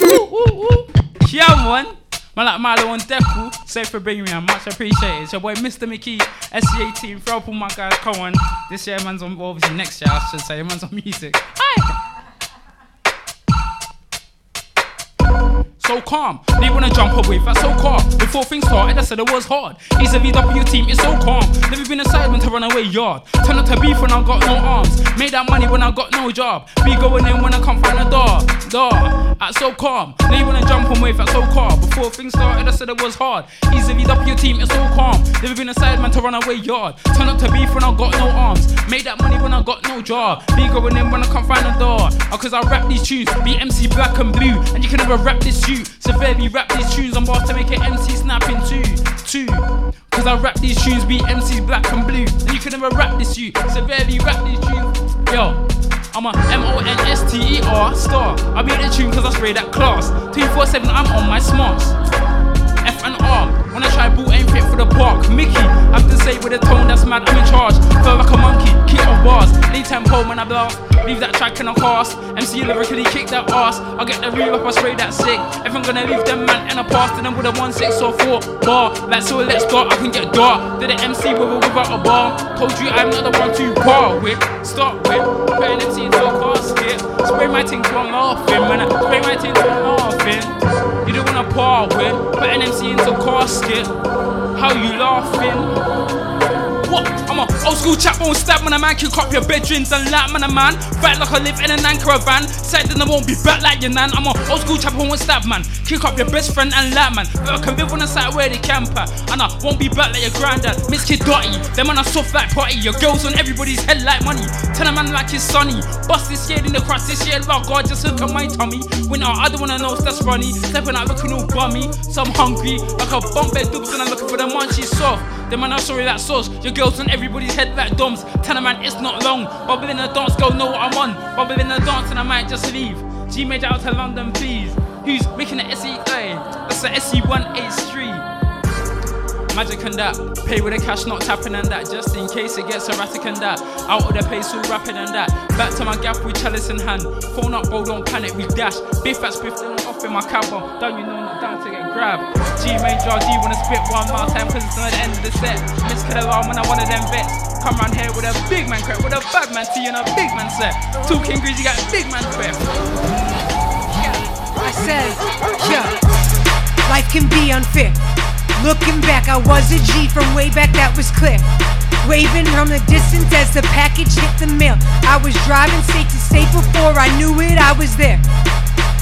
Woo, woo, woo. Yeah, man. Man like Milo and Deku, safe for bringing me on, much appreciated. It's your boy Mr. Mickey, SE18, throw up all my guys, come on. This year man's on, obviously next year I should say, man's on music. Aye. So calm. They wanna jump away, that's so calm. Before things started, I said it was hard. He's a VW team, it's so calm. Never been a sideman to run away yard. Turn up to beef when I got no arms. Made that money when I got no job. Be going in when I can't find a door. Door, that's so calm. They wanna jump on wave, that's so calm. Before things started, I said it was hard. He's a VW team, it's so calm. Never been a sideman to run away yard. Turn up to beef when I got no arms. Made that money when I got no job. Be going in when I can't find a door. Oh, cause I rap these tunes, be MC black and blue. And you can never rap this tune. Severely rap these tunes, I'm about to make an MC snap in two. Two. Cause I rap these tunes, be MCs black and blue. And you can never rap this you. Severely rap these tunes. Yo. I'm a M-O-N-S-T-E-R star. I beat the tune cause I spray that class. 24-7 I'm on my smarts. F and R. When I try boo, ain't fit for the park. Mickey, I have to say with a tone that's mad, I'm in charge. Feel like a monkey, kick off bars. Lead tempo when I blast. Leave that track in a cast. MC lyrically kick that ass. I get the real up, I spray that sick. If I'm gonna leave them man in a past, then I'm with a 1 6 or 4 bar. Like, so let's go, I can get dark. Did the MC with or without a bar. Told you I'm not the one to par with. Start with. Put an MC into a casket. Spray my ting till I'm laughing, man. Spray my ting till I'm laughing. Par with. Put an MC into casket. How you laughing? I'm a old school chap, won't stab when a man kick up your bedrooms and lap man a man. Fight like I live in an anchor van. Said then I won't be back like your nan. I'm a old school chap, won't stab man. Kick up your best friend and lap man. But I can live on the side where they camper. And I won't be back like your granddad. Miss Kid Dotty. Them man are soft like potty. Your girls on everybody's head like money. Tell a man like his sonny. Bust this year in the cross this year. Lord God, just look at my tummy. When I don't wanna know if that's funny. Stepping out looking all bummy. So I'm hungry. Like a bump bed and I'm looking for the munchies soft. Them man are sorry that sauce. Your girls on everybody's head like doms. Tell a man it's not long. Bubble in the dance, go know what I'm on. Bubble in the dance and I might just leave. G major out to London, please. Who's making the SE? That's the SE183. Magic and that. Pay with the cash, not tapping and that. Just in case it gets erratic and that. Out of the pace, all rapid and that. Back to my gap with chalice in hand. Phone up, bro, don't panic, we dash. Biff at spiff, then I'm off in my cab. Down, you know, down to get grabbed. G wanna spit one more time, cause it's not the end of the set. Miss Kid Alarm when I of them vets. Come round here with a big man crap, with a bad man tea and a big man set. Two King Greasy got big man crap. I said, yeah, life can be unfair. Looking back, I was a G from way back, that was clear. Waving from the distance as the package hit the mail. I was driving state to state before I knew it, I was there.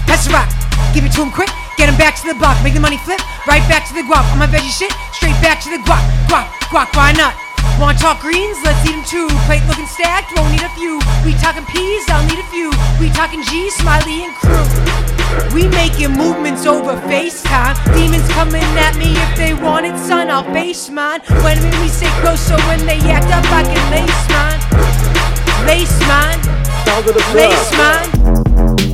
That's right, give it to him quick. Get him back to the block, make the money flip. Right back to the guap. On my veggie shit, straight back to the guap. Guap, guap, why not? Wanna talk greens? Let's eat them too. Plate looking stacked, won't need a few. We talking peas? I'll need a few. We talking G, Smiley, and crew. We making movements over FaceTime. Demons coming at me if they want it, son. I'll face mine. When we say close, so when they act up, I can lace mine. Lace mine. Lace mine.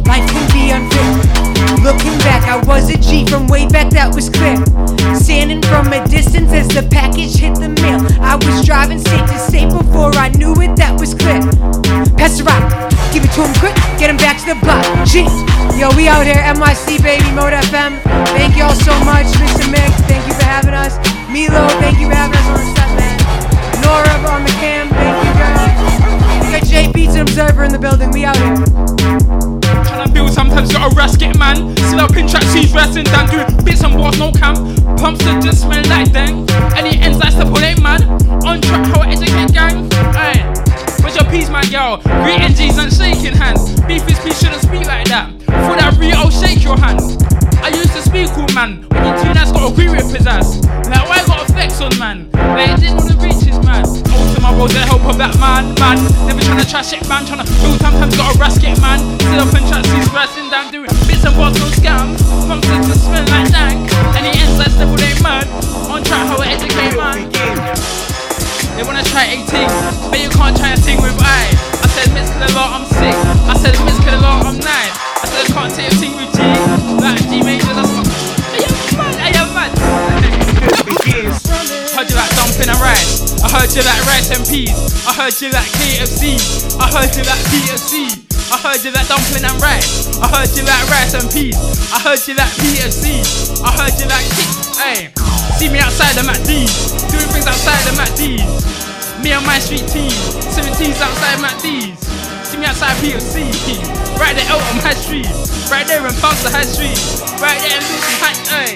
Life can be unfair. Looking back, I was a G from way back, that was clear. Standing from a distance as the package hit the mail. I was driving state to state before I knew it, that was clear. Pass the rock, give it to him quick, get him back to the block. G, yo, we out here, NYC baby, Mode FM. Thank y'all so much, Mr. Mick, thank you for having us. Milo, thank you for having us on the set, man. Nora on the cam, thank you guys. We got J Beats and Observer in the building, we out here. Sometimes got a rasket man. Still up in track shoes, resting down, doing bits and bars, no cam. Pumps that just smell like dang. Any ends I step man. On track, how I educate gang. Aye. Where's your peace, my girl? Greeting G's and shaking hands. Beef is peace, shouldn't speak like that. For that Rio, oh, shake your hand. I used to speak cool, man. When you two nights got agree with pizzazz. Like, why got a flex on, man? Like, it didn't want to reach his man. To my road, the help of that man, man. Never tryna trash it, man. Tryna build sometimes got a rasket, man. Still up and track, he's rising down, doing bits and bobs, no scam. Pumps that just smell like dank. On how I educate, man. They wanna try 18, but you can't try a with I. I said Miss Killer, you like rice and peas. I heard you like KFC. I heard you like PFC. I heard you like dumpling and rice. I heard you like rice and peas. I heard you like PFC. I heard you like Hey, see me outside the MacD's, doing things outside the MacD's. Me and my street team, 17s outside MacD's. See me outside PFC, (laughs) right there out on High Street, right there in past High Street, right there in Lucy High. Hey,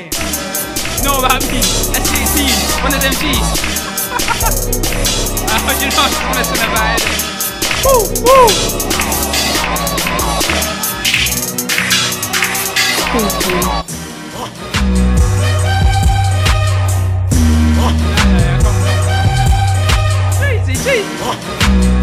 know about me? S16, one of them G's. I heard you know I'm messing about. Woo, woo. Crazy, crazy. Heard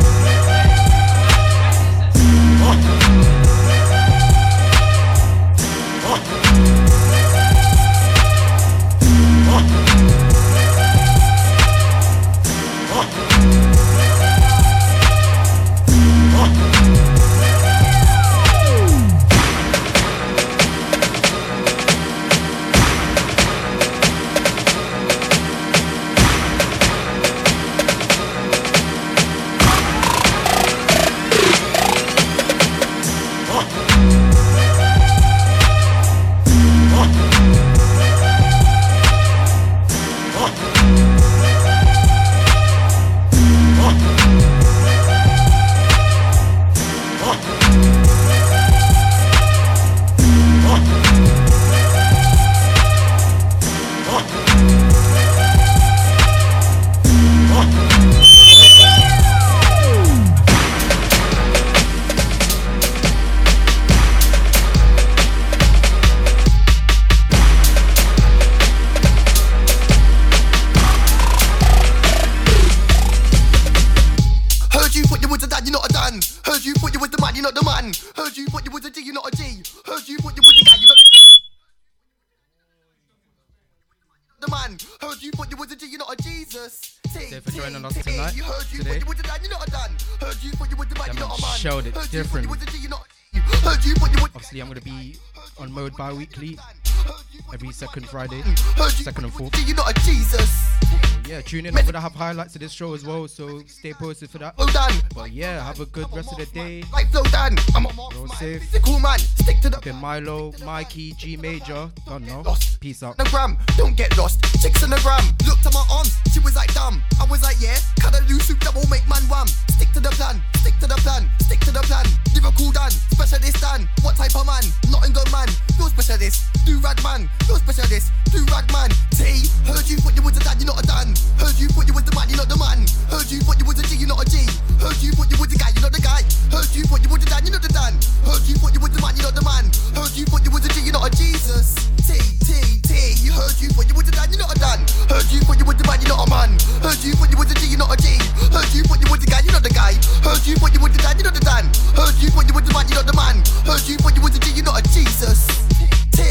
second Friday, second and fourth. You're not a Jesus. Yeah, tune in. I'm gonna have highlights of this show as well, so stay posted for that. Oh Dan. But yeah, have a good rest of the day. Like Flowdan, I'm a Roll safe. physical man. Stick to the Been Milo, Mikey, G Major. Don't know. Peace out. the gram, don't get lost. Chicks on the gram, looked at my arms, she was like, damn. I was like, yeah, Cut a loose soup that will make man wham. Stick to the plan, stick to the plan, stick to the plan. Lyrical Dan, specialist Dan. What type of man? Nottingham man, no specialist. Do rag man, no specialist. Do rag man. T, heard you thought you was a dad, you're not a Dan. Heard you thought you was the man, you're not the man. Heard you thought you was a G, you're not a G. Heard you thought you was the guy, you're not the guy. Heard you thought you was the Dan, you're not the Dan. Heard you thought you was the man, you're not the man. Heard you thought you was a G, you're not a Jesus. T, T, T. Heard you thought you was a Dan, you're not a Dan. Heard you thought you was the man, you're not a man. Heard you thought you was a G, you're not a G. Heard you thought you was the guy, you're not the guy. Heard you thought you was the Dan, you're not the Dan. Heard you thought you was the man, you're not the man. Heard you thought you was a G, you're not a Jesus. T.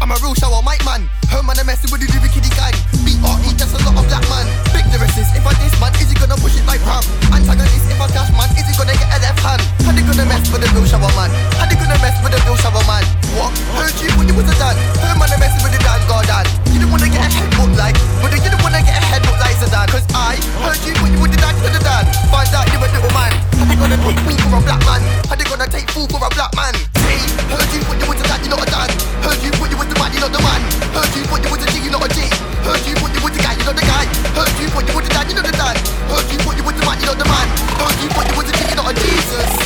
I'm a real shower mic man. Her man, I'm messing with the lyric kitty gang. B.R.E. just a lot of black man. Big lyricist, if I diss man, is he gonna push it like Pam? Antagonist, if I dash man, is he gonna get a left hand? How they gonna mess with the real shower man? How they gonna mess with the real shower man? What? Heard you when you was a Dan. Her man, I'm messing with the Dan Gardan. You don't wanna get a head like, but you don't wanna get a head like Zidane. Cause I heard you when you was the Dan, you're the Dan. Find out you're a little man they gonna take me for a black man? How they gonna take food for a black man? Hey, heard you put you with the dad, you not a dad. Heard you put you with the man, you not the man. Heard you put you with the a G, you're not a G. Heard you put you with the guy, you not the guy. Heard you put you with the dad, you not the dad. Heard you put you with the man, you not the man. Heard you put you with the a G, you not a Jesus.